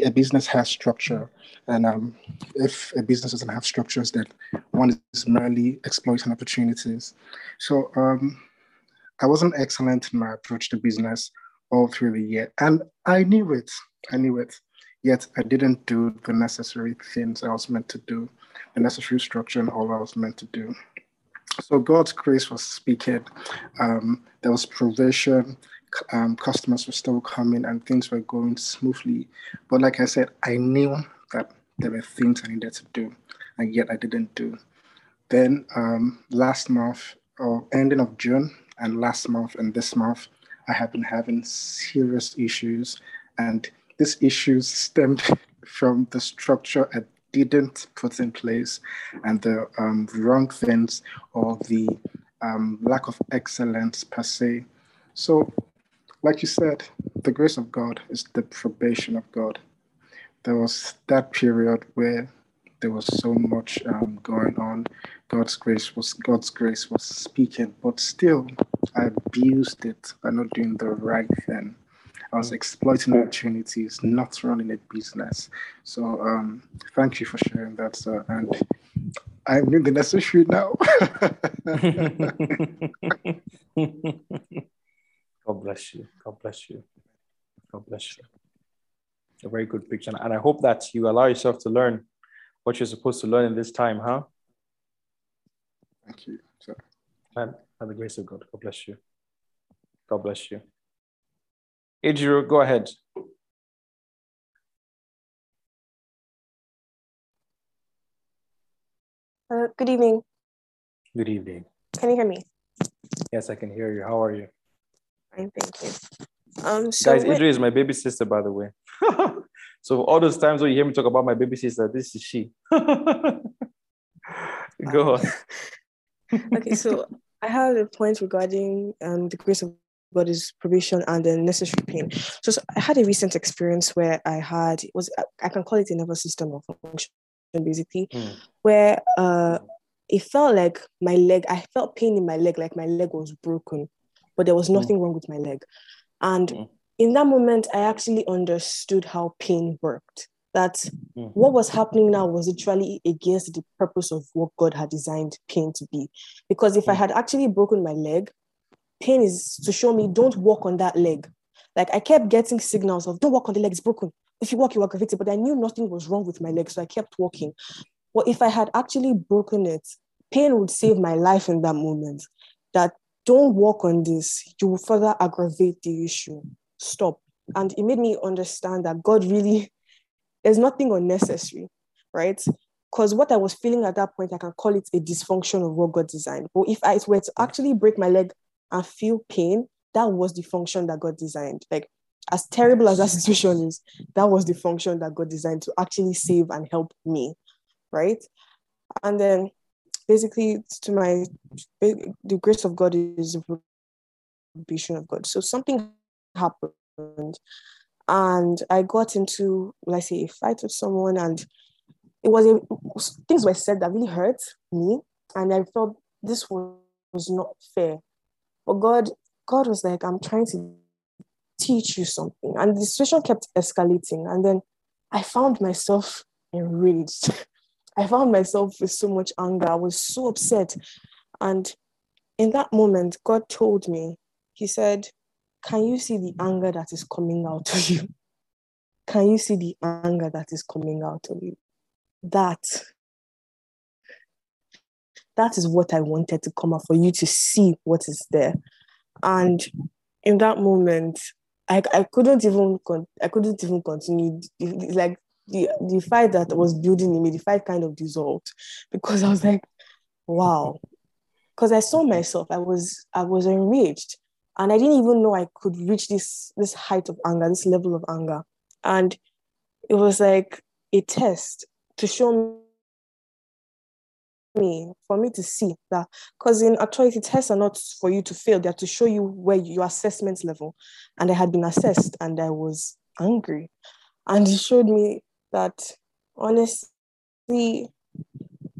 A business has structure, and um, if a business doesn't have structures, then one is merely exploiting opportunities. So um, I wasn't excellent in my approach to business all through the year, and I knew it. I knew it. Yet I didn't do the necessary things I was meant to do, the necessary structure and all I was meant to do. So God's grace was speaking. Um, there was provision. Um, customers were still coming and things were going smoothly. But like I said, I knew that there were things I needed to do, and yet I didn't do. Then um, last month, or ending of June, and last month and this month, I have been having serious issues, and these issues stemmed from the structure I didn't put in place and the um, wrong things or the um, lack of excellence per se. So, like you said, the grace of God is the probation of God. There was that period where there was so much um, going on. God's grace was God's grace was speaking, but still, I abused it by not doing the right thing. I was exploiting opportunities, not running a business. So um, thank you for sharing that, sir. And I'm doing the necessary now. God bless you. God bless you. God bless you. A very good picture. And I hope that you allow yourself to learn what you're supposed to learn in this time, huh? Thank you, sir. And by the grace of God, God bless you. God bless you. Ejiro, go ahead. Uh, good evening. Good evening. Can you hear me? Yes, I can hear you. How are you? Fine, thank you. Um, so Guys, Idri is my baby sister, by the way. so all those times when you hear me talk about my baby sister, this is she. Go on. okay, so I have a point regarding um, the grace of body's probation and the necessary pain. So, so, I had a recent experience where I had it was I can call it a nervous system of function basically, mm. where uh it felt like my leg I felt pain in my leg like my leg was broken, but there was hmm. nothing mm. wrong with my leg, and mm. in that moment I actually understood how pain worked. That hmm. what was happening now was literally against the purpose of what God had designed pain to be. Because if I hmm. had actually broken my leg, pain is to show me don't walk on that leg. Like I kept getting signals of don't walk on the leg, it's broken. If you walk, you are aggravated. But I knew nothing was wrong with my leg, so I kept walking. But if I had actually broken it, pain would save my life in that moment. That don't walk on this, you will further aggravate the issue. Stop. And it made me understand that God really, there's nothing unnecessary, right? Because what I was feeling at that point, I can call it a dysfunction of what God designed. But if I were to actually break my leg and feel pain, that was the function that God designed. Like, as terrible as that situation is, that was the function that God designed to actually save and help me, right? And then basically, to my the grace of God is the provision of God. So something happened, and I got into, let's say, a fight with someone, and it was a, things were said that really hurt me, and I felt this was not fair but God, God was like, I'm trying to teach you something. And the situation kept escalating. And then I found myself enraged. I found myself with so much anger. I was so upset. And in that moment, God told me, He said, Can you see the anger that is coming out of you? Can you see the anger that is coming out of you? That that is what I wanted to come out for you to see what is there. And in that moment, I, I couldn't even con- I couldn't even continue. Like the the fight that was building in me, the fight kind of dissolved because I was like, wow. Because I saw myself, I was I was enraged. And I didn't even know I could reach this this height of anger, this level of anger. And it was like a test to show me for me to see that because in authority tests are not for you to fail. They're to show you where your assessment level and i had been assessed and i was angry. And he showed me that honestly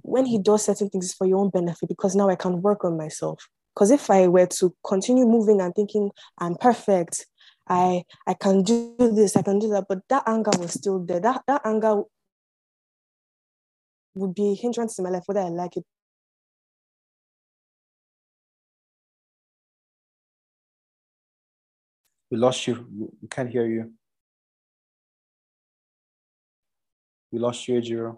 when he does certain things it's for your own benefit because now i can work on myself. Because if i were to continue moving and thinking i'm perfect i i can do this i can do that but that anger was still there. That, that anger would be a hindrance in my life, whether I like it. We lost you. We can't hear you. We lost you, Ejiro.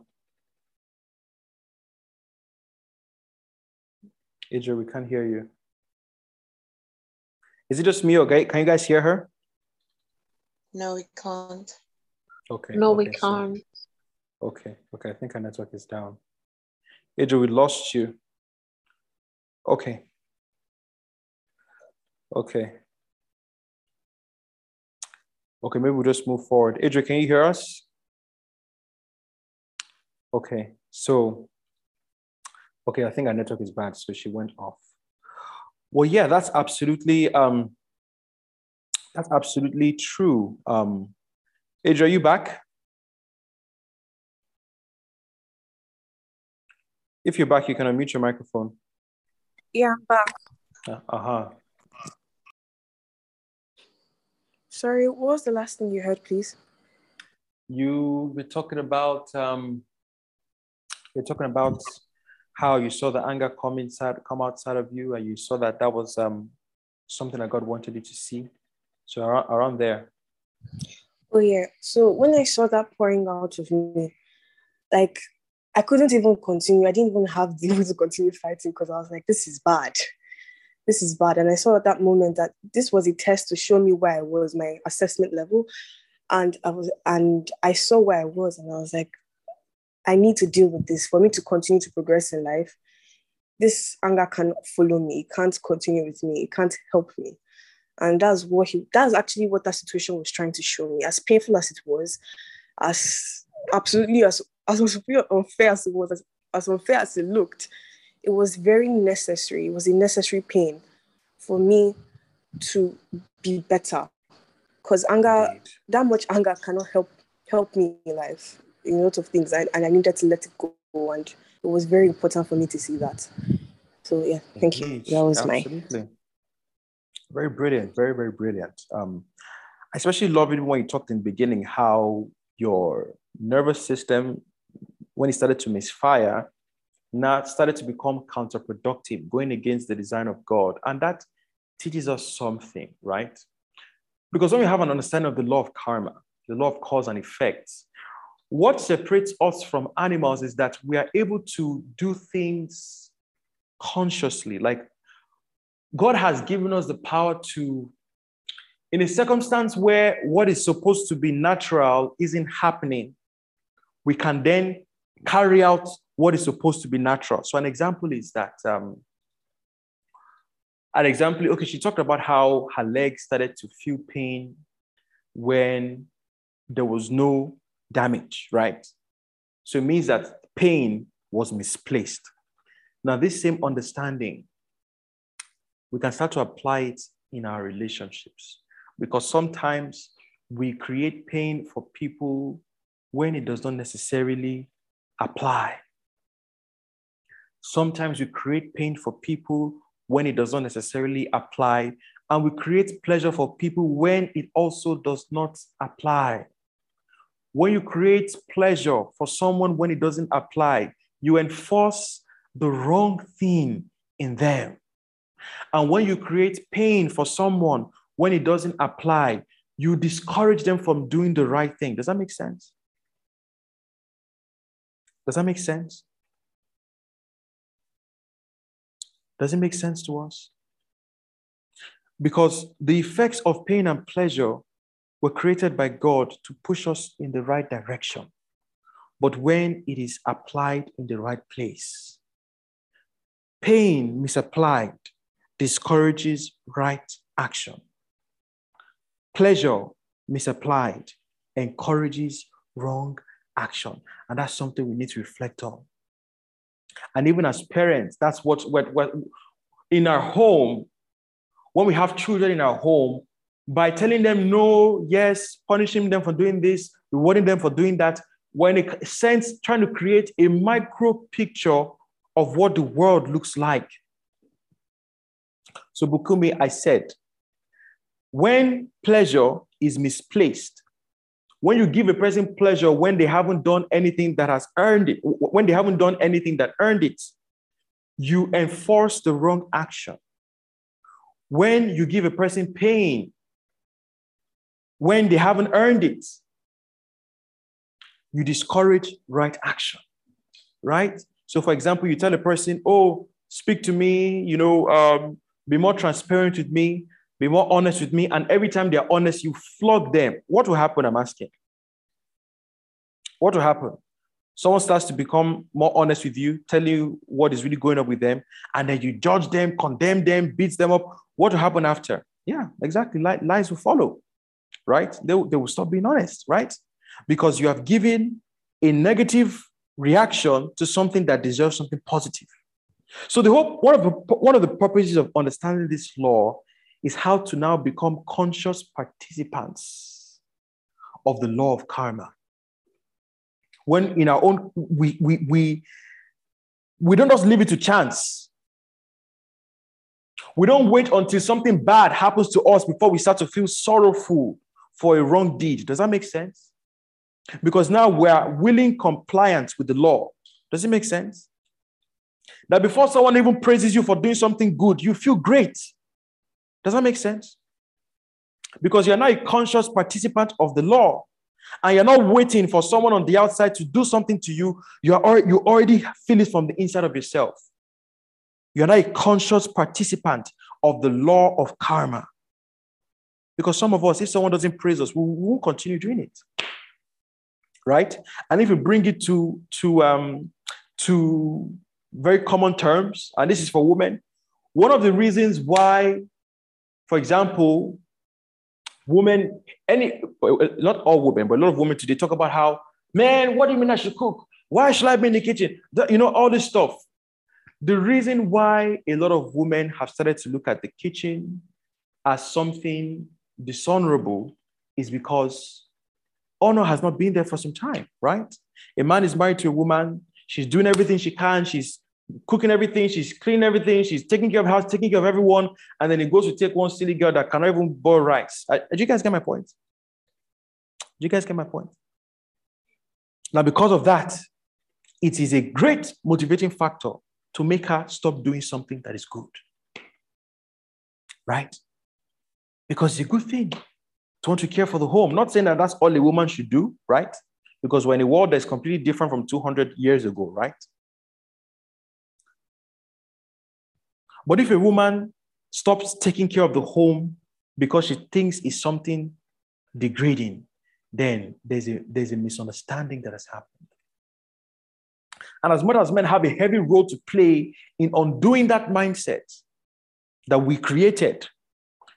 Ejiro, we can't hear you. Is it just me okay? Can you guys hear her? No, we can't. Okay. No, okay, we can't. So Okay, okay, I think our network is down. Adrian, we lost you. Okay. Okay. Okay, maybe we'll just move forward. Adrian, can you hear us? Okay, so, okay, I think our network is bad, so she went off. Well, yeah, that's absolutely, um, that's absolutely true. Um, Adrian, are you back? If you're back, you can unmute your microphone. Yeah, I'm back. Uh huh. Sorry, what was the last thing you heard, please? You were talking about um, you're talking about how you saw the anger come inside, come outside of you, and you saw that that was um, something that God wanted you to see. So around, around there. Oh yeah. So when I saw that pouring out of me, like I couldn't even continue. I didn't even have the will to continue fighting because I was like, this is bad. This is bad. And I saw at that moment that this was a test to show me where I was, my assessment level. And I was and I saw where I was and I was like, I need to deal with this for me to continue to progress in life. This anger cannot follow me. It can't continue with me. It can't help me. And that's what he that's actually what that situation was trying to show me. As painful as it was, as absolutely as as unfair as it was, as, as unfair as it looked, it was very necessary. It was a necessary pain for me to be better. Because anger, that much anger cannot help help me in life in a lot of things, and, and I needed to let it go. And it was very important for me to see that. So yeah, thank Indeed. you. That was Absolutely. my very brilliant, very very brilliant. Um, I especially love it when you talked in the beginning how your nervous system when it started to misfire, now started to become counterproductive, going against the design of God. And that teaches us something, right? Because when we have an understanding of the law of karma, the law of cause and effects, what separates us from animals is that we are able to do things consciously. Like God has given us the power to, in a circumstance where what is supposed to be natural isn't happening, we can then carry out what is supposed to be natural. So, an example is that, um, an example, okay, she talked about how her leg started to feel pain when there was no damage, right? So, it means that pain was misplaced. Now, this same understanding, we can start to apply it in our relationships because sometimes we create pain for people when it does not necessarily apply. Sometimes we create pain for people when it does not necessarily apply, and we create pleasure for people when it also does not apply. When you create pleasure for someone when it doesn't apply, you enforce the wrong thing in them. And when you create pain for someone when it doesn't apply, you discourage them from doing the right thing. Does that make sense? Does that make sense? Does it make sense to us? Because the effects of pain and pleasure were created by God to push us in the right direction. But when it is applied in the right place, pain misapplied discourages right action. Pleasure misapplied encourages wrong action. And that's something we need to reflect on. And even as parents, that's what, what, what in our home, when we have children in our home, by telling them no, yes, punishing them for doing this, rewarding them for doing that, when a sense trying to create a micro picture of what the world looks like. So, Bukumi, I said, when pleasure is misplaced, when you give a person pleasure when they haven't done anything that has earned it, when they haven't done anything that earned it, you enforce the wrong action. When you give a person pain when they haven't earned it, you discourage right action, right? So, for example, you tell a person, Oh, speak to me, you know, um, be more transparent with me, be more honest with me. And every time they're honest, you flog them. What will happen? I'm asking. What will happen? Someone starts to become more honest with you, tell you what is really going on with them, and then you judge them, condemn them, beats them up. What will happen after? Yeah, exactly. Lies will follow, right? They, they will stop being honest, right? Because you have given a negative reaction to something that deserves something positive. So the whole one of the one of the purposes of understanding this law is how to now become conscious participants of the law of karma. When in our own, we, we, we, we don't just leave it to chance. We don't wait until something bad happens to us before we start to feel sorrowful for a wrong deed. Does that make sense? Because now we are willing compliance with the law. Does it make sense? That before someone even praises you for doing something good, you feel great. Does that make sense? Because you're not a conscious participant of the law and you're not waiting for someone on the outside to do something to you. You, are, you already feel it from the inside of yourself. You're not a conscious participant of the law of karma. Because some of us, if someone doesn't praise us, we will continue doing it. Right? And if you bring it to, to, um, to very common terms, and this is for women, one of the reasons why for example, women, any, not all women, but a lot of women today talk about how, man, what do you mean I should cook? Why should I be in the kitchen? You know, all this stuff. The reason why a lot of women have started to look at the kitchen as something dishonorable is because honor has not been there for some time, right? A man is married to a woman, she's doing everything she can, she's cooking everything, she's cleaning everything, she's taking care of house, taking care of everyone, and then he goes to take one silly girl that cannot even boil rice. I, do you guys get my point? Do you guys get my point? Now, because of that, it is a great motivating factor to make her stop doing something that is good. Right? Because it's a good thing to want to care for the home. Not saying that that's all a woman should do, right? Because we're in a world that's completely different from 200 years ago, right? But if a woman stops taking care of the home because she thinks it's something degrading, then there's a, there's a misunderstanding that has happened. And as much as men have a heavy role to play in undoing that mindset that we created,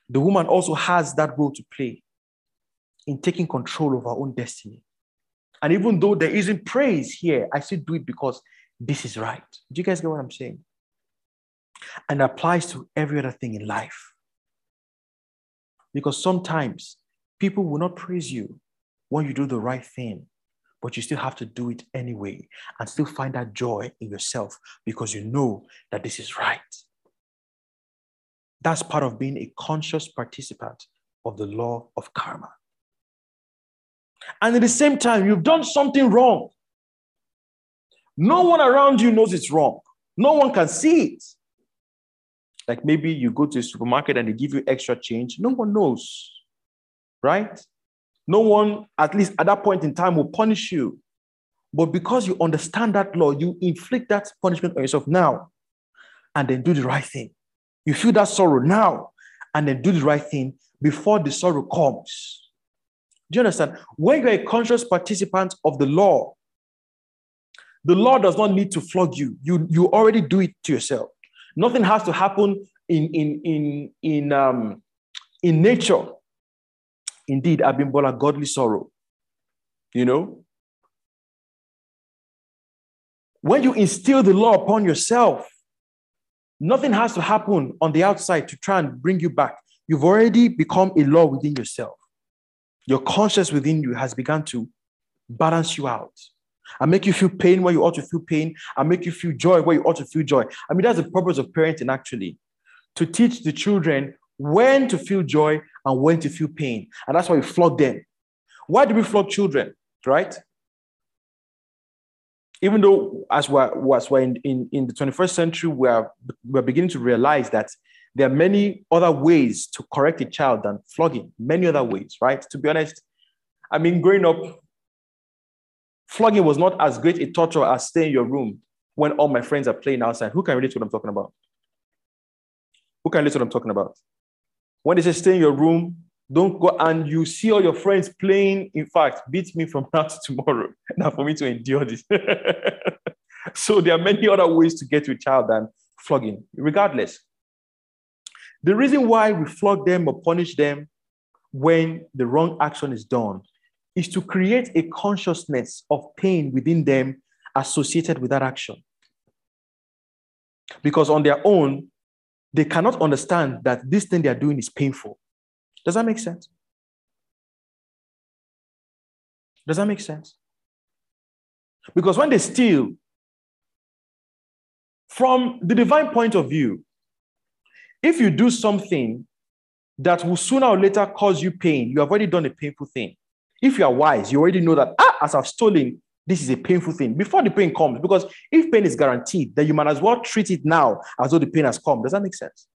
the woman also has that role to play in taking control of her own destiny. And even though there isn't praise here, I still do it because this is right. Do you guys get what I'm saying? And applies to every other thing in life. Because sometimes people will not praise you when you do the right thing, but you still have to do it anyway and still find that joy in yourself because you know that this is right. That's part of being a conscious participant of the law of karma. And at the same time, you've done something wrong. No one around you knows it's wrong. No one can see it. Like maybe you go to a supermarket and they give you extra change. No one knows, right? No one, at least at that point in time, will punish you. But because you understand that law, you inflict that punishment on yourself now and then do the right thing. You feel that sorrow now and then do the right thing before the sorrow comes. Do you understand? When you're a conscious participant of the law, the law does not need to flog you. You, you already do it to yourself. Nothing has to happen in, in, in, in, um, in nature. Indeed, Abimbola, godly sorrow. You know? When you instill the law upon yourself, nothing has to happen on the outside to try and bring you back. You've already become a law within yourself. Your conscience within you has begun to balance you out and make you feel pain where you ought to feel pain I make you feel joy where you ought to feel joy. I mean, that's the purpose of parenting actually to teach the children when to feel joy and when to feel pain. And that's why we flog them. Why do we flog children, right? Even though, as we're, as we're in, in, in the 21st century, we're, we're beginning to realize that there are many other ways to correct a child than flogging, many other ways, right? To be honest, I mean, growing up, flogging was not as great a torture as staying in your room when all my friends are playing outside. Who can relate to what I'm talking about? Who can relate to what I'm talking about? When they say stay in your room, don't go and you see all your friends playing. In fact, beat me from now to tomorrow. Now for me to endure this. so there are many other ways to get to a child than flogging, regardless. The reason why we flog them or punish them when the wrong action is done is to create a consciousness of pain within them associated with that action. Because on their own, they cannot understand that this thing they are doing is painful. Does that make sense? Does that make sense? Because when they steal, from the divine point of view, if you do something that will sooner or later cause you pain, you have already done a painful thing. If you are wise, you already know that, ah, as I've stolen, this is a painful thing before the pain comes. Because if pain is guaranteed, then you might as well treat it now as though the pain has come. Does that make sense?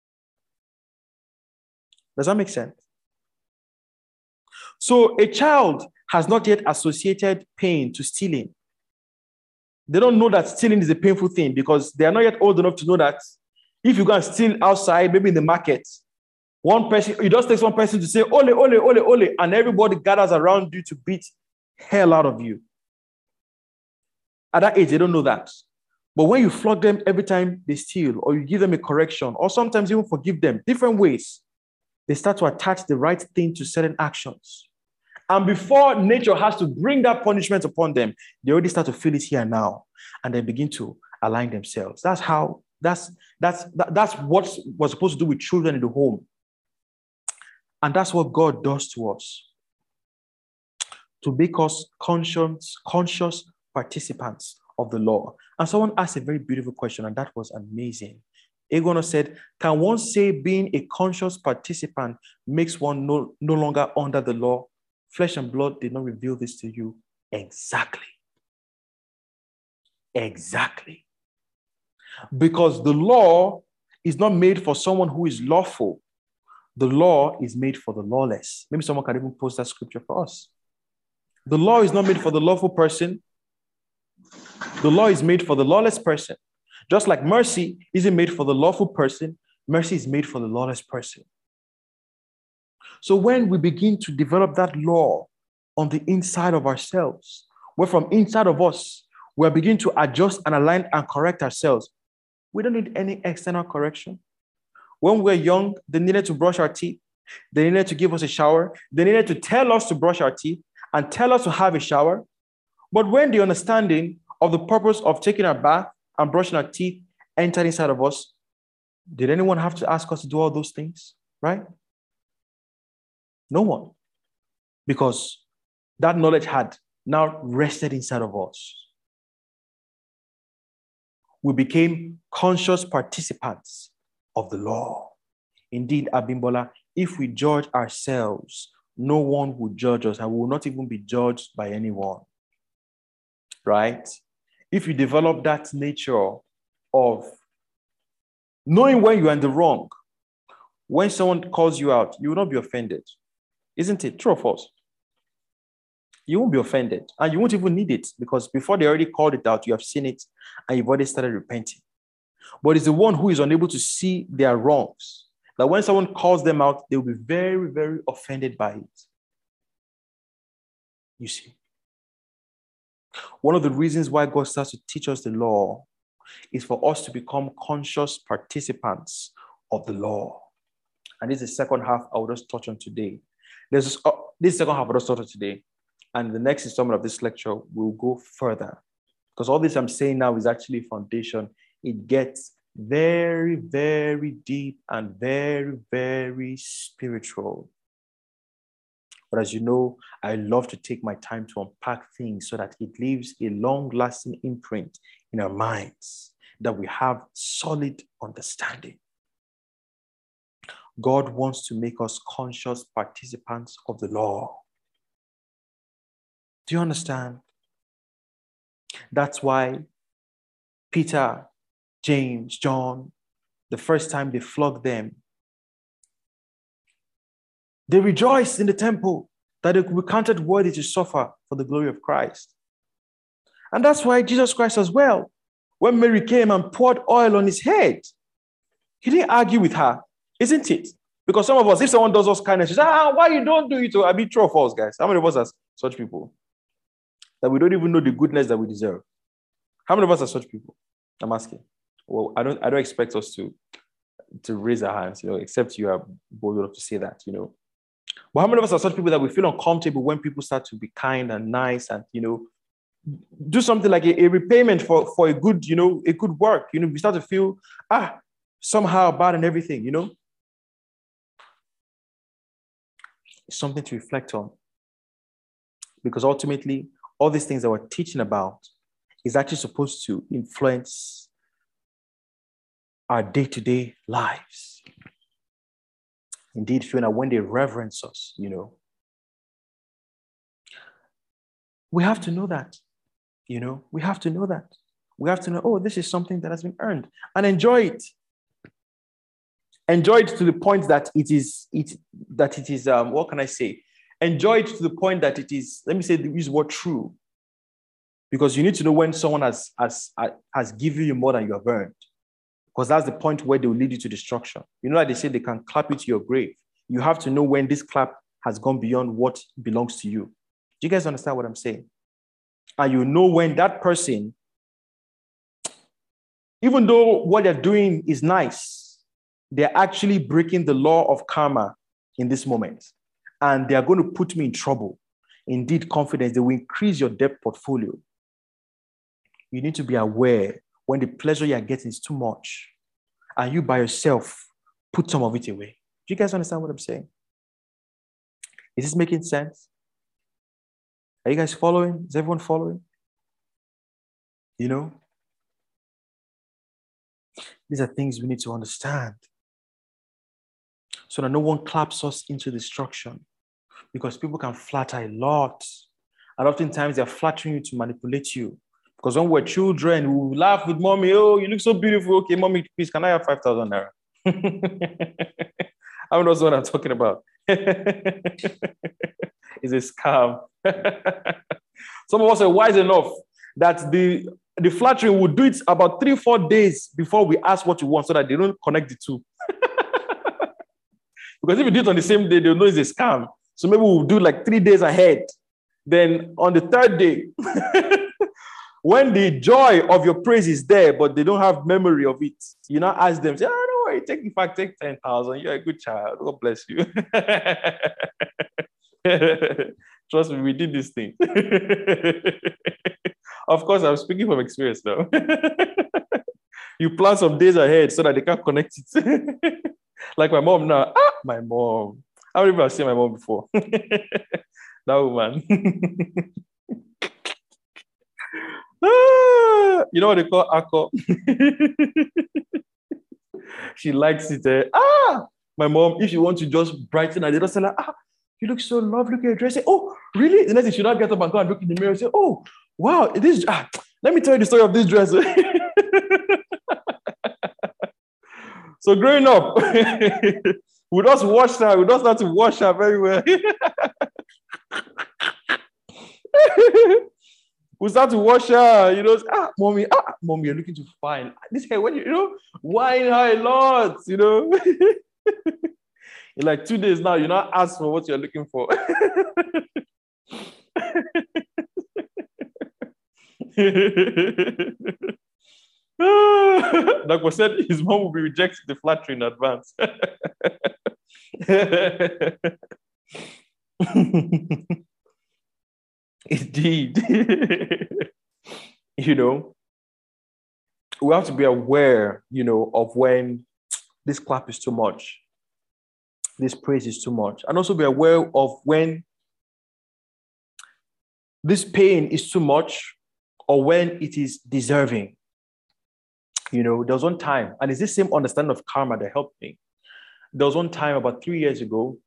Does that make sense? So a child has not yet associated pain to stealing. They don't know that stealing is a painful thing because they are not yet old enough to know that if you go and steal outside, maybe in the market, one person, it just takes one person to say, ole, ole, ole, ole, and everybody gathers around you to beat hell out of you. At that age, they don't know that. But when you flog them every time they steal, or you give them a correction, or sometimes even forgive them, different ways, they start to attach the right thing to certain actions. And before nature has to bring that punishment upon them, they already start to feel it here now, and they begin to align themselves. That's how. That's that's that, that's what was supposed to do with children in the home, and that's what God does to us to make us conscious, conscious participants of the law. And someone asked a very beautiful question, and that was amazing. Egono said, Can one say being a conscious participant makes one no, no longer under the law? Flesh and blood did not reveal this to you. Exactly. Exactly. Because the law is not made for someone who is lawful. The law is made for the lawless. Maybe someone can even post that scripture for us. The law is not made for the lawful person. The law is made for the lawless person. Just like mercy isn't made for the lawful person, mercy is made for the lawless person. So when we begin to develop that law on the inside of ourselves, where from inside of us, we're beginning to adjust and align and correct ourselves. We don't need any external correction. When we were young, they needed to brush our teeth. They needed to give us a shower. They needed to tell us to brush our teeth and tell us to have a shower. But when the understanding of the purpose of taking a bath and brushing our teeth entered inside of us, did anyone have to ask us to do all those things? Right? No one. Because that knowledge had now rested inside of us. We became conscious participants of the law. Indeed, Abimbola, if we judge ourselves, no one will judge us and we will not even be judged by anyone. Right? if you develop that nature of knowing when you're in the wrong, when someone calls you out, you will not be offended. Isn't it true or false? You won't be offended and you won't even need it because before they already called it out, you have seen it and you've already started repenting. But it's the one who is unable to see their wrongs that when someone calls them out, they'll be very, very offended by it. You see. One of the reasons why God starts to teach us the law is for us to become conscious participants of the law. And this is the second half I will just touch on today. This, uh, this second half I will just touch on today. And the next installment of this lecture will go further. Because all this I'm saying now is actually foundation. It gets very, very deep and very, very spiritual. But as you know, I love to take my time to unpack things so that it leaves a long lasting imprint in our minds, that we have solid understanding. God wants to make us conscious participants of the law. Do you understand? That's why Peter, James, John, the first time they flogged them, they rejoiced in the temple that they were counted worthy to suffer for the glory of Christ. And that's why Jesus Christ as well, when Mary came and poured oil on his head, he didn't argue with her, isn't it? Because some of us, if someone does us kindness, say, ah, why you don't do it? To I be true of us, guys. How many of us are such people? That we don't even know the goodness that we deserve. How many of us are such people? I'm asking. Well, I don't I don't expect us to to raise our hands, you know, except you are bold enough to say that, you know. But how many of us are such people that we feel uncomfortable when people start to be kind and nice and you know do something like a, a repayment for, for a good, you know, a good work. You know, we start to feel ah somehow bad and everything, you know. It's something to reflect on. Because ultimately, all these things that we're teaching about is actually supposed to influence our day to day lives. Indeed, Fiona, when they reverence us, you know, we have to know that. You know, we have to know that. We have to know, oh, this is something that has been earned and enjoy it. Enjoy it to the point that it is, it, that it is, um, what can I say? Enjoy it to the point that it is, let me say, use word true because you need to know when someone has has has given you more than you have earned because that's the point where they will lead you to destruction. You know like they say they can clap you to your grave? You have to know when this clap has gone beyond what belongs to you. Do you guys understand what i'm saying? And you know when that person even though what they're doing is nice they're actually breaking the law of karma in this moment. And they are going to put me in trouble. Indeed confidence they will increase your debt portfolio. You need to be aware when the pleasure you're getting is too much and you by yourself put some of it away. Do you guys understand what I'm saying? Is this making sense? Are you guys following? Is everyone following? You know? These are things we need to understand so that no one claps us into destruction because people can flatter a lot. And oftentimes they're flattering you to manipulate you. Because when we're children, we laugh with mommy. Oh, you look so beautiful. Okay, mommy, please, can I have 5,000 naira? I don't know what I'm talking about. it's a scam. Some of us are wise enough that the, the flattering will do it about three, four days before we ask what you want so that they don't connect the two. because if you do it on the same day, they'll know it's a scam. So maybe we'll do like three days ahead. Then on the third day, when the joy of your praise is there, but they don't have memory of it, you now ask them, say, oh, don't worry, take in fact, take 10,000. You're a good child. God bless you. Trust me, we did this thing. of course, I'm speaking from experience now. you plan some days ahead so that they can connect it. like my mom now. Ah, my mom. How many people have seen my mom before? that woman. You know what they call Akko? she likes it. Eh? Ah, my mom, if she wants to just brighten her, they just say, like, ah, you look so lovely. Look at your dress. Say, oh, really? The next thing, she not get up and go and look in the mirror and say, oh, wow, this, ah, let me tell you the story of this dress. so growing up, we just wash her. We just have to wash her very well we start to wash her, you know, ah, mommy, ah, mommy, you're looking too fine. This hair, when you, you know, wine her a lot, you know. In like two days now, you're not asked for what you're looking for. Dr. said his mom will be rejecting the flattery in advance. Indeed. you know, we have to be aware, you know, of when this clap is too much, this praise is too much, and also be aware of when this pain is too much or when it is deserving. You know, there was one time, and it's this same understanding of karma that helped me. There was one time about three years ago.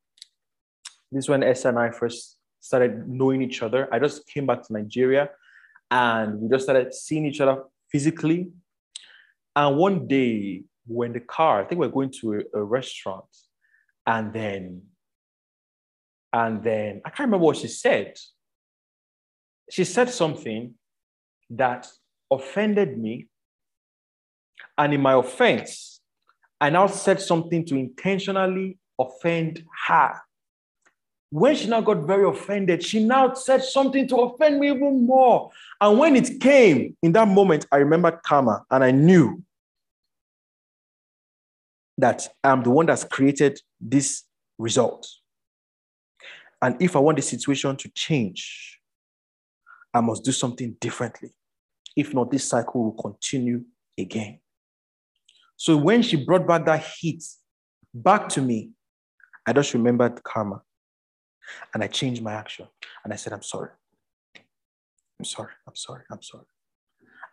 This is when Esther and I first started knowing each other. I just came back to Nigeria and we just started seeing each other physically. And one day, we're in the car, I think we're going to a, a restaurant, and then, and then I can't remember what she said. She said something that offended me. And in my offense, I now said something to intentionally offend her. When she now got very offended, she now said something to offend me even more. And when it came in that moment, I remembered karma and I knew that I'm the one that's created this result. And if I want the situation to change, I must do something differently. If not, this cycle will continue again. So when she brought back that heat back to me, I just remembered karma. And I changed my action. And I said, I'm sorry. I'm sorry. I'm sorry. I'm sorry.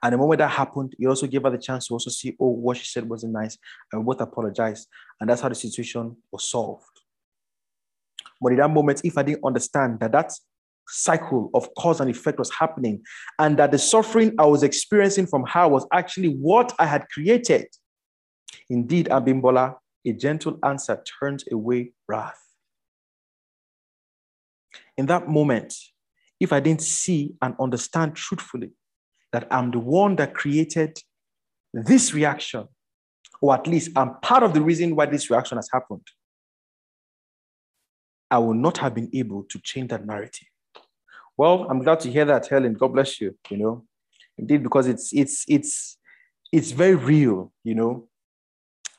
And the moment that happened, he also gave her the chance to also see, oh, what she said wasn't nice. And both apologized. And that's how the situation was solved. But in that moment, if I didn't understand that that cycle of cause and effect was happening, and that the suffering I was experiencing from her was actually what I had created, indeed, Abimbola, a gentle answer turns away wrath in that moment, if I didn't see and understand truthfully that I'm the one that created this reaction, or at least I'm part of the reason why this reaction has happened, I will not have been able to change that narrative. Well, I'm glad to hear that, Helen. God bless you. You know, indeed, because it's it's it's it's very real. You know,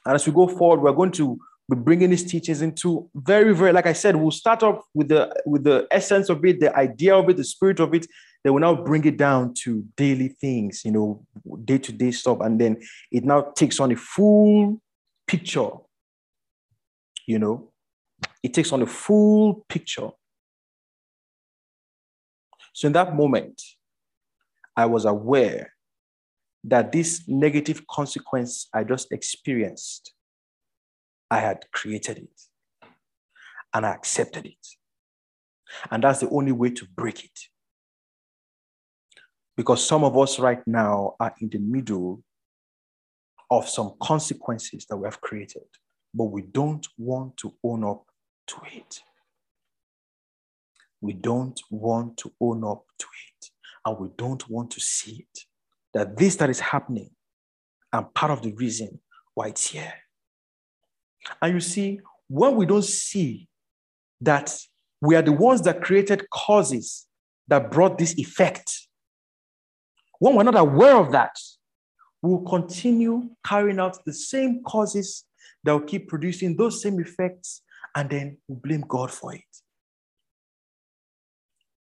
and as we go forward, we're going to be bringing these teachings into very, very, like I said, we'll start off with the with the essence of it, the idea of it, the spirit of it. Then we'll now bring it down to daily things, you know, day-to-day stuff. And then it now takes on a full picture. You know, it takes on a full picture. So in that moment, I was aware that this negative consequence I just experienced I had created it and I accepted it. And that's the only way to break it. Because some of us right now are in the middle of some consequences that we have created, but we don't want to own up to it. We don't want to own up to it, and we don't want to see it. That this that is happening, and part of the reason why it's here. And you see, when we don't see that we are the ones that created causes that brought this effect, when we're not aware of that, we'll continue carrying out the same causes that will keep producing those same effects, and then we we'll blame God for it.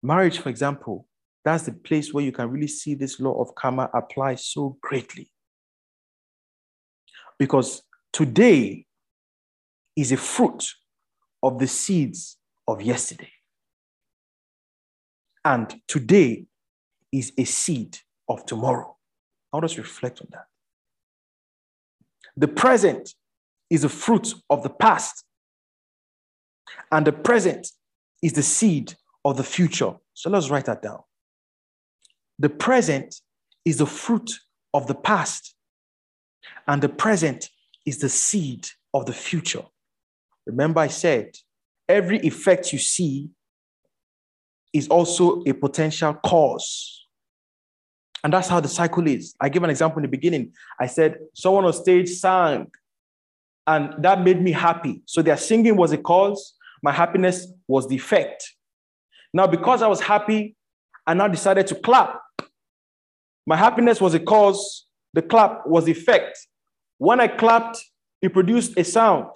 Marriage, for example, that's the place where you can really see this law of karma apply so greatly. Because today, is a fruit of the seeds of yesterday. And today is a seed of tomorrow. Us to reflect on that. The present is a fruit of the past, and the present is the seed of the future. So let's write that down. The present is the fruit of the past, and the present is the seed of the future. Remember, I said every effect you see is also a potential cause. And that's how the cycle is. I gave an example in the beginning. I said, someone on stage sang, and that made me happy. So their singing was a cause, my happiness was the effect. Now, because I was happy, I now decided to clap. My happiness was a cause, the clap was the effect. When I clapped, it produced a sound.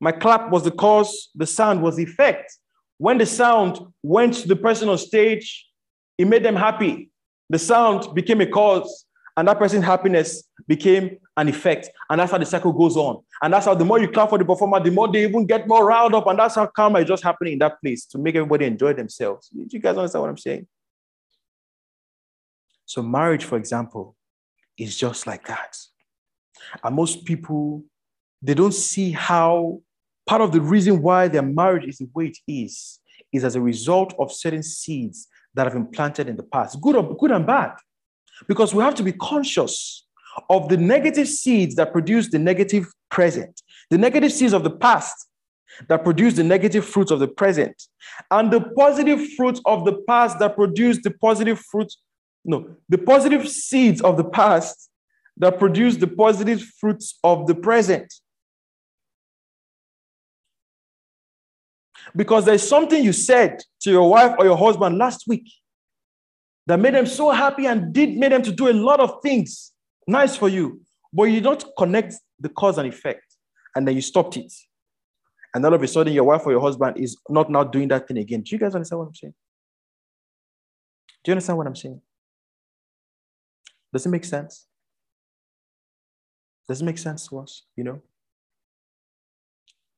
My clap was the cause, the sound was the effect. When the sound went to the person on stage, it made them happy. The sound became a cause, and that person's happiness became an effect. And that's how the cycle goes on. And that's how the more you clap for the performer, the more they even get more riled up. And that's how karma is just happening in that place to make everybody enjoy themselves. Do you guys understand what I'm saying? So, marriage, for example, is just like that. And most people, they don't see how part of the reason why their marriage is the way it is, is as a result of certain seeds that have been planted in the past, good or good and bad. Because we have to be conscious of the negative seeds that produce the negative present, the negative seeds of the past that produce the negative fruits of the present, and the positive fruits of the past that produce the positive fruits, no, the positive seeds of the past that produce the positive fruits of the present. Because there's something you said to your wife or your husband last week that made them so happy and did made them to do a lot of things nice for you, but you don't connect the cause and effect, and then you stopped it. And all of a sudden, your wife or your husband is not now doing that thing again. Do you guys understand what I'm saying? Do you understand what I'm saying? Does it make sense? Does it make sense to us? You know?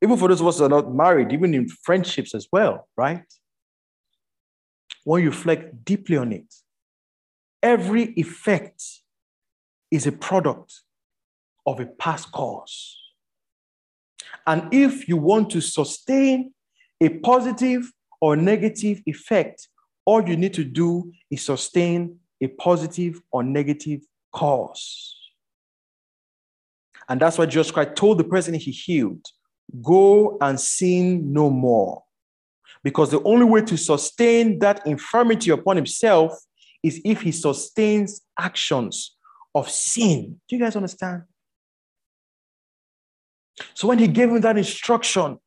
Even for those of us who are not married, even in friendships as well, right? When you reflect deeply on it, every effect is a product of a past cause. And if you want to sustain a positive or negative effect, all you need to do is sustain a positive or negative cause. And that's why Jesus Christ told the person he healed go and sin no more. Because the only way to sustain that infirmity upon himself is if he sustains actions of sin. Do you guys understand? So when he gave him that instruction,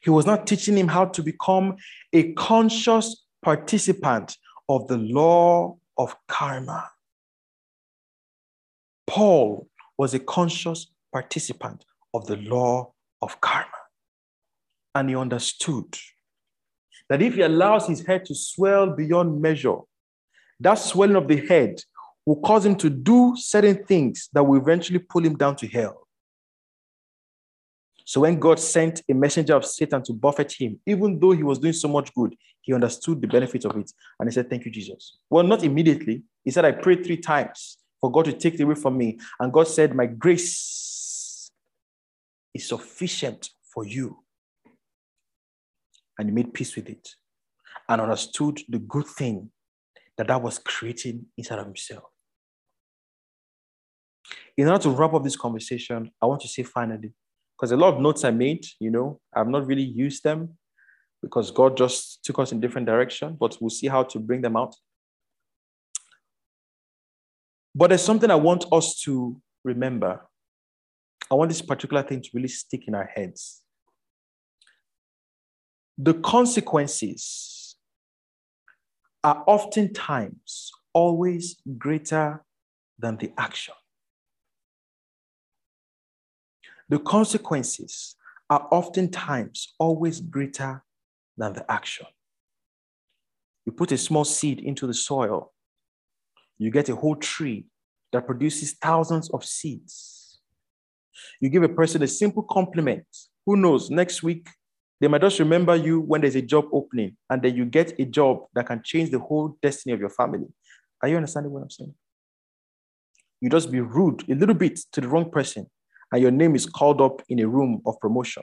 he was not teaching him how to become a conscious participant of the law of karma. Paul was a conscious participant of the law of karma. And he understood that if he allows his head to swell beyond measure, that swelling of the head will cause him to do certain things that will eventually pull him down to hell. So when God sent a messenger of Satan to buffet him, even though he was doing so much good, he understood the benefit of it. And he said, Thank you, Jesus. Well, not immediately. He said, I prayed three times for God to take it away from me. And God said, My grace is sufficient for you. And he made peace with it and understood the good thing that that was creating inside of himself. In order to wrap up this conversation, I want to say finally, because a lot of notes I made, you know, I've not really used them because God just took us in different direction, but we'll see how to bring them out. But there's something I want us to remember. I want this particular thing to really stick in our heads. The consequences are oftentimes always greater than the action. The consequences are oftentimes always greater than the action. You put a small seed into the soil, you get a whole tree that produces thousands of seeds. You give a person a simple compliment. Who knows, next week, they might just remember you when there's a job opening, and then you get a job that can change the whole destiny of your family. Are you understanding what I'm saying? You just be rude a little bit to the wrong person, and your name is called up in a room of promotion.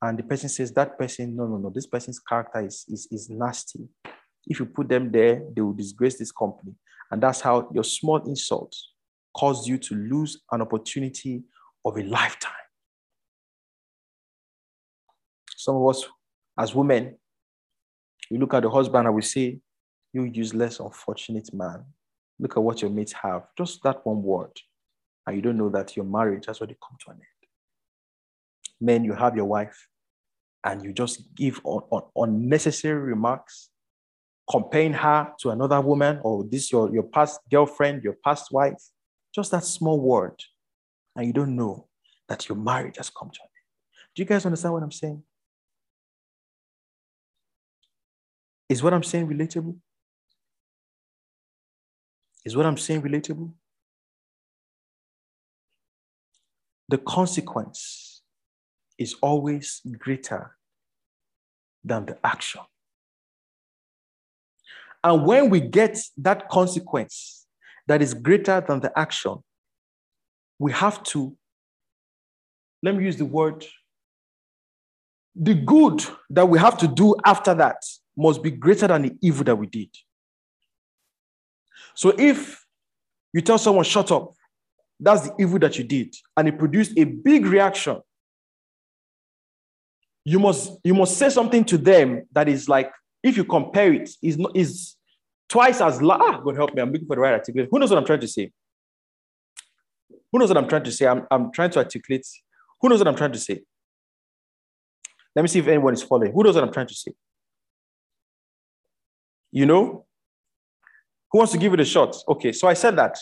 And the person says, That person, no, no, no, this person's character is, is, is nasty. If you put them there, they will disgrace this company. And that's how your small insult caused you to lose an opportunity of a lifetime. Some of us, as women, we look at the husband and we say, You useless, unfortunate man. Look at what your mates have. Just that one word and you don't know that your marriage has already come to an end. Men, you have your wife and you just give on, unnecessary remarks, comparing her to another woman or this your, your past girlfriend, your past wife, just that small word, and you don't know that your marriage has come to an end. Do you guys understand what I'm saying? Is what I'm saying relatable? Is what I'm saying relatable? The consequence is always greater than the action. And when we get that consequence that is greater than the action, we have to, let me use the word, the good that we have to do after that must be greater than the evil that we did. So if you tell someone, shut up, that's the evil that you did, and it produced a big reaction, you must you must say something to them that is like, if you compare it, is is twice as large. Ah, God help me, I'm looking for the right articulation. Who knows what I'm trying to say? Who knows what I'm trying to say? I'm, I'm trying to articulate. Who knows what I'm trying to say? Let me see if anyone is following. Who knows what I'm trying to say? You know? Who wants to give it a shot? Okay, so I said that.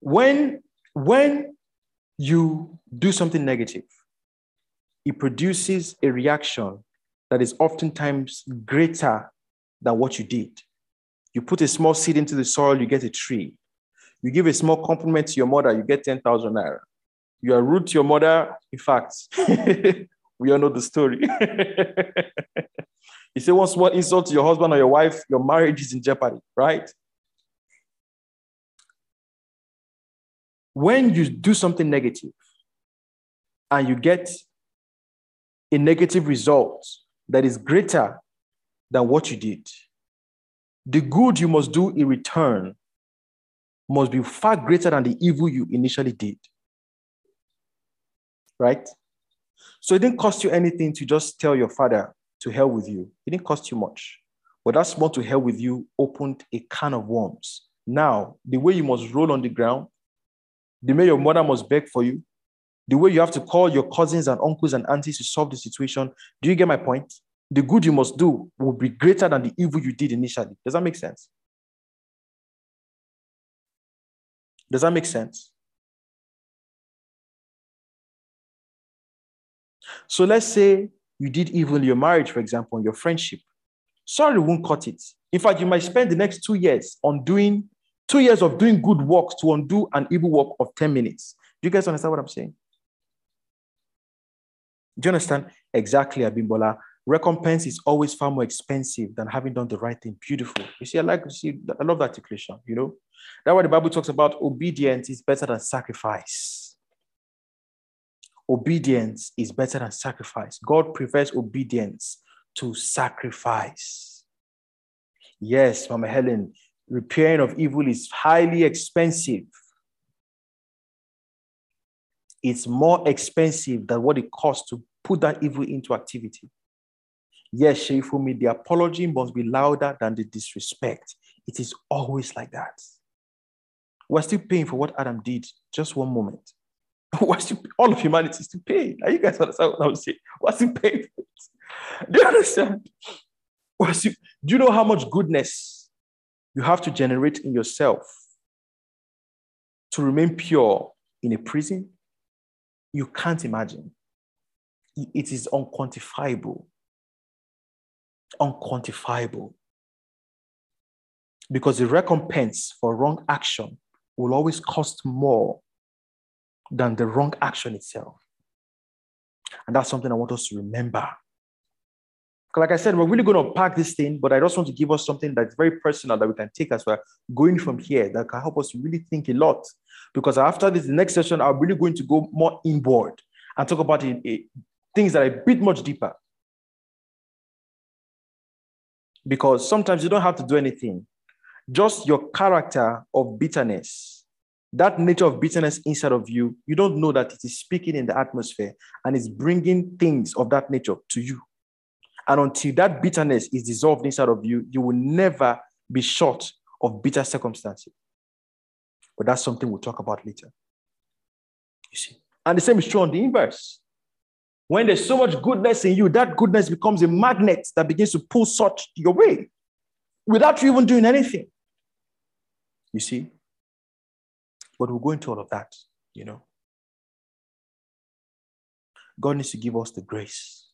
When, when you do something negative, it produces a reaction that is oftentimes greater than what you did. You put a small seed into the soil, you get a tree. You give a small compliment to your mother, you get 10,000 naira. You are rude to your mother, in fact, we all know the story. you say one small insult to your husband or your wife, your marriage is in jeopardy, right? When you do something negative and you get a negative result that is greater than what you did, the good you must do in return must be far greater than the evil you initially did. Right? So it didn't cost you anything to just tell your father to hell with you. It didn't cost you much. But that small to hell with you opened a can of worms. Now, the way you must roll on the ground, the way your mother must beg for you, the way you have to call your cousins and uncles and aunties to solve the situation. Do you get my point? The good you must do will be greater than the evil you did initially. Does that make sense? Does that make sense? So let's say you did evil in your marriage, for example, in your friendship. Sorry won't cut it. In fact, you might spend the next two years on doing two years of doing good work to undo an evil work of 10 minutes. Do you guys understand what I'm saying? Do you understand? Exactly, Abimbola. Recompense is always far more expensive than having done the right thing. Beautiful. You see, I like to see, I love that articulation, you know? That's why the Bible talks about obedience is better than sacrifice. Obedience is better than sacrifice. God prefers obedience to sacrifice. Yes, Mama Helen, repairing of evil is highly expensive. It's more expensive than what it costs to put that evil into activity. Yes, Sheifumi, the apology must be louder than the disrespect. It is always like that. We're still paying for what Adam did. Just one moment. We're still, all of humanity is still paying. Are you guys understand what I'm saying? We're still paying for it. Do you understand? Still, do you know how much goodness you have to generate in yourself to remain pure in a prison? You can't imagine. It is unquantifiable. Unquantifiable. Because the recompense for wrong action will always cost more than the wrong action itself. And that's something I want us to remember. Like I said, we're really going to unpack this thing, but I just want to give us something that's very personal that we can take as we're going from here that can help us really think a lot. Because after this, the next session, I'm really going to go more inboard and talk about it, it, things that are a bit much deeper. Because sometimes you don't have to do anything just your character of bitterness, that nature of bitterness inside of you, you don't know that it is speaking in the atmosphere and is bringing things of that nature to you. And until that bitterness is dissolved inside of you, you will never be short of bitter circumstances. But that's something we'll talk about later. You see? And the same is true on the inverse. When there's so much goodness in you, that goodness becomes a magnet that begins to pull such your way without you even doing anything. You see? But we'll go into all of that, you know. God needs to give us the grace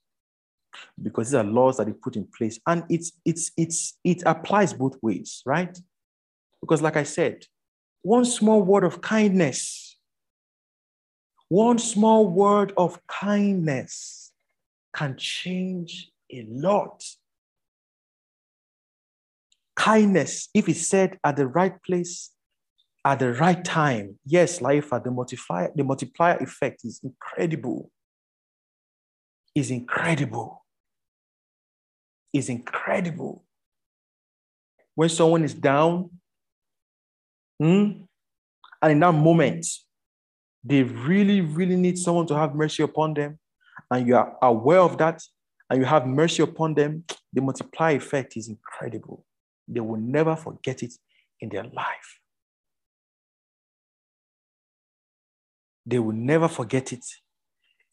because these are laws that He put in place, and it's it's it's it applies both ways, right? Because, like I said, one small word of kindness, one small word of kindness can change a lot. Kindness, if it's said at the right place, at the right time, yes, life, the multiplier, the multiplier effect is incredible. Is incredible. Is incredible. When someone is down, hmm, and in that moment, they really, really need someone to have mercy upon them, and you are aware of that, and you have mercy upon them, the multiply effect is incredible. They will never forget it in their life. They will never forget it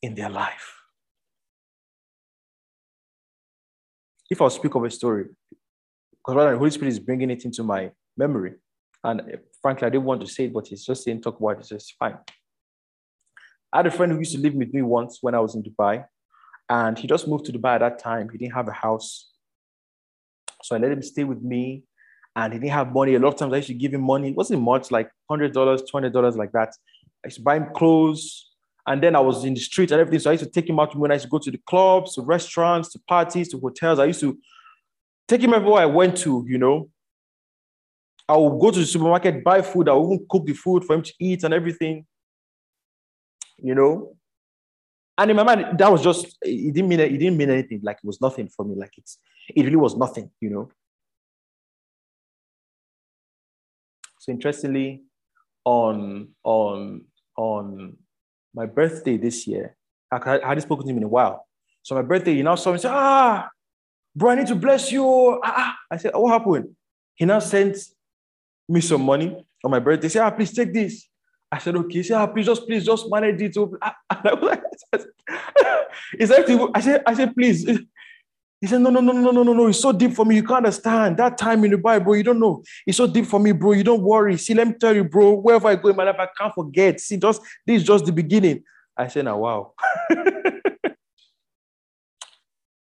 in their life. If I speak of a story, because the Holy Spirit is bringing it into my memory, and eh, frankly, I didn't want to say it, but he's just saying, talk about it, so it's fine. I had a friend who used to live with me once when I was in Dubai, and he just moved to Dubai at that time. He didn't have a house. So I let him stay with me, and he didn't have money. A lot of times I used to give him money. It wasn't much, like $100, $20, like that. I used to buy him clothes. And then I was in the street and everything. So I used to take him out when I used to go to the clubs, to restaurants, to parties, to hotels. I used to take him everywhere I went to, you know. I would go to the supermarket, buy food. I would even cook the food for him to eat and everything you know. And in my mind, that was just it didn't mean it didn't mean anything. Like it was nothing for me. Like it's it really was nothing, you know. So interestingly, on on on my birthday this year, I, hadn't spoken to him in a while. So my birthday, he now saw me say, ah, bro, I need to bless you. Ah, ah. I said, what happened? He now sent me some money on my birthday. He said, ah, please take this. I said, okay. He said, ah, please, just please, just manage it. he said, I said, I said, please. He said, no, no, no, no, no, no, no. It's so deep for me. You can't understand. That time in the Bible, you don't know. It's so deep for me, bro. You don't worry. See, let me tell you, bro, wherever I go in my life, I can't forget. See, just this is just the beginning. I said, now, wow.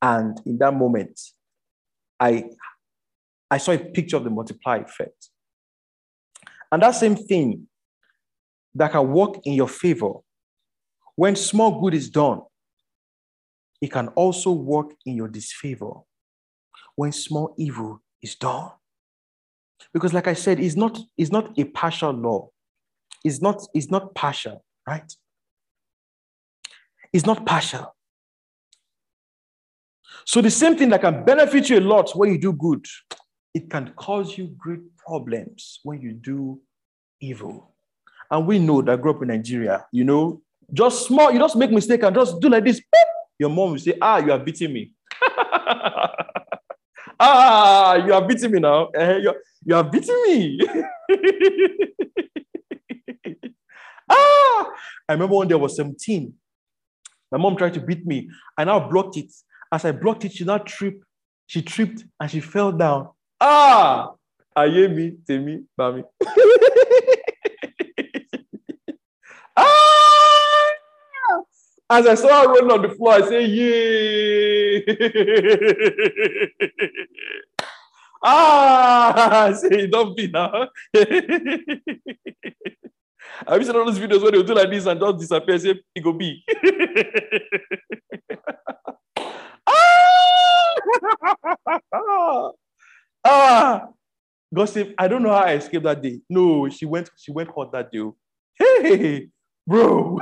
and in that moment, I I saw a picture of the multiply effect. And that same thing that can work in your favor. When small good is done, it can also work in your disfavor when small evil is done. Because, like I said, it's not, it's not a partial law. It's not, it's not partial, right? It's not partial. So the same thing that can benefit you a lot when you do good, it can cause you great problems when you do evil. And we know that grew up in Nigeria, you know, just small, you just make mistake and just do like this. Beep. Your mom will say, ah, you are beating me. ah, you are beating me now. Uh, you, you are beating me. ah, I remember one day I was 17. My mom tried to beat me. I now blocked it. As I blocked it, she now tripped. She tripped and she fell down. Ah, I hear me, Temi, Bami. As I saw her rolling on the floor, I say, Yay! ah, I say, don't be now. Have seen all those videos where they do like this and just disappear? Say, it go be. ah! ah! Gossip, I don't know how I escaped that day. No, she went, she went hot that day. Hey, bro.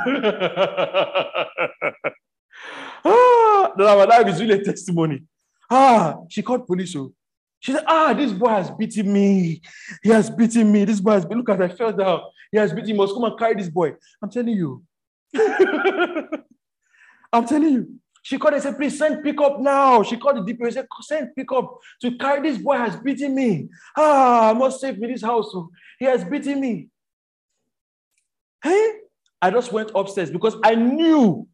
ah, life is really a testimony. Ah, she called police. Oh. she said, Ah, this boy has beaten me. He has beaten me. This boy has been, look at I fell down. He has beaten me. Must come and carry this boy. I'm telling you. I'm telling you. She called and said, please send pickup now. She called the DPO and said, send pickup to carry this boy has beaten me. Ah, I must save me this house. Oh. He has beaten me. Hey, I just went upstairs because I knew.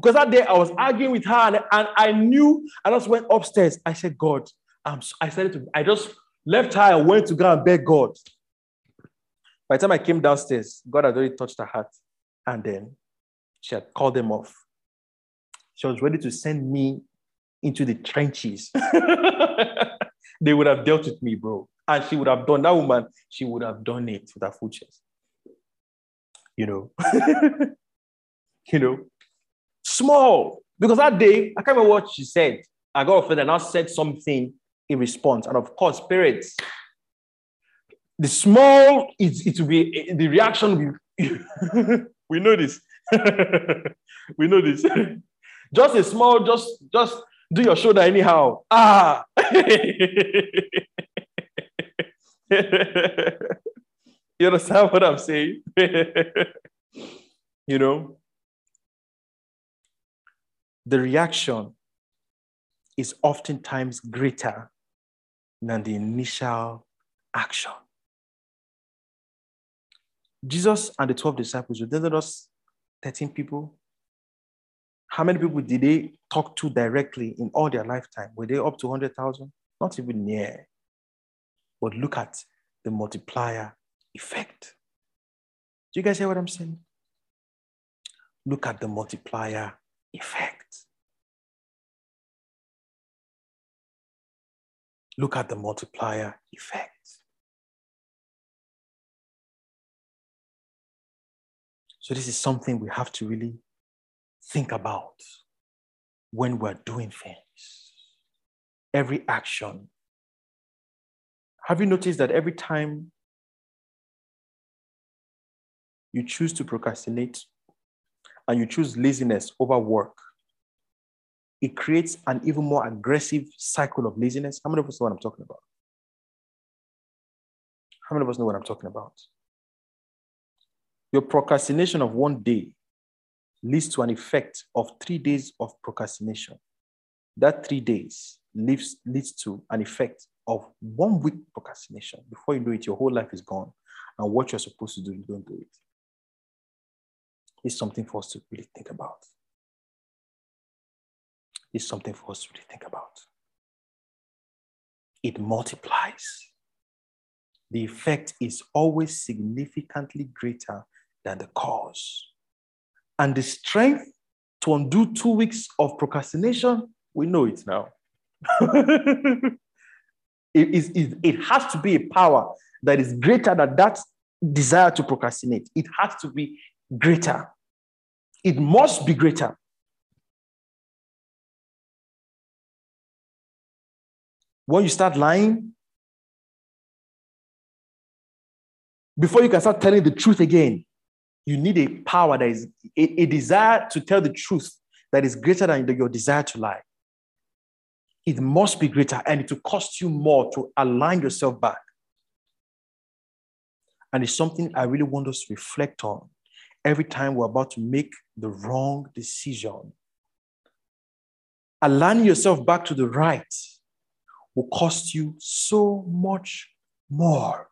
Because that day I was arguing with her and, I knew I just went upstairs. I said, God, I'm, I said to, I just left her and went to go and beg God. By the time I came downstairs, God had already touched her heart. And then she had called them off. She was ready to send me into the trenches. they would have dealt with me, bro. and she would have done that woman, she would have done it with her full chest. You know, you know, small. Because that day, I can't remember what she said. I got offended and I said something in response. And of course, spirits, the small is it will be the reaction will we know this. we know this. just a small, just just do your shoulder anyhow. Ah. you understand what I'm saying? you know, the reaction is oftentimes greater than the initial action. Jesus and the 12 disciples, did not just 13 people? How many people did they talk to directly in all their lifetime? Were they up to 100,000? Not even near. But look at the multiplier effect. Do you guys hear what I'm saying? Look at the multiplier effect. Look at the multiplier effect. So, this is something we have to really think about when we're doing things. Every action. Have you noticed that every time you choose to procrastinate and you choose laziness over work, it creates an even more aggressive cycle of laziness. How many of us know what I'm talking about? How many of us know what I'm talking about? Your procrastination of one day leads to an effect of three days of procrastination. That three days leads, leads to an effect of one week procrastination. Before you know it, your whole life is gone. And what you're supposed to do, you don't do it. It's something for us to really think about is something for us to really think about. It multiplies. The effect is always significantly greater than the cause. And the strength to undo two weeks of procrastination, we know it now. it, is, it, it has to be a power that is greater than that desire to procrastinate. It has to be greater. It must be greater. when you start lying, before you can start telling the truth again, you need a power that is a, a desire to tell the truth that is greater than your desire to lie. It must be greater and it will cost you more to align yourself back. And it's something I really want us to reflect on every time we're about to make the wrong decision. Aligning yourself back to the right will cost you so much more.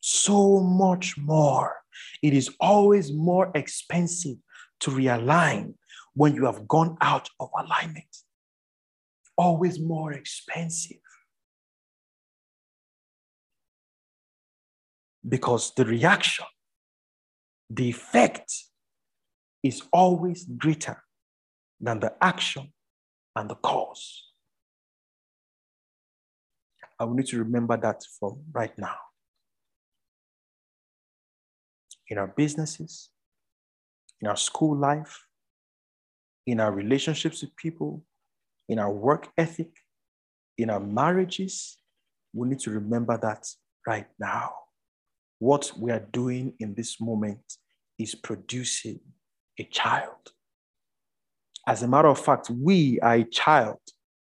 So much more. It is always more expensive to realign when you have gone out of alignment. Always more expensive. Because the reaction, the effect is always greater than the action and the cause. I will need to remember that from right now. In our businesses, in our school life, in our relationships with people, in our work ethic, in our marriages, we need to remember that right now. What we are doing in this moment is producing a child. As a matter of fact, we are a child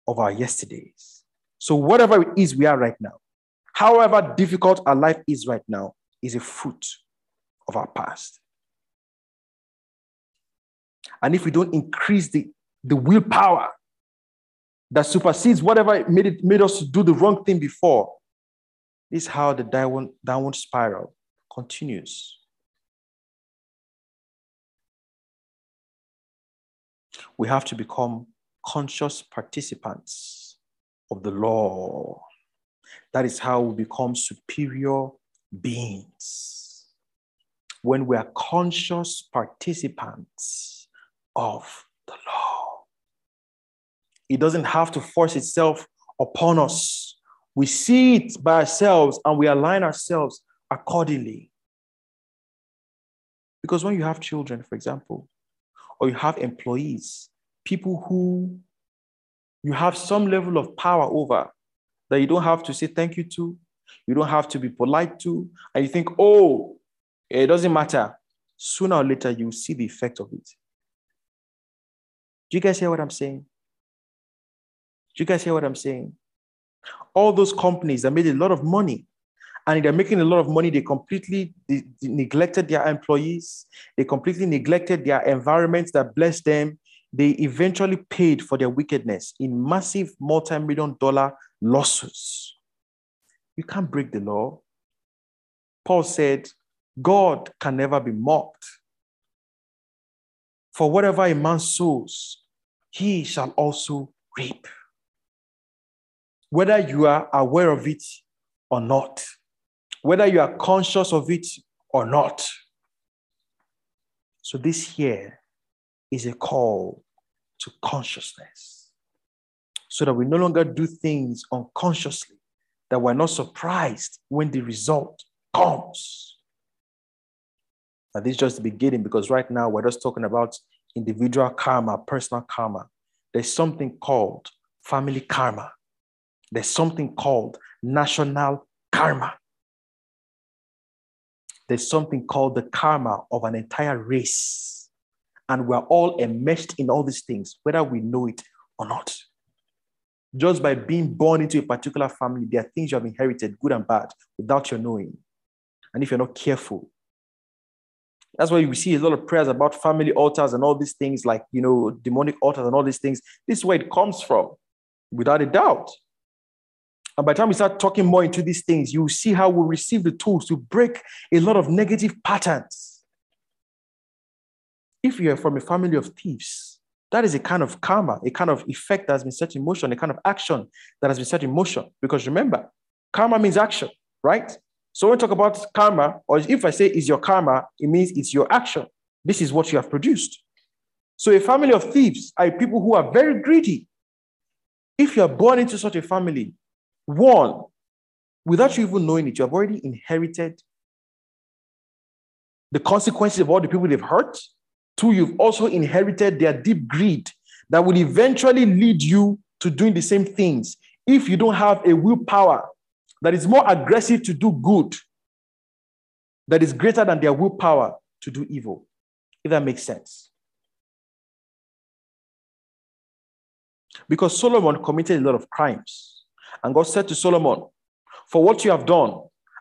of our yesterdays. So, whatever it is we are right now, however difficult our life is right now, is a fruit of our past. And if we don't increase the, the willpower that supersedes whatever made, it, made us do the wrong thing before, this is how the downward, downward spiral continues. We have to become conscious participants of the law. That is how we become superior beings. When we are conscious participants of the law, it doesn't have to force itself upon us We see it by ourselves and we align ourselves accordingly. Because when you have children, for example, or you have employees, people who you have some level of power over that you don't have to say thank you to, you don't have to be polite to, and you think, oh, it doesn't matter. Sooner or later, you see the effect of it. Do you guys hear what I'm saying? Do you guys hear what I'm saying? All those companies that made a lot of money and they're making a lot of money, they completely neglected their employees, they completely neglected their environments that blessed them. They eventually paid for their wickedness in massive multi million dollar losses. You can't break the law. Paul said, God can never be mocked. For whatever a man sows, he shall also reap. Whether you are aware of it or not, whether you are conscious of it or not. So, this here is a call to consciousness so that we no longer do things unconsciously, that we're not surprised when the result comes. And this is just the beginning because right now we're just talking about individual karma, personal karma. There's something called family karma. There's something called national karma. There's something called the karma of an entire race. And we're all enmeshed in all these things, whether we know it or not. Just by being born into a particular family, there are things you have inherited, good and bad, without your knowing. And if you're not careful, that's why we see a lot of prayers about family altars and all these things, like, you know, demonic altars and all these things. This is where it comes from, without a doubt. And by the time we start talking more into these things, you see how we receive the tools to break a lot of negative patterns. If you are from a family of thieves, that is a kind of karma, a kind of effect that has been set in motion, a kind of action that has been set in motion. Because remember, karma means action, right? So when we talk about karma, or if I say is your karma, it means it's your action. This is what you have produced. So a family of thieves are people who are very greedy. If you are born into such a family, one, without you even knowing it, you have already inherited the consequences of all the people they've hurt. Two, you've also inherited their deep greed that will eventually lead you to doing the same things if you don't have a willpower that is more aggressive to do good, that is greater than their willpower to do evil, if that makes sense. Because Solomon committed a lot of crimes. And God said to Solomon, For what you have done,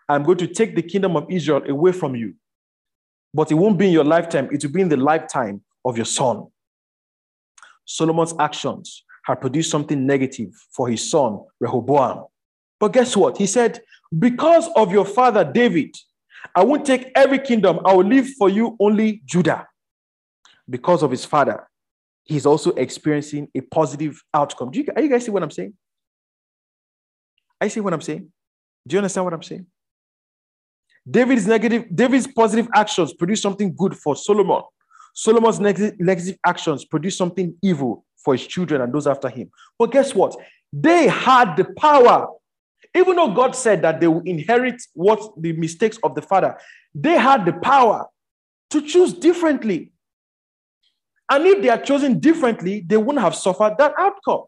I'm going to take the kingdom of Israel away from you. But it won't be in your lifetime, it will be in the lifetime of your son. Solomon's actions had produced something negative for his son, Rehoboam. But guess what? He said, Because of your father David, I won't take every kingdom, I will leave for you only Judah. Because of his father, he's also experiencing a positive outcome. Do you, are you guys see what I'm saying? I see what I'm saying. Do you understand what I'm saying? David's negative, David's positive actions produce something good for Solomon. Solomon's negative, actions produce something evil for his children and those after him. But guess what? They had the power even though God said that they will inherit what the mistakes of the father, they had the power to choose differently. And if they had chosen differently, they wouldn't have suffered that outcome.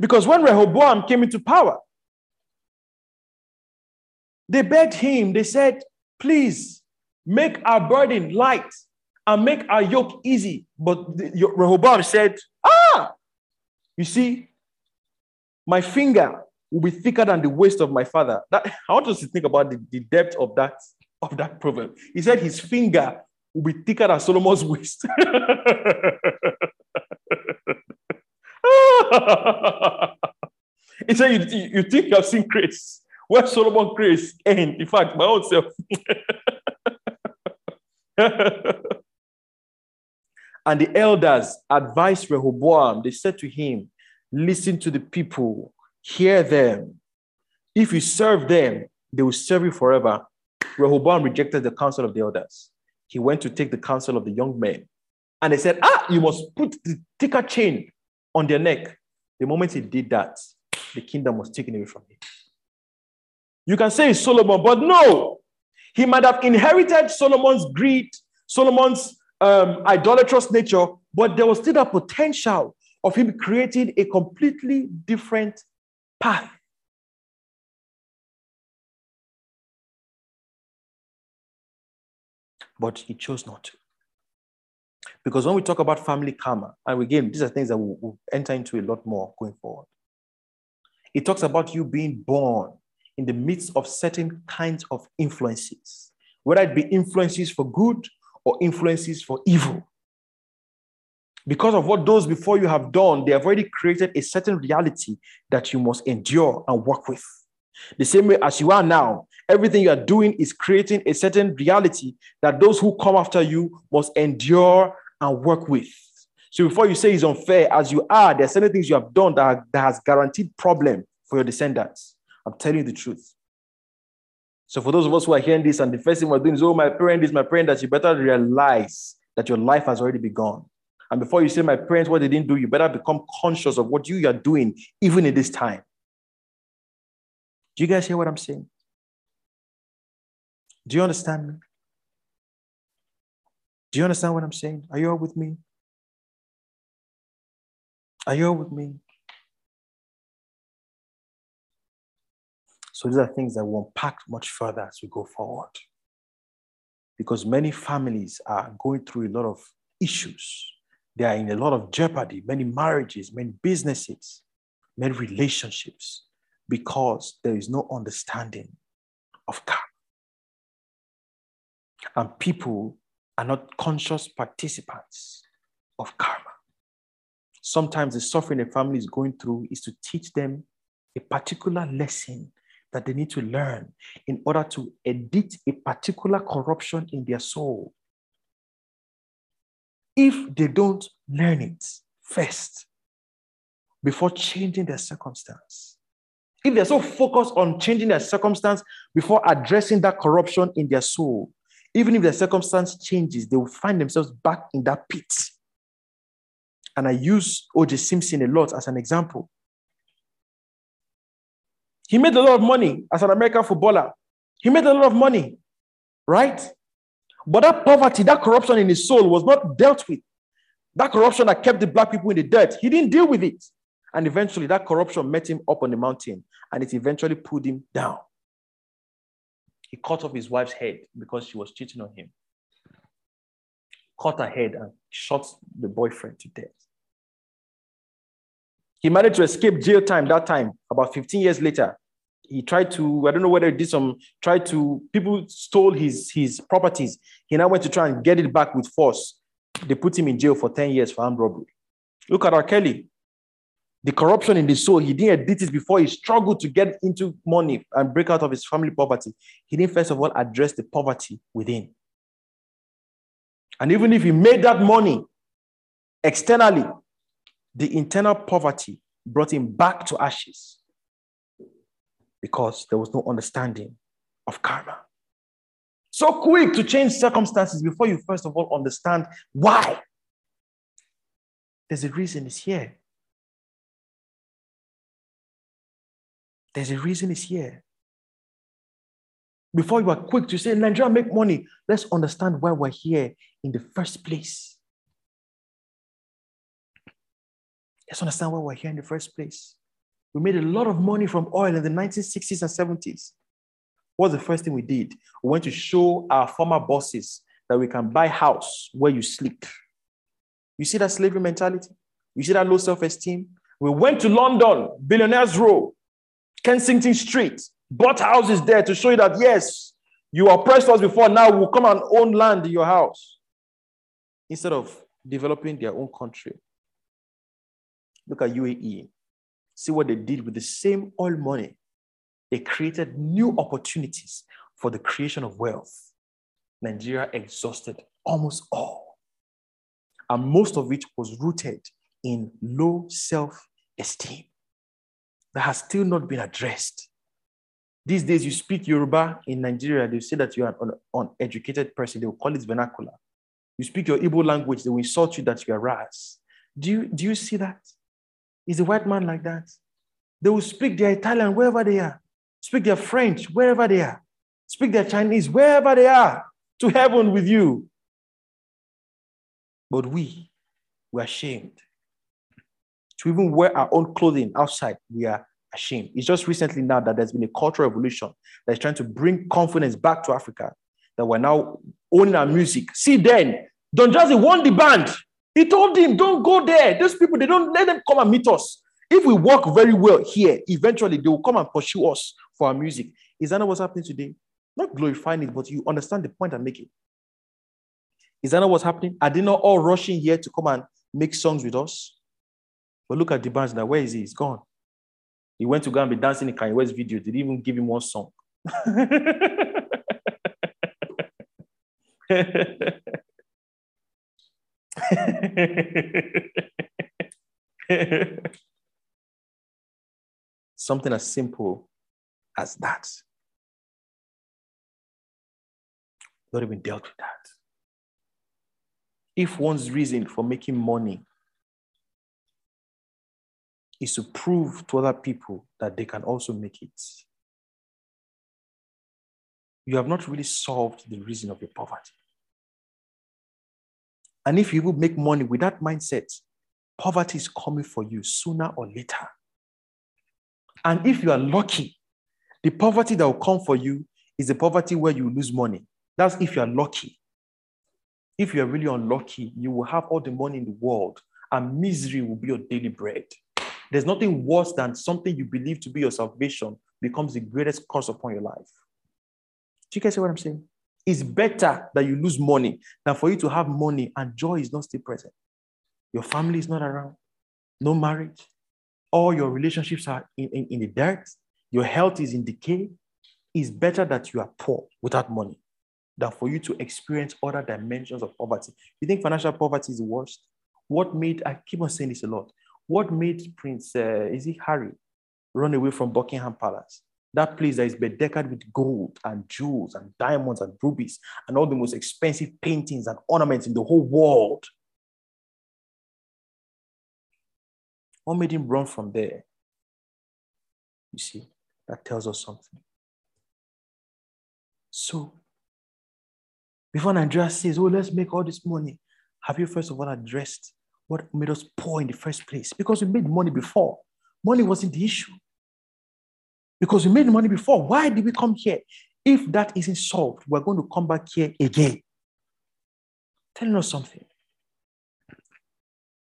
Because when Rehoboam came into power, they begged him, they said, Please make our burden light and make our yoke easy. But Rehoboam said, Ah, you see, my finger will be thicker than the waist of my father. That I want us to think about the, the depth of that of that proverb. He said his finger will be thicker than Solomon's waist. he said, you, you think you have seen grace. Where Solomon grace end? In fact, my own self. and the elders advised Rehoboam. They said to him, Listen to the people Hear them. If you serve them, they will serve you forever. Rehoboam rejected the counsel of the elders. He went to take the counsel of the young men. And they said, Ah, you must put the thicker chain on their neck. The moment he did that, the kingdom was taken away from him. You can say Solomon, but no, he might have inherited Solomon's greed, Solomon's um, idolatrous nature, but there was still a potential of him creating a completely different path. But he chose not to. Because when we talk about family karma, and again, these are things that we'll, we'll enter into a lot more going forward. It talks about you being born in the midst of certain kinds of influences, whether it be influences for good or influences for evil. Because of what those before you have done, they have already created a certain reality that you must endure and work with. The same way as you are now, everything you are doing is creating a certain reality that those who come after you must endure and work with. So before you say it's unfair, as you are, there are certain things you have done that, that has guaranteed problem for your descendants. I'm telling you the truth. So for those of us who are hearing this, and the first thing we're doing is, oh, my parent is my parent, that you better realize that your life has already begun. And before you say, my parents, what they didn't do, you better become conscious of what you are doing, even in this time. Do you guys hear what I'm saying? Do you understand me? Do you understand what I'm saying? Are you all with me? Are you all with me? So these are things that will unpack much further as we go forward. Because many families are going through a lot of issues. They are in a lot of jeopardy, many marriages, many businesses, many relationships, because there is no understanding of karma. And people are not conscious participants of karma. Sometimes the suffering a family is going through is to teach them a particular lesson that they need to learn in order to edit a particular corruption in their soul. If they don't learn it first before changing their circumstance, if they're so focused on changing their circumstance before addressing that corruption in their soul, even if their circumstance changes, they will find themselves back in that pit. And I use O.J. Simpson a lot as an example. He made a lot of money as an American footballer. He made a lot of money, right? But that poverty, that corruption in his soul was not dealt with. That corruption that kept the black people in the dirt, he didn't deal with it. And eventually, that corruption met him up on the mountain and it eventually pulled him down. He cut off his wife's head because she was cheating on him. Cut her head and shot the boyfriend to death. He managed to escape jail time that time, about 15 years later. He tried to, I don't know whether he did some, tried to, people stole his, his properties. He now went to try and get it back with force. They put him in jail for 10 years for armed robbery. Look at R. Kelly. The corruption in the soul, he didn't edit it before he struggled to get into money and break out of his family poverty. He didn't, first of all, address the poverty within. And even if he made that money externally, the internal poverty brought him back to ashes because there was no understanding of karma. So quick to change circumstances before you first of all understand why. There's a reason it's here. There's a reason it's here. Before you are quick to say, Nigeria make money, let's understand why we're here in the first place. Let's understand why we're here in the first place. We made a lot of money from oil in the 1960s and 70s. What's the first thing we did? We went to show our former bosses that we can buy house where you sleep. You see that slavery mentality? You see that low self-esteem? We went to London, Billionaires Row, Kensington Street, bought houses there to show you that yes, you oppressed us before, now we'll come and own land in your house. Instead of developing their own country. Look at UAE. See what they did with the same oil money. They created new opportunities for the creation of wealth. Nigeria exhausted almost all. And most of it was rooted in low self esteem that has still not been addressed. These days, you speak Yoruba in Nigeria, they say that you are an uneducated person. They will call it vernacular. You speak your Igbo language, they will insult you that you are ras. Do you, do you see that? Is a white man like that? They will speak their Italian wherever they are, speak their French wherever they are, speak their Chinese wherever they are to heaven with you. But we, we're ashamed to even wear our own clothing outside. We are ashamed. It's just recently now that there's been a cultural revolution that is trying to bring confidence back to Africa, that we're now owning our music. See, then, Don Jazzy won D'banj. He told him, don't go there. Those people, they don't let them come and meet us. If we work very well here, eventually they will come and pursue us for our music. Is that not what's happening today? Not glorifying it, but you understand the point I'm making. Is that not what's happening? Are they not all rushing here to come and make songs with us? But look at D'banj now. Where is he? He's gone. He went to go and be dancing in Kanye West's video. Did even give him one song. Something as simple as that. Not even dealt with that. If one's reason for making money is to prove to other people that they can also make it, you have not really solved the reason of your poverty. And if you will make money with that mindset, poverty is coming for you sooner or later. And if you are lucky, the poverty that will come for you is the poverty where you lose money. That's if you are lucky. If you are really unlucky, you will have all the money in the world and misery will be your daily bread. There's nothing worse than something you believe to be your salvation becomes the greatest curse upon your life. Do you guys see what I'm saying? It's better that you lose money than for you to have money and joy is not still present. Your family is not around, no marriage, all your relationships are in, in, in the dirt, your health is in decay. It's better that you are poor without money than for you to experience other dimensions of poverty. You think financial poverty is the worst? What made, I keep on saying this a lot, what made Prince, uh, is he Harry, run away from Buckingham Palace? That place that is bedecked with gold and jewels and diamonds and rubies and all the most expensive paintings and ornaments in the whole world. What made him run from there? You see, that tells us something. So, before Nigeria says, oh, let's make all this money, have you first of all addressed what made us poor in the first place? Because we made money before. Money wasn't the issue because we made money before. Why did we come here? If that isn't solved, we're going to come back here again. Telling us something.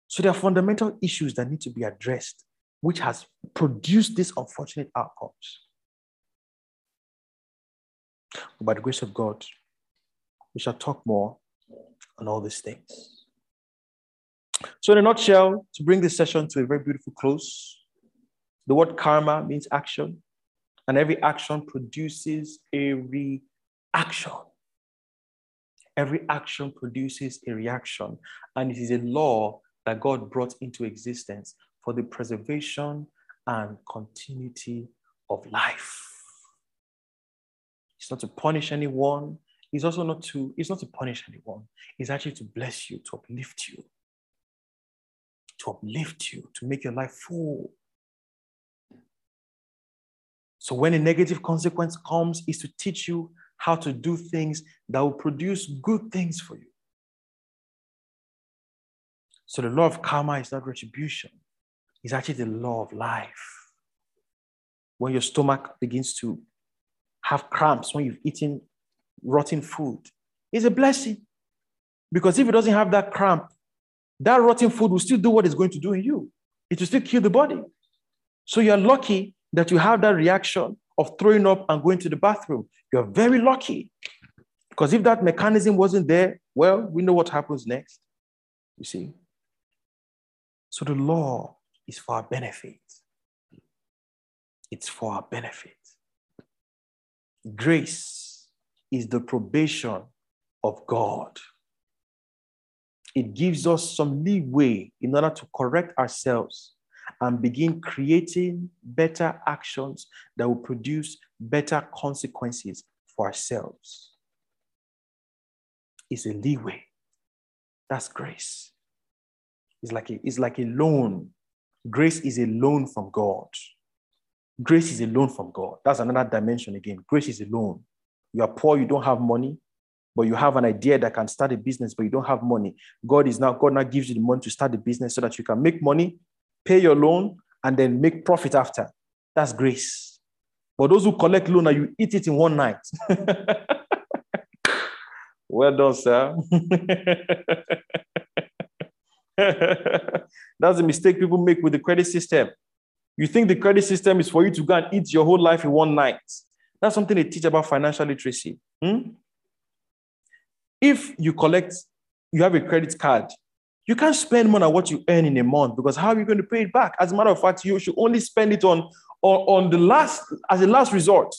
So there are fundamental issues that need to be addressed, which has produced these unfortunate outcomes. But by the grace of God, we shall talk more on all these things. So, in a nutshell, to bring this session to a very beautiful close, the word karma means action and every action produces a reaction. Every action produces a reaction, and it is a law that God brought into existence for the preservation and continuity of life. It's not to punish anyone. It's also not to, it's not to punish anyone. It's actually to bless you, to uplift you, to uplift you, to make your life full so when a negative consequence comes, is to teach you how to do things that will produce good things for you. So the law of karma is not retribution, it's actually the law of life. When your stomach begins to have cramps, when you've eaten rotten food, it's a blessing. Because if it doesn't have that cramp, that rotten food will still do what it's going to do in you. It will still kill the body. So you're lucky that you have that reaction of throwing up and going to the bathroom. You're very lucky. Because if that mechanism wasn't there, well, we know what happens next. You see? So the law is for our benefit. It's for our benefit. Grace is the probation of God. It gives us some leeway in order to correct ourselves and begin creating better actions that will produce better consequences for ourselves. It's a leeway. That's grace. It's like a, it's like a loan. Grace is a loan from God. Grace is a loan from God. That's another dimension again. Grace is a loan. You are poor, you don't have money, but you have an idea that can start a business, but you don't have money. God is now, God now gives you the money to start the business so that you can make money, pay your loan, and then make profit after. That's grace. But those who collect loan and you eat it in one night. well done, sir. That's the mistake people make with the credit system. You think the credit system is for you to go and eat your whole life in one night. That's something they teach about financial literacy. Hmm? If you collect, you have a credit card, you can't spend more than what you earn in a month because how are you going to pay it back? As a matter of fact, you should only spend it on, on, on the last, as a last resort.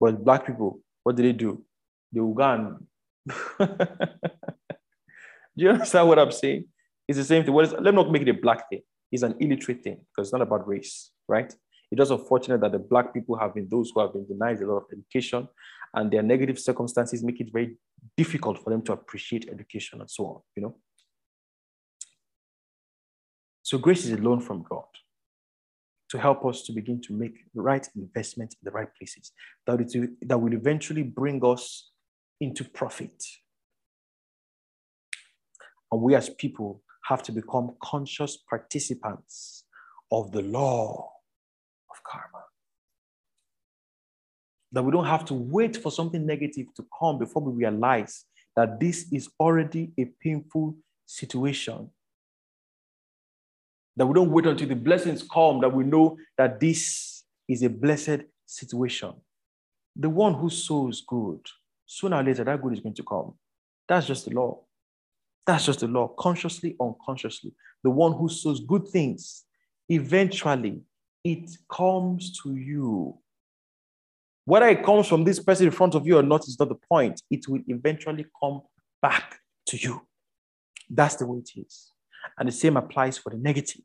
But black people, what do they do? They will go and Do you understand what I'm saying? It's the same thing. Let me not make it a black thing. It's an illiterate thing because it's not about race, right? It's just unfortunate that the black people have been those who have been denied a lot of education, and their negative circumstances make it very difficult for them to appreciate education and so on. You know. So grace is a loan from God to help us to begin to make the right investment in the right places that, it, that will eventually bring us into profit. And we as people have to become conscious participants of the law of karma. That we don't have to wait for something negative to come before we realize that this is already a painful situation. That we don't wait until the blessings come, that we know that this is a blessed situation. The one who sows good, sooner or later, that good is going to come. That's just the law. That's just the law, consciously, unconsciously. The one who sows good things, eventually it comes to you. Whether it comes from this person in front of you or not is not the point. It will eventually come back to you. That's the way it is. And the same applies for the negative.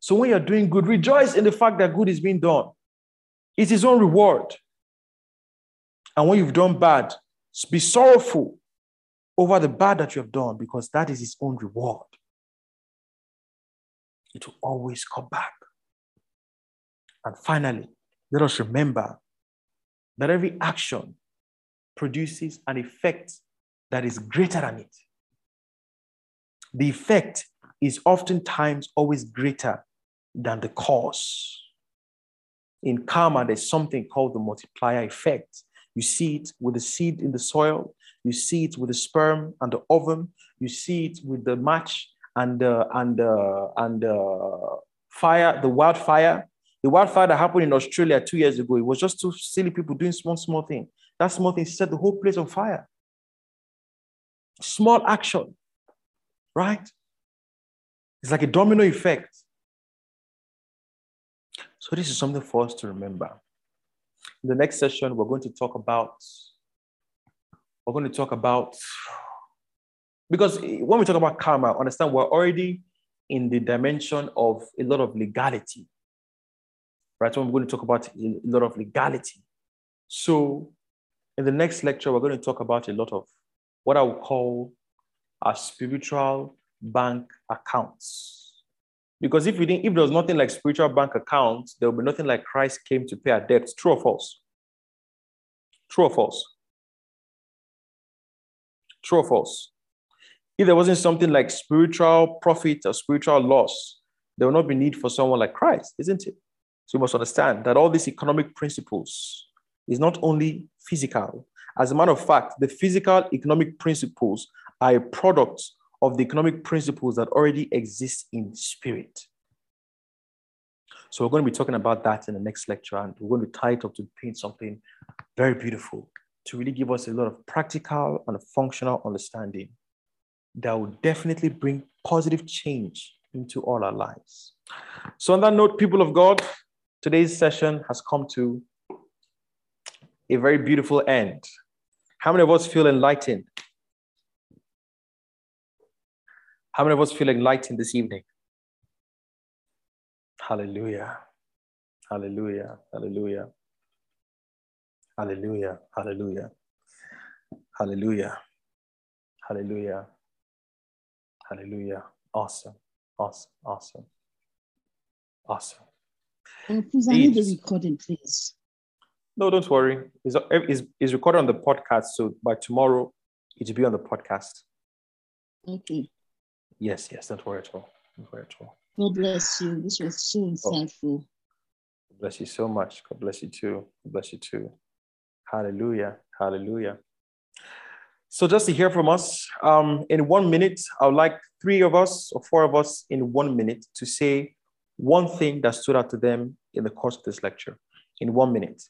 So when you're doing good, rejoice in the fact that good is being done. It's his own reward. And when you've done bad, be sorrowful over the bad that you have done because that is his own reward. It will always come back. And finally, let us remember that every action produces an effect that is greater than it. The effect is oftentimes always greater than the cause. In karma, there's something called the multiplier effect. You see it with the seed in the soil, you see it with the sperm and the ovum. You see it with the match and uh, and uh, and uh, fire, the wildfire. The wildfire that happened in Australia two years ago. It was just two silly people doing small, small thing. That small thing set the whole place on fire. Small action, right? It's like a domino effect. So this is something for us to remember. In the next session, we're going to talk about we're going to talk about because when we talk about karma, understand we're already in the dimension of a lot of legality, right? So we're going to talk about a lot of legality. So in the next lecture, we're going to talk about a lot of what I would call our spiritual bank accounts. Because if we didn't, if there was nothing like spiritual bank accounts, there would be nothing like Christ came to pay our debts. True or false? True or false? True or false? If there wasn't something like spiritual profit or spiritual loss, there would not be need for someone like Christ, isn't it? So we must understand that all these economic principles is not only physical. As a matter of fact, the physical economic principles are a product of the economic principles that already exist in spirit. So we're going to be talking about that in the next lecture, and we're going to tie it up to paint something very beautiful to really give us a lot of practical and functional understanding that will definitely bring positive change into all our lives. So, on that note, people of God, today's session has come to a very beautiful end. How many of us feel enlightened? How many of us feel enlightened this evening? Hallelujah. Hallelujah. Hallelujah. Hallelujah. Hallelujah. Hallelujah. Hallelujah. Hallelujah. Awesome. Awesome. Awesome. Awesome. Please, I need the recording, please. No, don't worry. It's, it's, it's recorded on the podcast. So by tomorrow, it will be on the podcast. Okay. Yes, yes. Don't worry at all. Don't worry at all. God bless you. This was so oh. insightful. God bless you so much. God bless you too. God bless you too. Hallelujah. Hallelujah. So just to hear from us, um, in one minute, I would like three of us or four of us in one minute to say one thing that stood out to them in the course of this lecture. In one minute,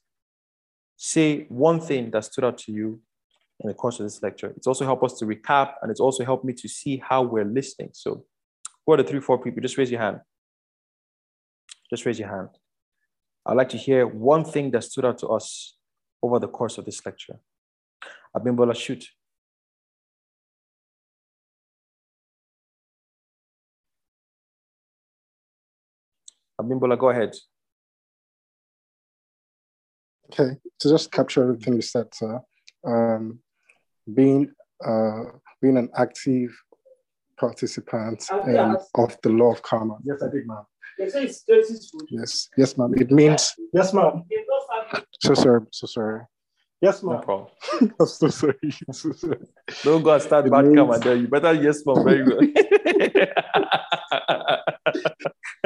say one thing that stood out to you in the course of this lecture. It's also helped us to recap, and it's also helped me to see how we're listening. So, who are the three, four people? Just raise your hand. Just raise your hand. I'd like to hear one thing that stood out to us over the course of this lecture. Abimbola, shoot. Abimbola, go ahead. Okay, to just capture everything you said, sir. Um, being uh, being an active participant um, of the law of karma. Yes, I did, ma'am. Yes, yes, ma'am. It means yes, ma'am. So sorry, so sorry. Yes, ma'am. No problem. I'm so sorry. I'm so sorry. Don't go and start It bad means- karma there. You better yes, ma'am. Very good.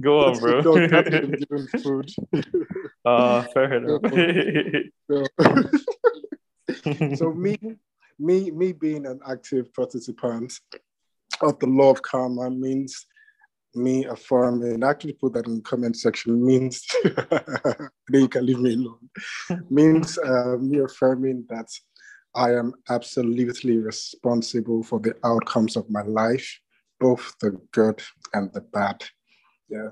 Go on, bro. To given food. Uh, fair enough. so me, me, me being an active participant of the law of karma means me affirming. Actually, put that in the comment section. Means then you can leave me alone. means uh, me affirming that I am absolutely responsible for the outcomes of my life, both the good and the bad. Yeah.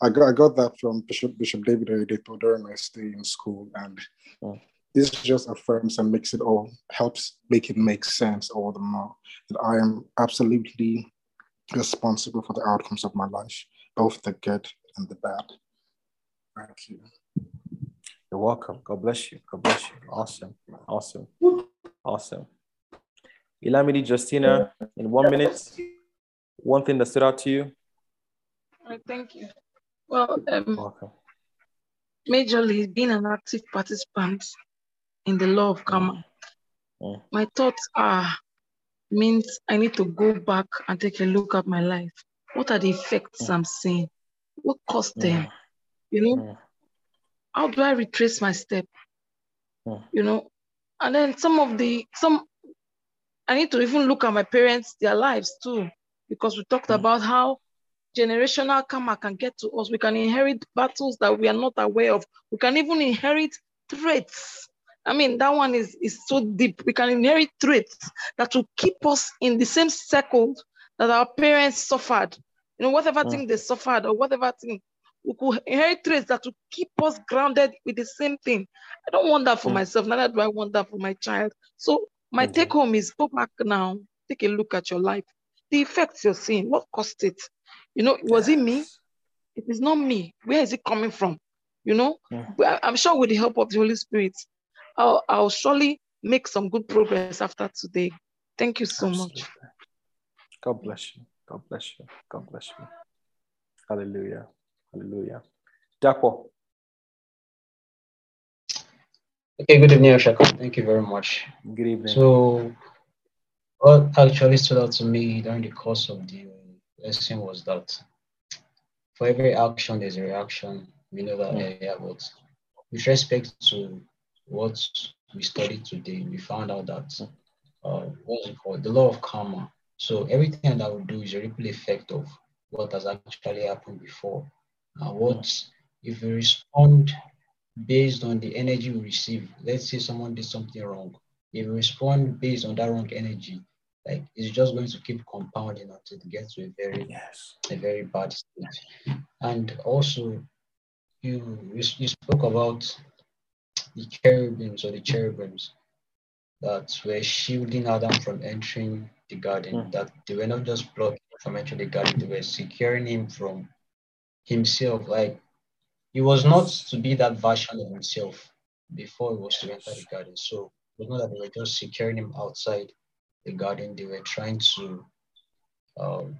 I got, I got that from Bishop Bishop David Oyedepo during my stay in school, and this just affirms and makes it all helps make it make sense all the more that I am absolutely responsible for the outcomes of my life, both the good and the bad. Thank you. You're welcome. God bless you. God bless you. Awesome. Awesome. Awesome. Ilamidi Justina, in one minute, one thing that stood out to you. All right, thank you. Well, um, Welcome. majorly being an active participant in the law of karma, Mm. my thoughts are means I need to go back and take a look at my life. What are the effects I'm seeing? What caused them? You know, how do I retrace my step? Mm. You know, and then some of the some I need to even look at my parents, their lives too, because we talked hmm. about how generational karma can get to us. We can inherit battles that we are not aware of. We can even inherit traits. I mean, that one is, is so deep. We can inherit traits that will keep us in the same circle that our parents suffered. You know, whatever hmm. thing they suffered or whatever thing, we could inherit traits that will keep us grounded with the same thing. I don't want that for hmm. myself, neither do I want that for my child. So my hmm. take home is go back now, take a look at your life. The effects you're seeing, what caused it? You know, was it me? It is not me. Where is it coming from? You know, hmm. Well, I- I'm sure with the help of the Holy Spirit, I'll, I'll surely make some good progress after today. Thank you so much. God bless you. God bless you. God bless you. Hallelujah. Hallelujah. Dapo. Okay, good evening, Oshaka. Thank you very much. Good evening. So, what actually stood out to me during the course of the lesson was that for every action, there's a reaction. We know that earlier, but with respect to what we studied today, we found out that uh, what's it called? The law of karma. So everything that we do is a ripple effect of what has actually happened before. What if we respond based on the energy we receive? Let's say someone did something wrong. If we respond based on that wrong energy, like it's just going to keep compounding until it gets to a very yes. a very bad state. And also, you you, you spoke about the cherubims or the cherubims that were shielding Adam from entering the garden, hmm. that they were not just blocking from entering the garden, they were securing him from himself. Like he was not to be that version of himself before he was to enter the garden. So it was not that they were just securing him outside the garden, they were trying to um,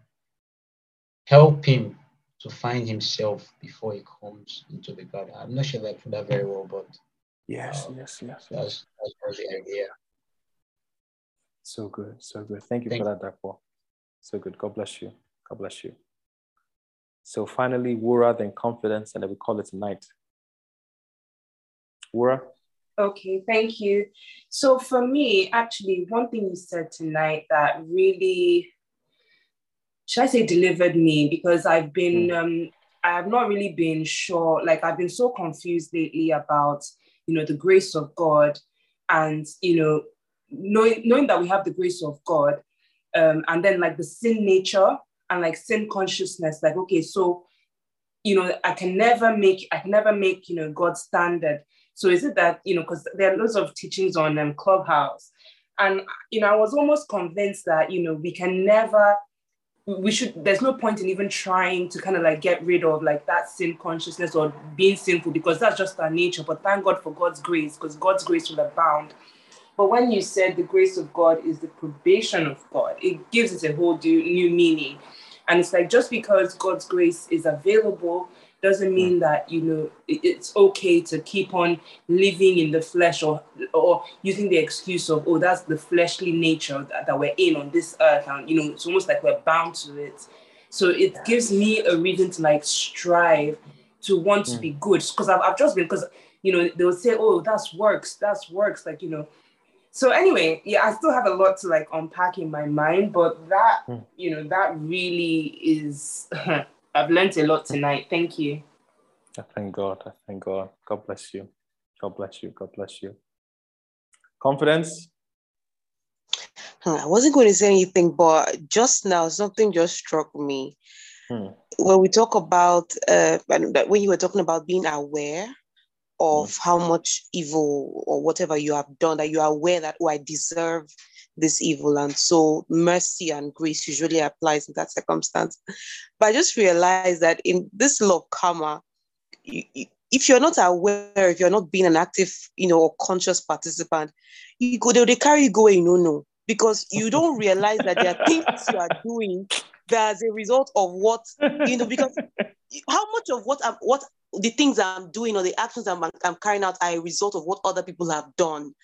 help him to find himself before he comes into the garden. I'm not sure if I put that very well, but yes, um, yes, yes, that's that's the idea. So good, so good. Thank you Thank for that, Dapo. So good. God bless you. God bless you. So finally, Wura, then confidence, and then we call it a night. Wura? Okay, thank you. So for me, actually, one thing you said tonight that really, should I say, delivered me because I've been, mm. um, I have not really been sure. Like I've been so confused lately about, you know, the grace of God, and you know, knowing knowing that we have the grace of God, um, and then like the sin nature and like sin consciousness. Like okay, so you know, I can never make, I can never make, you know, God's standard so is it that, you know, because there are lots of teachings on um, Clubhouse. And, you know, I was almost convinced that, you know, we can never, we should, there's no point in even trying to kind of like get rid of like that sin consciousness or being sinful because that's just our nature. But thank God for God's grace because God's grace will abound. But when you said the grace of God is the probation of God, it gives it a whole new meaning. And it's like just because God's grace is available doesn't mean mm. that you know it's okay to keep on living in the flesh or or using the excuse of oh that's the fleshly nature that, that we're in on this earth and you know it's almost like we're bound to it so it gives me a reason to like strive to want to mm. be good because I've, I've just been because you know they'll say oh that's works that's works like you know so anyway yeah i still have a lot to like unpack in my mind but that mm. you know that really is I've learned a lot tonight. Thank you. I thank God. I thank God. God bless you. God bless you. God bless you. Confidence. I wasn't going to say anything, but just now something just struck me. Hmm. When we talk about, uh, when you were talking about being aware of hmm. how much evil or whatever you have done, that you are aware that, oh, I deserve this evil. And so mercy and grace usually applies in that circumstance. But I just realized that in this law of karma, if you're not aware, if you're not being an active, you know, or conscious participant, you go, they, carry you going, no, no, because you don't realize that there are things you are doing as a result of what, you know, because how much of what I'm, what the things I'm doing or the actions I'm, I'm carrying out are a result of what other people have done.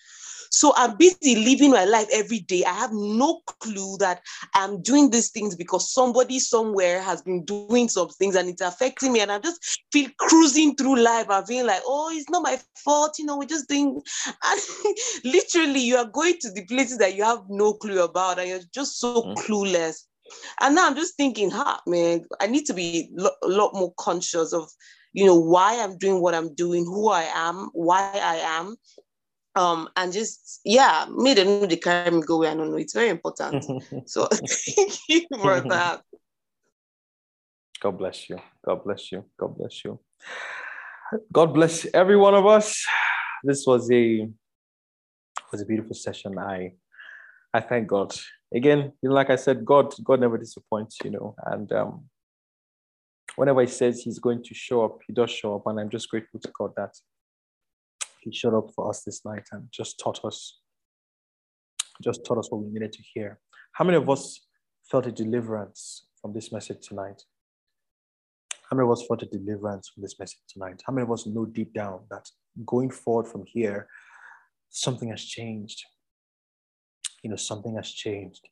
So I'm busy living my life every day. I have no clue that I'm doing these things because somebody somewhere has been doing some things and it's affecting me. And I just feel cruising through life and feeling like, oh, it's not my fault. You know, we're just doing. And literally, you are going to the places that you have no clue about and you're just so mm. clueless. And now I'm just thinking, ha, man, I need to be lo- a lot more conscious of, you know, why I'm doing what I'm doing, who I am, why I am, um, and just yeah, me they know they carry me go where I don't know. It's very important. so thank you for that. God bless you. God bless you. God bless you. God bless every one of us. This was a was a beautiful session. I I thank God. Again, like I said, God God never disappoints, you know, and um whenever he says he's going to show up, he does show up, and I'm just grateful to God that he showed up for us this night and just taught us, just taught us what we needed to hear. How many of us felt a deliverance from this message tonight? How many of us felt a deliverance from this message tonight? How many of us know deep down that going forward from here, something has changed? You know, something has changed.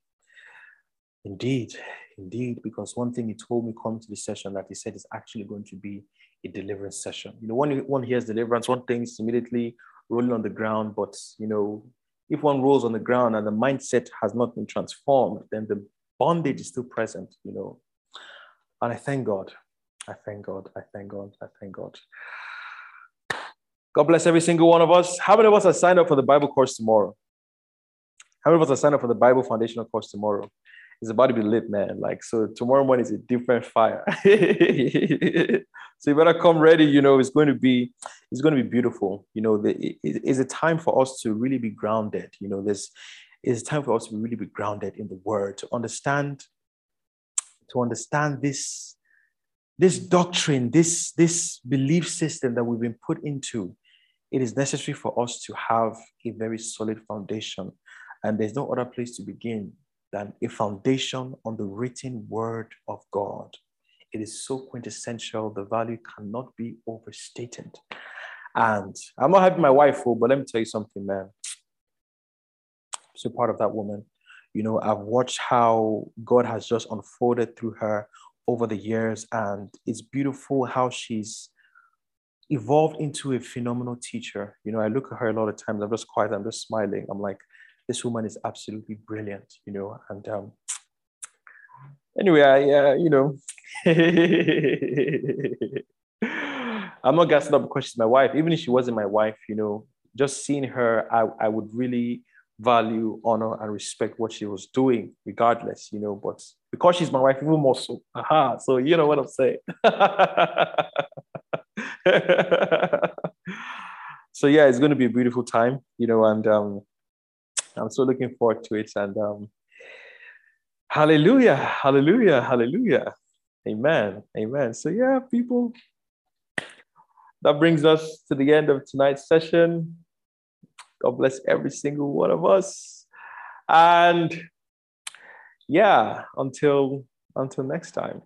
Indeed, indeed, because one thing he told me coming to this session that he said is actually going to be a deliverance session. You know, when one hears deliverance, one thinks immediately rolling on the ground, but you know, if one rolls on the ground and the mindset has not been transformed, then the bondage is still present, you know. And I thank God. I thank God. I thank God. I thank God. God bless every single one of us. How many of us are signed up for the Bible course tomorrow? How many of us are signed up for the Bible foundational course tomorrow? it's about to be lit, man. Like, so tomorrow morning is a different fire. so you better come ready. You know, it's going to be, it's going to be beautiful. You know, the, it, it's a time for us to really be grounded. You know, there's, it's time for us to really be grounded in the word, to understand, to understand this, this doctrine, this, this belief system that we've been put into. It is necessary for us to have a very solid foundation. And there's no other place to begin than a foundation on the written word of God. It is so quintessential, the value cannot be overstated. And I'm not having my wife, oh, but let me tell you something, man. So part of that woman. You know, I've watched how God has just unfolded through her over the years, and it's beautiful how she's evolved into a phenomenal teacher. You know, I look at her a lot of times, I'm just quiet, I'm just smiling. I'm like, this woman is absolutely brilliant, you know. And um, anyway, I, uh, you know, I'm not gassing up because she's my wife. Even if she wasn't my wife, you know, just seeing her, I, I would really value, honor, and respect what she was doing, regardless, you know. But because she's my wife, even more so. Aha. So you know what I'm saying. so yeah, it's going to be a beautiful time, you know, and um, I'm so looking forward to it. And um, hallelujah, hallelujah, hallelujah. Amen. Amen. So yeah, people, that brings us to the end of tonight's session. God bless every single one of us. And yeah, until until next time.